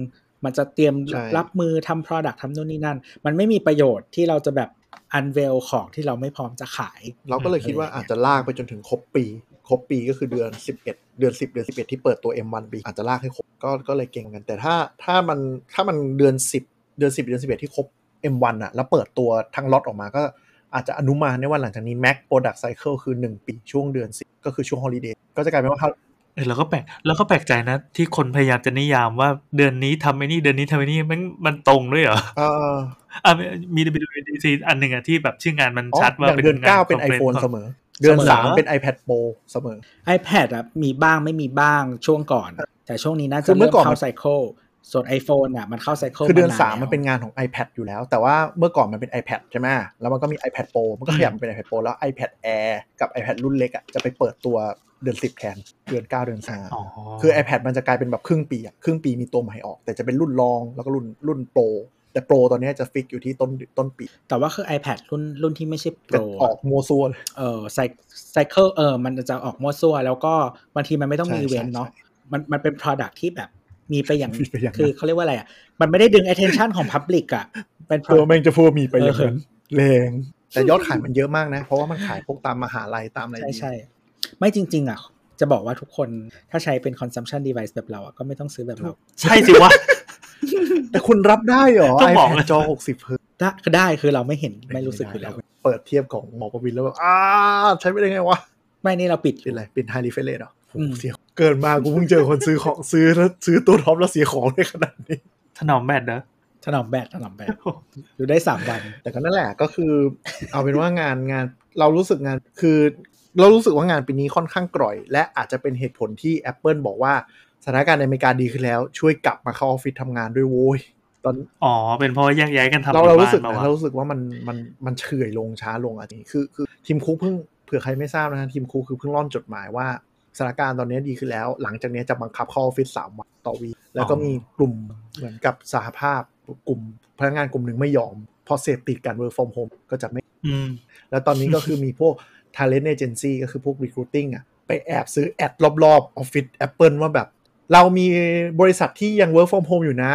มันจะเตรียมใช่รับมือทำ product ทำนู่นนี่นั่น มันไม่มีประโยชน์ที่เราจะแบบ unveil ของที่เราไม่พร้อมจะขาย เราก็เลยคิดว่าอาจจะลากไปจนถึงครบปี ครบปีก็คือเดือน 11 เดือน 10 เดือน 11 ที่เปิดตัว M1 ปีอาจจะลากให้ครบก็ก็เลยเก่งกัน แต่ถ้าถ้ามันถ้ามันเดือน 10 เดือน 10 เดือน 11 ที่ครบ M1 อะแล้วเปิดตัวทั้งล็อตออกมาก็ อาจจะอนุมานได้ว่าหลังจากนี้ Mac Product Cycle คือ 1 ปีช่วงเดือน10ก็คือช่วง Holiday ก็จะกลายเป็นว่าเขาเออแล้วก็แปลกแล้วก็แปลกใจนะ ที่คนพยายามจะนิยามว่าเดือนนี้ทำไอ้นี่เดือนนี้ทำไอ้นี่มันมันตรงด้วยเหรอเอออะมี WWDC อันหนึ่งอะที่แบบชื่องานมันอ๋อชัดว่าอย่างเดือนง9เป็น conference iPhone ของเสมอ เดือนเสมอ3เป็น iPad Pro เสมอ iPad อะมีบ้างไม่มีบ้างช่วงก่อน แต่ช่วงนี้น่าคืจะอเมื่เริ่อมก่อนเข้าไซเคิล ส่วน iPhone อะมันเข้าไซเคิลคือเดือนมสามแล้วมันเป็นงานของ iPad อยู่แล้ว แต่ว่าเมื่อก่อนมันเป็น iPad ใช่ไหมแล้วมันก็มี iPad Pro มันก็ขยับมาเป็น iPad Pro แล้ว iPad Air กับ iPad รุ่นเล็กอะจะไปเปิดตัวเดือน10แทนเดือน9เดือน3อ๋อคือ iPad มันจะกลายเป็นแบบครึ่งปีอะครึ่งปีมีตัวใหม่ออก แต่จะเป็นรุ่นรองแล้วก็รุ่นรุ่นโปรแต่โปรตอนเนี้ยจะฟิกอยู่ที่ต้นต้นปี แต่ว่าคือ iPad รุ่นรุ่นที่ไม่ใช่จะ Pro ออกมัวซัวเลยเออไซcycle เออมันจะออกมั่วซั่วแล้วก็บางทีมันไม่ต้องมีใช่อีเวนต์ใช่เนาะมันมันเป็น product ที่แบบ มีไปอย่างมีไปอย่างนั้นคือเขาเรียกว่าอะไรอะ มันไม่ได้ดึง attention ของ public อะเป็นตัว product แม่งจะพูดมีไปอย่างเออนั้นแรงแต่ยอดขายมันเยอะมากนะ เพราะว่ามันขายพวกตามมหาลัยตามอะไรใช่ใช่ไม่จริง ๆ อะ จะบอกว่าทุกคนถ้าใช้เป็น consumption device แบบเราอะก็ไม่ต้องซื้อแบบเรา ใช่สิวะ แต่คุณรับได้เหรอต้องบอก iPad เลยจอ60เฮิร์ตซ์ได้ก็ได้คือเราไม่เห็นไม่รู้สึกอยู่แล้วเปิดเทียบของหมอประวินแล้วแบบอ้าใช้ไม่ได้ไงวะไม่นี่เราปิดอเป็นยู่อะไรเป็นไฮรีเฟรนเหรอโอ้อืโหมเสีย เกิดมากูเพิ่งเจอคนซื้อของซื้อแล้วซื้อตัวท็อปแล้วเสียของได้ขนาดนี้ ถนอมแบตเด้อถนอมแบตถนอมแบตอยู่ได้สามวัน แต่ก็นั่นแหละก็คือ เอาเป็นว่างานงานเรารู้สึกงานคือ เรารู้สึกว่างานปีนี้ค่อนข้างกร่อย และอาจจะเป็นเหตุผลที่ Apple บอกว่าสถานการณ์ในอเมริกาดีขึ้นแล้ว ช่วยกลับมาเข้าออฟฟิศทำงานด้วยโว้ยตอนอ๋อ เป็นเพราะว่าแยกย้ายกันทำเราอยู่เราบ้รู้สึกมนะวะเรารู้สึกว่ามันมันมันเฉื่อยลงช้าลงอะนี่คือคือทีมคุกเพิ่งเผื่อใครไม่ทราบนะฮะทีมคุกคือเพิ่งร่อนจดหมายว่า สถานการณ์ตอนนี้ดีขึ้นแล้ว หลังจากนี้จะบังคับเข้าออฟฟิศสามวันต่อวีคแล้วก็มีกลุ่มเหมือนกับสหภาพกลุ่มพนักงานกลุ่มหนึ่งไม่ยอมเพราะเสพติดการ work from home ก็จะไม่อืมแล้วตอนนี้ก็คือมีพวก talent agency ก็คือพวก recruiting อะไปแอบซื้อแอดรอบๆออฟฟิศ Apple ว่าแบบ เรามีบริษัทที่ยัง work from home อยู่นะ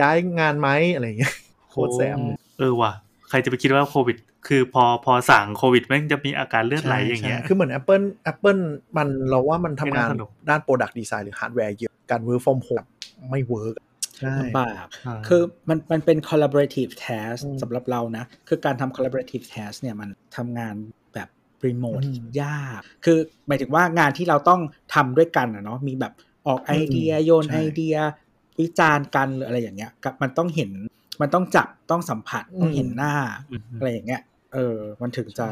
ย้ายงานไหมอะไรอย่างเงี้ยโคตรแซมเออว่ะ ใครจะไปคิดว่าโควิด คือพอพอสั่งโควิดแม่งจะมีอาการเลือดไหลอย่างเงี้ยใช่คือเหมือน Apple Apple มันเราว่ามันทำงานไม่น่าสนุกด้าน Product Design หรือ Hardware เยอะ การ work from home ไม่ work ใช่ลำบากอ่าคือมันมันเป็น collaborative task อืมสำหรับเรานะ คือการทำ collaborative task เนี่ยมันทำงานแบบรีโมทอืมยาก คือหมายถึงว่างานที่เราต้องทำด้วยกันอะเนาะ มีแบบออกไอเดียอืมโยนใช่ไอเดีย วิจารณ์กันหรืออะไรอย่างเงี้ยกับมันต้องเห็น มันต้องจับ ต้องสัมผัส ต้องเห็นหน้าอืมอะไรอย่างเงี้ย เออมันถึงจะ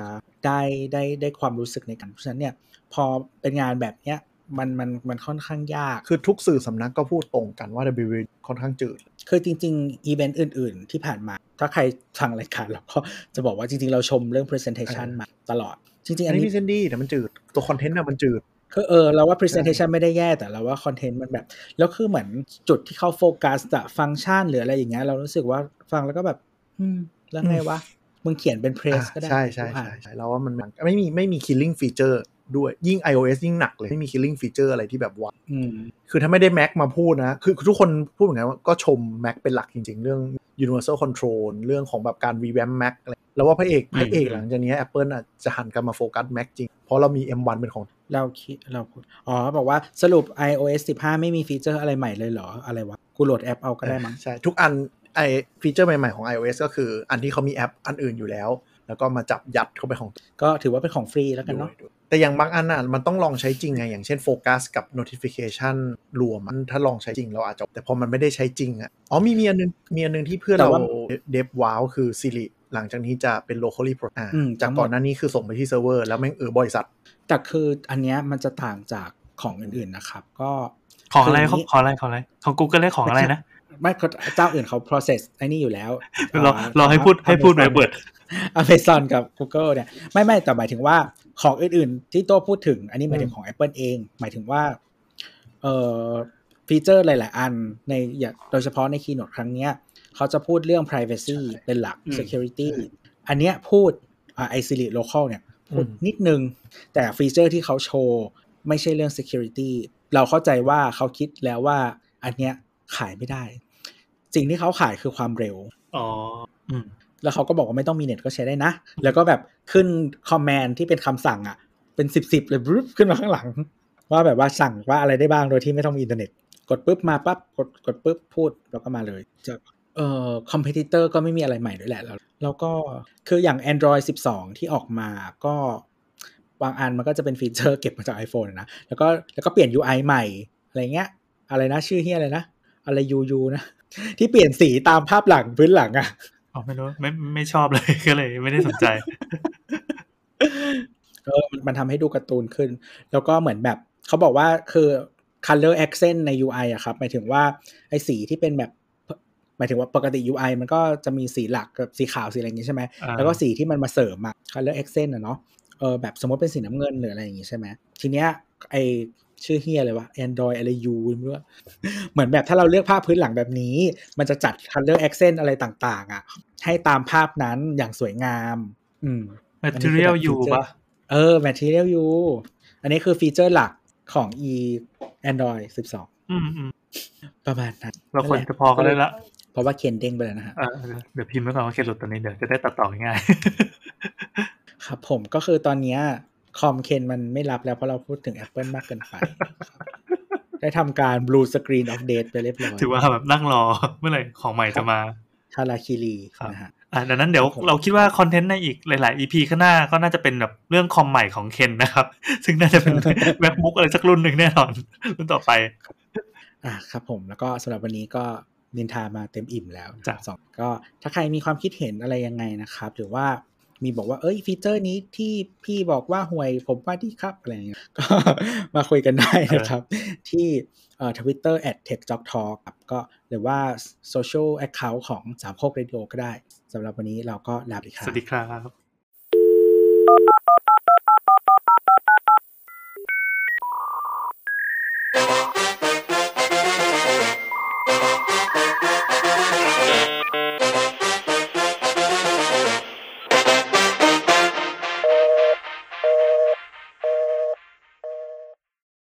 ได้ได้ได้ความรู้สึกในการเพราะฉะนั้นเนี่ยพอเป็นงานแบบเนี้ยมันมันมันค่อนข้างยาก คือทุกสื่อสำนักก็พูดตรงกันว่า WW ค่อนข้างจืด คือจริง ๆ อีเวนต์อื่น ๆ ที่ผ่านมา ถ้าใครฟังรายการเราก็จะบอกว่าจริง ๆ เราชมเรื่อง presentation เออมาตลอด จริง ๆ อัอันนนี้นี้พิเศษดีแต่มันจืด ตัวคอนเทนต์น่ะมันจืดคือเออเราว่า presentation ไม่ได้แย่แต่เราว่าคอนเทนต์มันแบบ แล้วคือเหมือนจุดที่เขาโฟกัสอะฟังก์ชันหรืออะไรอย่างเงี้ยเรารู้สึกว่าฟังแล้วก็แบบ อืม แล้วไงวะ มึงเขียนเป็นเพรสอะก็ได้ ใช่ใช่กูอ่าใช่นใช่เราว่ามันมันไม่มีไม่มี killing feature ด้วยยิ่ง iOS ยิ่งหนักเลย ไม่มี killing feature อะไรที่แบบว่าอืมคือถ้าไม่ได้ Mac มาพูดนะคือคือทุกคนพูดเหมือนกันว่าก็ชม Mac เป็นหลักจริง ๆ เรื่อง universal control เรื่องของแบบการ revamp Mac อะไรแล้วว่าพระเอกพระเอกหลังจากนี้ Apple อะจะหันกลับมาโฟกัส Mac จริง เพราะเรามี M1 เป็นของ เราคิดเราพูดอ๋อ บอกว่าสรุป iOS 15 ไม่มีฟีเจอร์อะไรใหม่เลยเหรอ อะไรวะ กูโหลดแอปเอาก็ได้มั้งใช่ ทุกอัน ไอ้ฟีเจอร์ใหม่ ๆ ของ iOS ก็คืออันที่เขามีแอปอันอื่นอยู่แล้ว แล้วก็มาจับยัดเข้าไปของ ก็ถือว่าเป็นของฟรีแล้วกันเนาะด้วยแต่อย่างบางอันน่ะมันต้องลองใช้จริงไง อย่างเช่นโฟกัสกับ notification รวมอะถ้าลองใช้จริงเราอาจจะ แต่พอมันไม่ได้ใช้จริงอะอ๋อมีมีอันนึงมีอันนึงที่เพื่อนแต่เราว่าเดฟว้าวคือ Siri หลังจากนี้จะเป็น locally pro อ่าอืมจากทั้งหมดก่อนหน้านี้คือส่งไปที่เซิร์ฟเวอร์แล้วแม่งเออบริษัทแต่คืออันเนี้ยมันจะต่างจากของอื่นๆนะครับ ก็ของอะไรคืของนี้ของอะไรของอะไรของ Google ได้ของอะไรนะ ไม่เขาเจ้าอื่นเขา process ไอ้นี่อยู่แล้วรอรอให้พูดให้พูดไปเปิด Amazon กับ Google เนี่ยไม่ไม่แต่หมายถึงว่าของอื่นๆ ที่โต้พูดถึง อันนี้หมายถึงของ Apple เอง หมายถึงว่าเอ่อฟีเจอร์หลาย ๆ อันในอย่างโดยเฉพาะใน Keynote ครั้งเนี้ยเขาจะพูดเรื่อง privacy เป็นหลักอืม security อันเนี้ยพูดอ่า iSiri local เนี่ยพูดอืมนิดนึง แต่ฟีเจอร์ที่เขาโชว์ ไม่ใช่เรื่อง security เราเข้าใจว่าเขาคิดแล้วว่าอันเนี้ย ขายไม่ได้ สิ่งที่เขาขายคือความเร็วอ๋ออืมแล้วเขาก็บอกว่าไม่ต้องมีเน็ตก็ใช้ได้นะ แล้วก็แบบขึ้น command ที่เป็นคำสั่งอะ เป็นสิบสิบเลยบรึ๊บขึ้นมาข้างหลัง ว่าแบบว่าสั่งว่าอะไรได้บ้างโดยที่ไม่ต้องมีอินเทอร์เน็ต กดปุ๊บมาปั๊บกดกดปุ๊บพูดแล้วก็มาเลยจะเอ่อ competitor ก็ไม่มีอะไรใหม่ด้วยแหละแล้วแล้วก็คืออย่าง Android 12 ที่ออกมาก็บางอันมันก็จะเป็นฟีเจอร์เก็บมาจาก iPhone นะ แล้วก็แล้วก็เปลี่ยน UI ใหม่อะไรเงี้ย อะไรนะชื่อเฮียอะไรนะ อะไรยูยูนะ ที่เปลี่ยนสีตามภาพหลังพื้นหลังอะอ๋อไม่รู้ไม่ไม่ชอบเลยก็เลย ไม่ได้สนใจเออมันมันทำให้ดูการ์ตูนขึ้น แล้วก็เหมือนแบบเขาบอกว่าคือ color accent ใน UI อะครับหมายถึงว่าไอ้สีที่เป็นแบบหมายถึงว่าปกติ UI มันก็จะมีสีหลักกับสีขาวสีอะไรอย่างงี้ใช่ไหมอ่าแล้วก็สีที่มันมาเสริมอะ color accent อะเนาะเออแบบสมมติเป็นสีน้ำเงินหรืออะไรอย่างงี้ใช่ไหมทีเนี้ยไอ ชื่อเฮียเลยวะ Android อะไร U ไม่รู้อะเหมือนแบบถ้าเราเลือกภาพพื้นหลังแบบนี้ มันจะจัด color accent อะไรต่างๆ อะ ให้ตามภาพนั้นอย่างสวยงาม อืม material อันนี้ you คือแบบปะเออ Material U อันนี้คือฟีเจอร์หลักของ e Android 12 อืมอืมประมาณนั้นเราควรนั่นแหจะพอกันได้ละเพราะว่าเคนเด้งไปแล้วนะฮะเออเออเดี๋ยวพิมพ์ไว้ก่อนว่าเคสหลุดตัวนี้เดี๋ยวจะได้ตัดต่อง่าย ครับผมก็คือตอนเนี้ย คอมเคนมันไม่รับแล้วเพราะเราพูดถึง Apple มากเกินไป ได้ทำการ blue screen of date ไปเรียบร้อย ถือว่าแบบนั่งรอเมื่อไหร่ของใหม่จะมาทาราคิรีครับนะฮะอะดังนั้นเดี๋ยวครับผมเราคิดว่าคอนเทนต์ในอีกหลาย ๆ EP ข้างหน้าก็น่าจะเป็นแบบเรื่องคอมใหม่ของเคนนะครับ ซึ่งน่าจะเป็น MacBook อะไรสักรุ่นหนึ่งแน่นอน รุ่นต่อไปอะครับผมแล้วก็สำหรับวันนี้ก็นินทามาเต็มอิ่มแล้วจ้ะสองก็ถ้าใครมีความคิดเห็นอะไรยังไงนะครับ หรือว่า มีบอกว่าเอ้ยฟีเจอร์นี้ที่พี่บอกว่าห่วยผมว่าดีครับอะไรอย่างเงี้ยก็มาคุยกันได้นะครับ ที่เอ่อทวิตเตอร์ at techjock talk ครับก็หรือว่า social account ของสามโคกเรดิโอก็ได้สำหรับวันนี้เราก็ลาไปครับ สวัสดีครับ